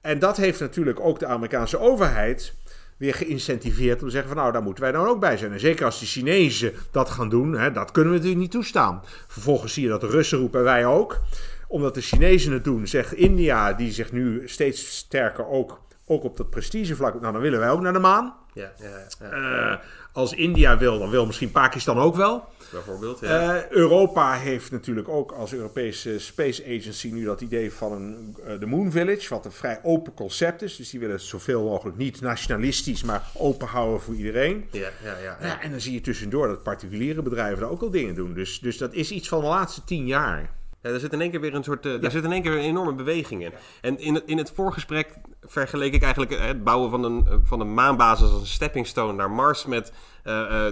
Speaker 3: En dat heeft natuurlijk ook de Amerikaanse overheid weer geïncentiveerd om te zeggen van nou, daar moeten wij dan ook bij zijn. En zeker als de Chinezen dat gaan doen, hè, dat kunnen we natuurlijk niet toestaan. Vervolgens zie je dat de Russen roepen, wij ook. Omdat de Chinezen het doen, zegt India, die zich nu steeds sterker ook, ook op dat prestigevlak, nou dan willen wij ook naar de maan.
Speaker 2: Ja, ja, ja.
Speaker 3: Uh, als India wil, dan wil misschien Pakistan ook wel.
Speaker 2: Bijvoorbeeld, ja.
Speaker 3: Uh, Europa heeft natuurlijk ook als Europese Space Agency nu dat idee van een, uh, de Moon Village, wat een vrij open concept is. Dus die willen het zoveel mogelijk niet nationalistisch, maar open houden voor iedereen.
Speaker 2: Ja, ja, ja,
Speaker 3: ja. en dan zie je tussendoor dat particuliere bedrijven daar ook al dingen doen. Dus, dus dat is iets van de laatste tien jaar.
Speaker 2: Ja, er zit in één keer weer een soort. Uh, Daar zit in één keer een enorme beweging in. En in het, in het voorgesprek vergeleek ik eigenlijk het bouwen van een, van een maanbasis als een stepping stone naar Mars met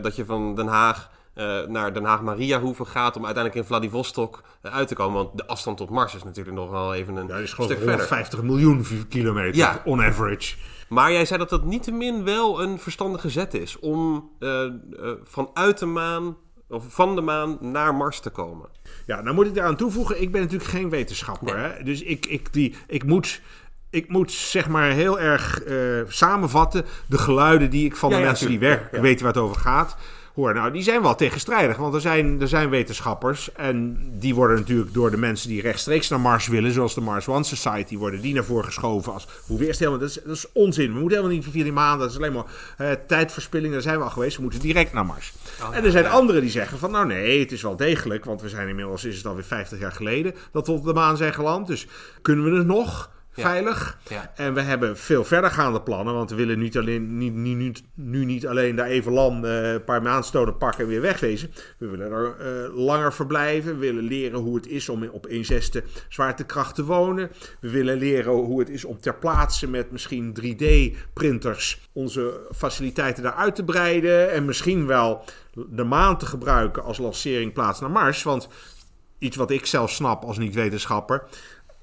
Speaker 2: dat je van Den Haag naar Den Haag-Mariahoeven gaat om uiteindelijk in Vladivostok uit te komen. Want de afstand tot Mars is natuurlijk nog wel even een
Speaker 3: ja, is
Speaker 2: stuk
Speaker 3: 150 miljoen kilometer
Speaker 2: Ja.
Speaker 3: on average.
Speaker 2: Maar jij zei dat dat niettemin wel een verstandige zet is om vanuit de maan of van de maan naar Mars te komen.
Speaker 3: Ja, nou moet ik daaraan toevoegen, ik ben natuurlijk geen wetenschapper. Hè? Dus ik, ik, die, ik moet ik moet zeg maar heel erg uh, samenvatten de geluiden die ik van
Speaker 2: Ja,
Speaker 3: de
Speaker 2: ja,
Speaker 3: mensen die werk,
Speaker 2: ja.
Speaker 3: weten waar het over gaat. Hoor, nou, die zijn wel tegenstrijdig, want er zijn, er zijn wetenschappers en die worden natuurlijk door de mensen die rechtstreeks naar Mars willen, zoals de Mars One Society, worden die naar voren geschoven als hoe we eerst helemaal, dat is, dat is onzin. We moeten helemaal niet via die maan, dat is alleen maar eh, tijdverspilling, daar zijn we al geweest, we moeten direct naar Mars. en er zijn anderen die zeggen van, nou nee, het is wel degelijk, want we zijn inmiddels, is het alweer 50 jaar geleden dat we op de maan zijn geland, dus kunnen we het nog? Veilig.
Speaker 2: Ja.
Speaker 3: En we hebben veel verdergaande plannen. Want we willen niet alleen, niet, niet, niet- nu niet alleen daar even landen, een paar maandstoten pakken en weer wegwezen. We willen er eh, langer verblijven. We willen leren hoe het is om op 1 zesde zwaartekracht te wonen. We willen leren hoe het is om ter plaatse met misschien 3D-printers onze faciliteiten daar uit te breiden. En misschien wel de maan te gebruiken als lanceringplaats naar Mars. Want iets wat ik zelf snap als niet-wetenschapper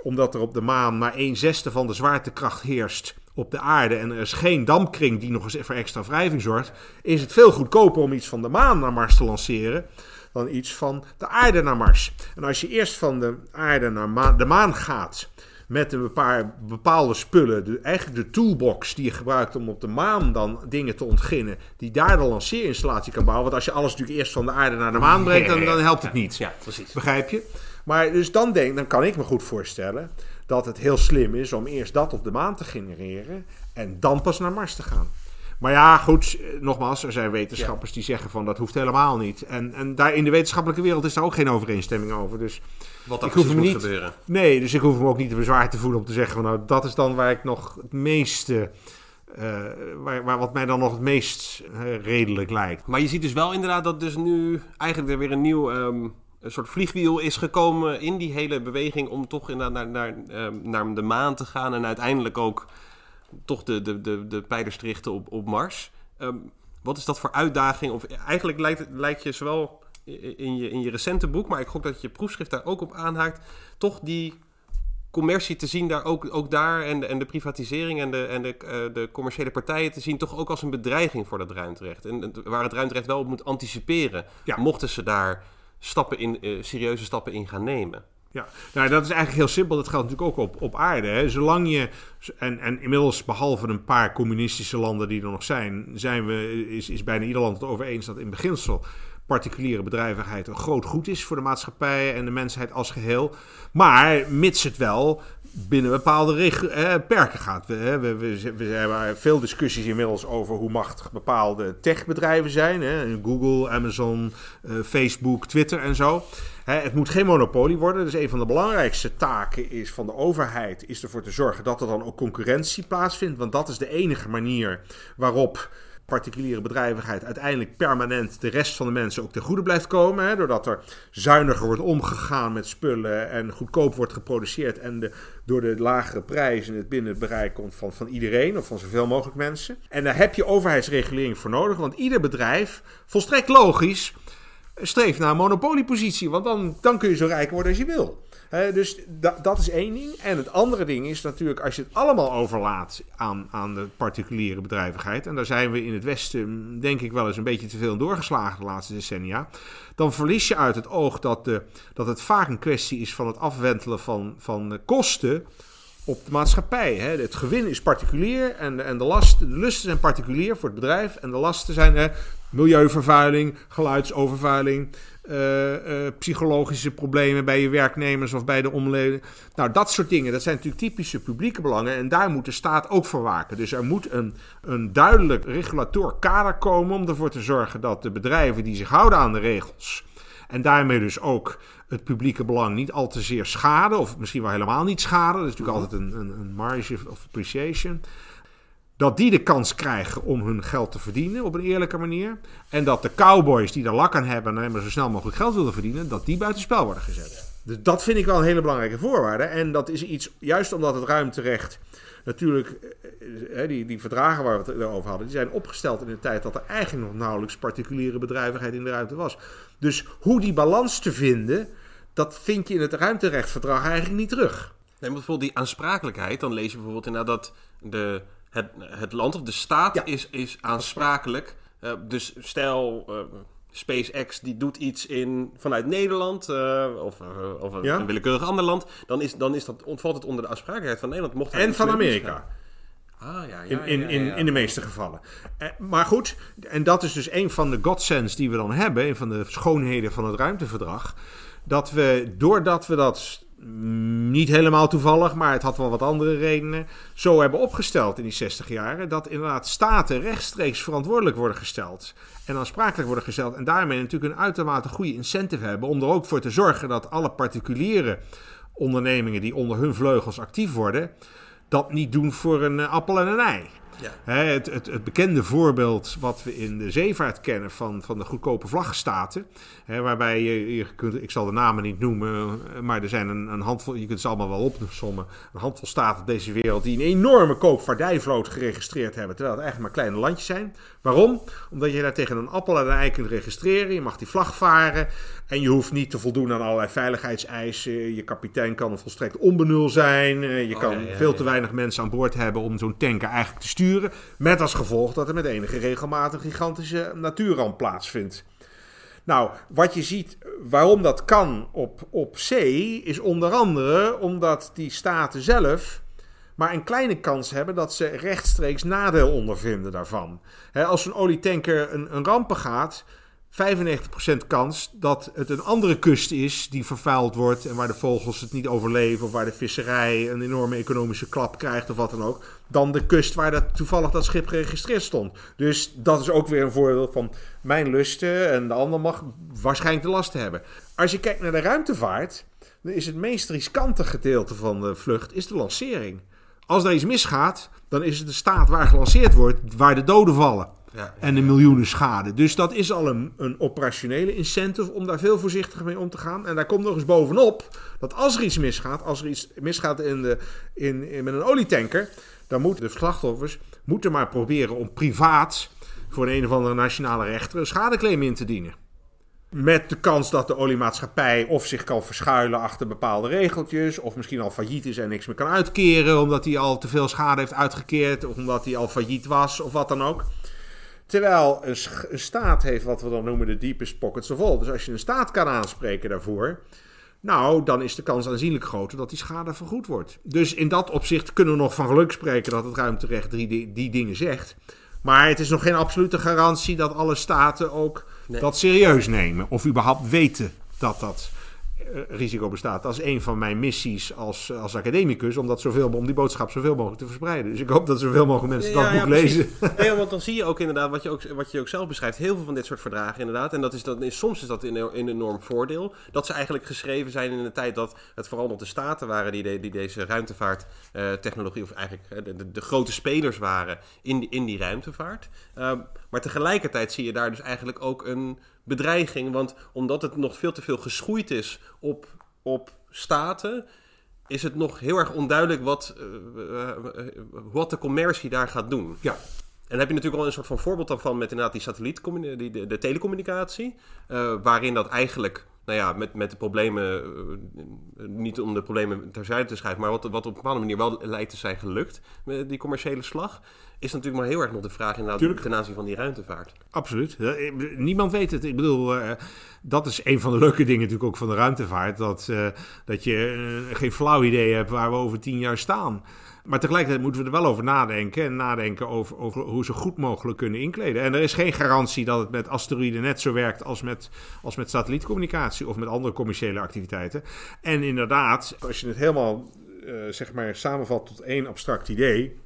Speaker 3: omdat er op de maan maar 1 zesde van de zwaartekracht heerst op de aarde en er is geen dampkring die nog eens voor extra wrijving zorgt, is het veel goedkoper om iets van de maan naar Mars te lanceren dan iets van de aarde naar Mars. En als je eerst van de aarde naar ma- de maan gaat met een paar bepaalde spullen, de, eigenlijk de toolbox die je gebruikt om op de maan dan dingen te ontginnen, die daar de lanceerinstallatie kan bouwen. Want als je alles natuurlijk eerst van de aarde naar de maan brengt, dan, dan helpt het niet.
Speaker 2: Ja, precies.
Speaker 3: Begrijp je? Maar dus dan, denk, dan kan ik me goed voorstellen dat het heel slim is om eerst dat op de maan te genereren en dan pas naar Mars te gaan. Maar ja, goed, eh, nogmaals, er zijn wetenschappers die zeggen van dat hoeft helemaal niet. En, en daar in de wetenschappelijke wereld is daar ook geen overeenstemming over. Dus
Speaker 2: Wat daar
Speaker 3: Ik hoef hem
Speaker 2: moet
Speaker 3: niet-
Speaker 2: gebeuren.
Speaker 3: nee, dus ik hoef me ook niet te bezwaar te voelen om te zeggen van nou, dat is dan waar ik nog het meeste, eh, waar, waar wat mij dan nog het meest eh, redelijk lijkt.
Speaker 2: Maar je ziet dus wel inderdaad dat dus nu eigenlijk er weer een nieuw ehm, een soort vliegwiel is gekomen in die hele beweging om toch inderdaad naar, naar, ehm, naar de maan te gaan en uiteindelijk ook toch de, de, de, de pijlers te richten op, op Mars. Ehm, wat is dat voor uitdaging? Of eigenlijk lijkt, lijkt je zowel in je, in je recente boek, maar ik gok dat je proefschrift daar ook op aanhaakt, toch die commercie te zien daar ook, ook daar en de, en de privatisering en, de, en de, eh, de commerciële partijen te zien toch ook als een bedreiging voor dat ruimterecht. En waar het ruimterecht wel op moet anticiperen,
Speaker 3: Ja.
Speaker 2: mochten ze daar stappen in, eh, serieuze stappen in gaan nemen.
Speaker 3: Ja, nou dat is eigenlijk heel simpel. Dat geldt natuurlijk ook op, op aarde. Hè. Zolang je, en, en inmiddels behalve een paar communistische landen die er nog zijn, zijn we, is, is bijna ieder land het over eens dat in beginsel particuliere bedrijvigheid een groot goed is voor de maatschappij en de mensheid als geheel. Maar mits het wel binnen bepaalde eh, perken gaat. We, we, we, we hebben veel discussies inmiddels over hoe machtig bepaalde techbedrijven zijn. Hè. Google, Amazon, eh, Facebook, Twitter en zo. Hè, het moet geen monopolie worden. Dus een van de belangrijkste taken is van de overheid is ervoor te zorgen dat er dan ook concurrentie plaatsvindt. Want dat is de enige manier waarop particuliere bedrijvigheid uiteindelijk permanent de rest van de mensen ook ten goede blijft komen. Hè, doordat er zuiniger wordt omgegaan met spullen en goedkoop wordt geproduceerd en door de lagere prijzen het binnen bereik komt van, van iedereen of van zoveel mogelijk mensen. En daar heb je overheidsregulering voor nodig, want ieder bedrijf, volstrekt logisch, streeft naar een monopoliepositie. Want dan, dan kun je zo rijk worden als je wil. Dus da- dat is één ding. En het andere ding is natuurlijk, als je het allemaal overlaat aan, aan de particuliere bedrijvigheid. En daar zijn we in het Westen, denk ik, wel eens een beetje te veel doorgeslagen de laatste decennia. Dan verlies je uit het oog dat, de, dat het vaak een kwestie is van het afwentelen van, van kosten op de maatschappij. Hè. Het gewin is particulier en, en de, last, de lusten zijn particulier voor het bedrijf. En de lasten zijn hè, milieuvervuiling, geluidsovervuiling, psychologische problemen bij je werknemers of bij de omleden. Nou, dat soort dingen, dat zijn natuurlijk typische publieke belangen en daar moet de staat ook voor waken. Dus er moet een, een duidelijk regulator kader komen om ervoor te zorgen dat de bedrijven die zich houden aan de regels en daarmee dus ook het publieke belang niet al te zeer schaden, of misschien wel helemaal niet schaden. Dat is natuurlijk altijd een, een, een marge of appreciation dat die de kans krijgen om hun geld te verdienen op een eerlijke manier. En dat de cowboys die er lak aan hebben en maar zo snel mogelijk geld willen verdienen, dat die buitenspel worden gezet. Dus dat vind ik wel een hele belangrijke voorwaarde. En dat is iets, juist omdat het ruimterecht natuurlijk, eh, die, die verdragen waar we het over hadden, die zijn opgesteld in een tijd dat er eigenlijk nog nauwelijks particuliere bedrijvigheid in de ruimte was. Dus hoe die balans te vinden, dat vind je in het ruimterechtverdrag eigenlijk niet terug.
Speaker 2: Nee, maar bijvoorbeeld die aansprakelijkheid, dan lees je bijvoorbeeld inderdaad dat de het, het land of de staat is, is aansprakelijk. Uh, dus stel, uh, SpaceX die doet iets in, vanuit Nederland uh, of, of een, een, willekeurig ander land, dan, is, dan is dat, ontvalt het onder de aansprakelijkheid van Nederland.
Speaker 3: Mocht en van Amerika. Ah, ja, ja, in, in, in, in de meeste gevallen. maar goed, en dat is dus een van de godsends die we dan hebben, een van de schoonheden van het ruimteverdrag. Dat we, doordat we dat niet helemaal toevallig, maar het had wel wat andere redenen, zo hebben opgesteld in die 60 jaren. Dat inderdaad staten rechtstreeks verantwoordelijk worden gesteld en aansprakelijk worden gesteld. En daarmee natuurlijk een uitermate goede incentive hebben om er ook voor te zorgen dat alle particuliere ondernemingen die onder hun vleugels actief worden, dat niet doen voor een eh, appel en een ei. Ja. het, het, het, bekende voorbeeld wat we in de zeevaart kennen van, van de goedkope vlaggenstaten. waarbij je, je kunt, ik zal de namen niet noemen, maar er zijn een, een handvol, je kunt ze allemaal wel opsommen. Een handvol staten op deze wereld die een enorme koopvaardijvloot geregistreerd hebben. Terwijl het eigenlijk maar kleine landjes zijn. Waarom? Omdat je daar tegen een appel en een ei kunt registreren. Je mag die vlag varen. En je hoeft niet te voldoen aan allerlei veiligheidseisen. Je kapitein kan een volstrekt onbenul zijn. Eh, je oh, kan veel te weinig mensen aan boord hebben om zo'n tanker eigenlijk te sturen. Met als gevolg dat er met enige regelmatig gigantische natuurramp plaatsvindt. Nou, wat je ziet waarom dat kan op, op zee, is onder andere omdat die staten zelf maar een kleine kans hebben dat ze rechtstreeks nadeel ondervinden daarvan. als een olietanker een, een rampen gaat, 95% kans dat het een andere kust is die vervuild wordt en waar de vogels het niet overleven of waar de visserij een enorme economische klap krijgt of wat dan ook, dan de kust waar dat, toevallig dat schip geregistreerd stond. Dus dat is ook weer een voorbeeld van mijn lusten en de ander mag waarschijnlijk de last hebben. Als je kijkt naar de ruimtevaart, dan is het meest riskante gedeelte van de vlucht is de lancering. Als er iets misgaat, dan is het de staat waar gelanceerd wordt waar de doden vallen. Ja, en de miljoenen schade. Dus dat is al een, een operationele incentive om daar veel voorzichtiger mee om te gaan. En daar komt nog eens bovenop dat als er iets misgaat, als er iets misgaat in de, in, in met een olietanker, dan moeten de slachtoffers moeten maar proberen om privaat voor een, een of andere nationale rechter een schadeclaim in te dienen. Met de kans dat de oliemaatschappij of zich kan verschuilen achter bepaalde regeltjes, of misschien al failliet is en niks meer kan uitkeren, omdat hij al te veel schade heeft uitgekeerd, of omdat hij al failliet was, of wat dan ook. Terwijl een, een, staat heeft wat we dan noemen de deepest pockets of all. Dus als je een staat kan aanspreken daarvoor, nou, dan is de kans aanzienlijk groter dat die schade vergoed wordt. Dus in dat opzicht kunnen we nog van geluk spreken dat het ruimterecht die, die dingen zegt. Maar het is nog geen absolute garantie dat alle staten ook dat serieus nemen. Of überhaupt weten dat dat risico bestaat. Dat is een van mijn missies als, als academicus, om, dat zoveel, om die boodschap zoveel mogelijk te verspreiden. Dus ik hoop dat zoveel mogelijk mensen dat boek lezen.
Speaker 2: Ja, want dan zie je ook inderdaad, wat je ook, wat je ook zelf beschrijft, heel veel van dit soort verdragen inderdaad. En dat is, dat is, soms is dat een, een enorm voordeel. Dat ze eigenlijk geschreven zijn in de tijd dat het vooral nog de staten waren die, die deze ruimtevaarttechnologie, uh, of eigenlijk de, de, grote spelers waren in die, in die ruimtevaart. Uh, maar tegelijkertijd zie je daar dus eigenlijk ook een bedreiging. Want omdat het nog veel te veel geschoeid is op, op staten, is het nog heel erg onduidelijk wat, uh, wat de commercie daar gaat doen. Ja. En daar heb je natuurlijk al een soort van voorbeeld van met inderdaad die satelliet, die, de, de telecommunicatie. waarin dat eigenlijk nou ja, met, met de problemen, eh, niet om de problemen terzijde te schuiven, maar wat, wat op een bepaalde manier wel lijkt te zijn gelukt, met die commerciële slag, is natuurlijk maar heel erg nog de vraag inderdaad ten aanzien van die ruimtevaart.
Speaker 3: Absoluut. Niemand weet het. Ik bedoel, uh, dat is een van de leuke dingen natuurlijk ook van de ruimtevaart, dat, uh, dat je geen flauw idee hebt waar we over tien jaar staan. Maar tegelijkertijd moeten we er wel over nadenken. En nadenken over, over hoe ze goed mogelijk kunnen inkleden. En er is geen garantie dat het met asteroïden net zo werkt als met, als met satellietcommunicatie of met andere commerciële activiteiten. En inderdaad, als je het helemaal uh, zeg maar samenvat tot één abstract idee.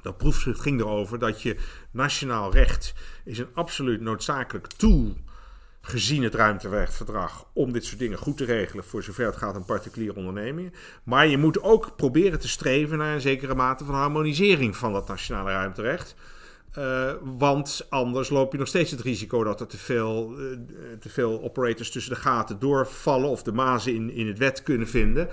Speaker 3: Dat proefschrift ging erover dat je nationaal recht is een absoluut noodzakelijk tool gezien het ruimteverdrag om dit soort dingen goed te regelen voor zover het gaat om particuliere ondernemingen. Maar je moet ook proberen te streven naar een zekere mate van harmonisering van dat nationale ruimterecht. Uh, want anders loop je nog steeds het risico dat er te veel, uh, te veel operators tussen de gaten doorvallen of de mazen in, in het wet kunnen vinden.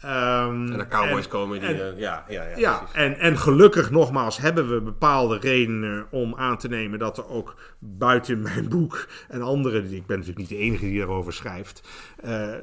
Speaker 2: Ja. Um, en de cowboys en, komen die. En, uh, ja, ja, ja,
Speaker 3: ja en, en gelukkig nogmaals hebben we bepaalde redenen om aan te nemen dat er ook buiten mijn boek en anderen, ik ben natuurlijk niet de enige die daarover schrijft,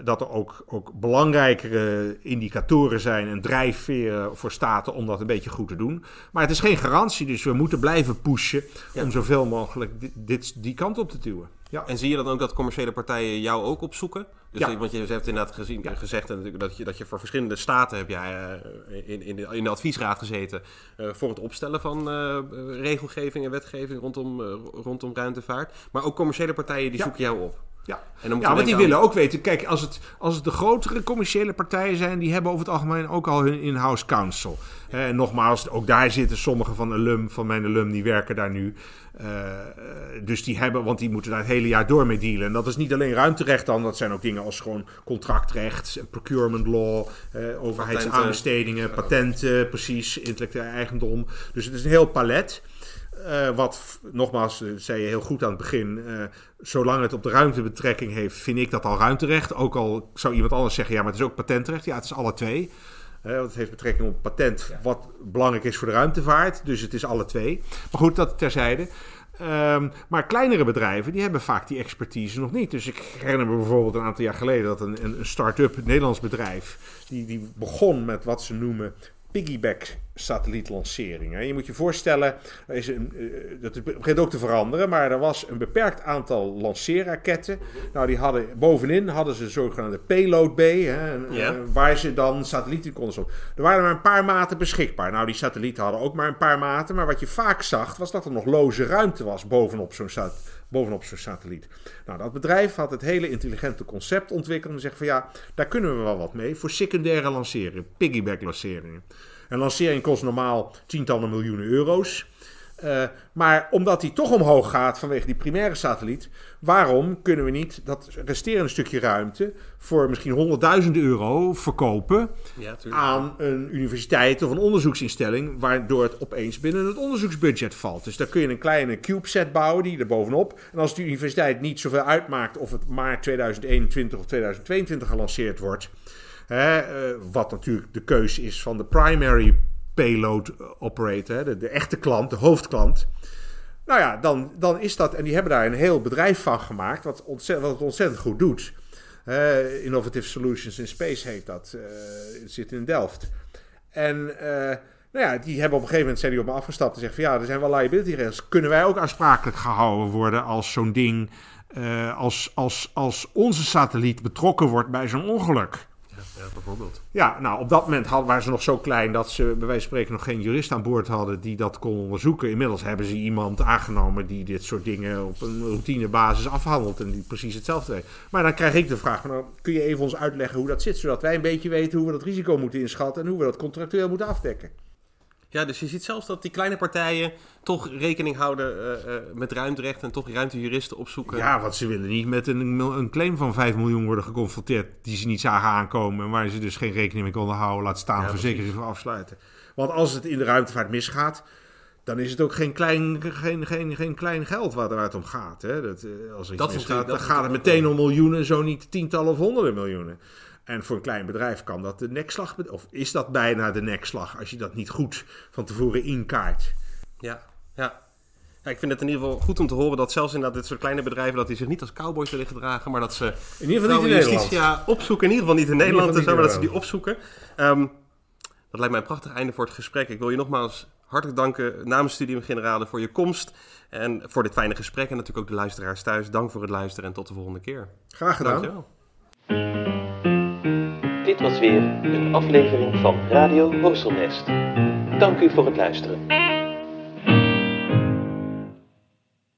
Speaker 3: dat er ook, ook belangrijkere indicatoren zijn en drijfveren voor staten om dat een beetje goed te doen. Maar het is geen garantie, dus we moeten blijven pushen om zoveel mogelijk dit, die kant op te duwen.
Speaker 2: Ja. En zie je dan ook dat commerciële partijen jou ook opzoeken? Dus ja. Want je hebt inderdaad gezien, ja. gezegd dat je, dat je voor verschillende staten heb jij uh, in, in, de, in de adviesraad gezeten uh, voor het opstellen van uh, regelgeving en wetgeving rondom, rondom ruimtevaart. Maar ook commerciële partijen die zoeken jou op.
Speaker 3: Ja, en dan ja want die willen ook weten. Kijk, als het, als het de grotere commerciële partijen zijn, die hebben over het algemeen ook al hun in-house counsel. En nogmaals, ook daar zitten sommige van, alum, van mijn alum, die werken daar nu. Uh, dus die hebben, want die moeten daar het hele jaar door mee dealen. En dat is niet alleen ruimterecht dan, dat zijn ook dingen als gewoon contractrecht, procurement law, uh, overheidsaanbestedingen, patenten, precies, intellectuele eigendom. Dus het is een heel palet. Uh, wat, nogmaals, zei je heel goed aan het begin, uh, zolang het op de ruimte betrekking heeft, vind ik dat al ruimterecht. Ook al zou iemand anders zeggen, ja, maar het is ook patentrecht. Ja, het is alle twee. Uh, want het heeft betrekking op patent, ja. wat belangrijk is voor de ruimtevaart. Dus het is alle twee. Maar goed, dat terzijde. Um, maar kleinere bedrijven, die hebben vaak die expertise nog niet. Dus ik herinner me bijvoorbeeld een aantal jaar geleden dat een, een start-up Nederlands bedrijf, die, die begon met wat ze noemen piggyback satellietlanceringen. Je moet je voorstellen, is een, uh, dat begint ook te veranderen, maar er was een beperkt aantal lanceerraketten. Nou, die hadden bovenin hadden ze een zogenaamde payload bay, hè, uh, waar ze dan satellieten konden stoppen. Er waren maar een paar maten beschikbaar. Nou, die satellieten hadden ook maar een paar maten, maar wat je vaak zag, was dat er nog loze ruimte was bovenop zo'n satelliet bovenop zo'n satelliet. Nou, dat bedrijf had het hele intelligente concept ontwikkeld en zegt van ja, daar kunnen we wel wat mee voor secundaire lanceringen, piggyback lanceringen. Een lancering kost normaal tientallen miljoenen euro's. Uh, maar omdat die toch omhoog gaat vanwege die primaire satelliet, waarom kunnen we niet dat resterende stukje ruimte voor misschien honderdduizenden euro verkopen ja, aan een universiteit of een onderzoeksinstelling, waardoor het opeens binnen het onderzoeksbudget valt. Dus daar kun je een kleine CubeSat bouwen, die er bovenop. En als de universiteit niet zoveel uitmaakt of het maart 2021 of 2022 gelanceerd wordt, hè, uh, wat natuurlijk de keuze is van de primary payload operator, de, echte klant, de hoofdklant. Nou ja, dan, dan is dat, en die hebben daar een heel bedrijf van gemaakt, wat, wat het ontzettend goed doet. Innovative Solutions in Space heet dat, uh, zit in Delft. En uh, nou ja, die hebben op een gegeven moment zijn die op me afgestapt en zeggen van ja, er zijn wel liability regels. Kunnen wij ook aansprakelijk gehouden worden als zo'n ding, als, als, als onze satelliet betrokken wordt bij zo'n ongeluk?
Speaker 2: Ja, bijvoorbeeld.
Speaker 3: Ja, nou, op dat moment waren ze nog zo klein dat ze bij wijze van spreken nog geen jurist aan boord hadden die dat kon onderzoeken. Inmiddels hebben ze iemand aangenomen die dit soort dingen op een routinebasis afhandelt en die precies hetzelfde weet. Maar dan krijg ik de vraag: nou, kun je even ons uitleggen hoe dat zit, zodat wij een beetje weten hoe we dat risico moeten inschatten en hoe we dat contractueel moeten afdekken?
Speaker 2: Ja, dus je ziet zelfs dat die kleine partijen toch rekening houden uh, uh, met ruimterecht en toch ruimtejuristen opzoeken.
Speaker 3: Ja, want ze willen niet met een, een, claim van 5 miljoen worden geconfronteerd die ze niet zagen aankomen en waar ze dus geen rekening mee konden houden, laat staan ja, verzekering voor afsluiten. Want als het in de ruimtevaart misgaat, dan is het ook geen klein, geen, geen, geen klein geld waar, waar het om gaat. Hè? Dat, eh, als er dat misgaat, dan gaat het meteen om miljoenen, zo niet tientallen of honderden miljoenen. En voor een klein bedrijf kan dat de nekslag, of is dat bijna de nekslag als je dat niet goed van tevoren inkaart.
Speaker 2: Ja, ja. Ja, ik vind het in ieder geval goed om te horen dat zelfs inderdaad dit soort kleine bedrijven... dat die zich niet als cowboys willen gedragen, maar dat ze...
Speaker 3: In ieder geval niet in Nederland.
Speaker 2: Opzoeken. In ieder geval niet in Nederland maar
Speaker 3: niet
Speaker 2: dat ze die opzoeken. Ehm, dat lijkt mij een prachtig einde voor het gesprek. Ik wil je nogmaals hartelijk danken namens Studium Generale voor je komst... en voor dit fijne gesprek. En natuurlijk ook de luisteraars thuis. Dank voor het luisteren en tot de volgende keer.
Speaker 3: Graag gedaan.
Speaker 2: Dankjewel.
Speaker 1: Dit was weer een aflevering van Radio Horselnest. Dank u voor het luisteren.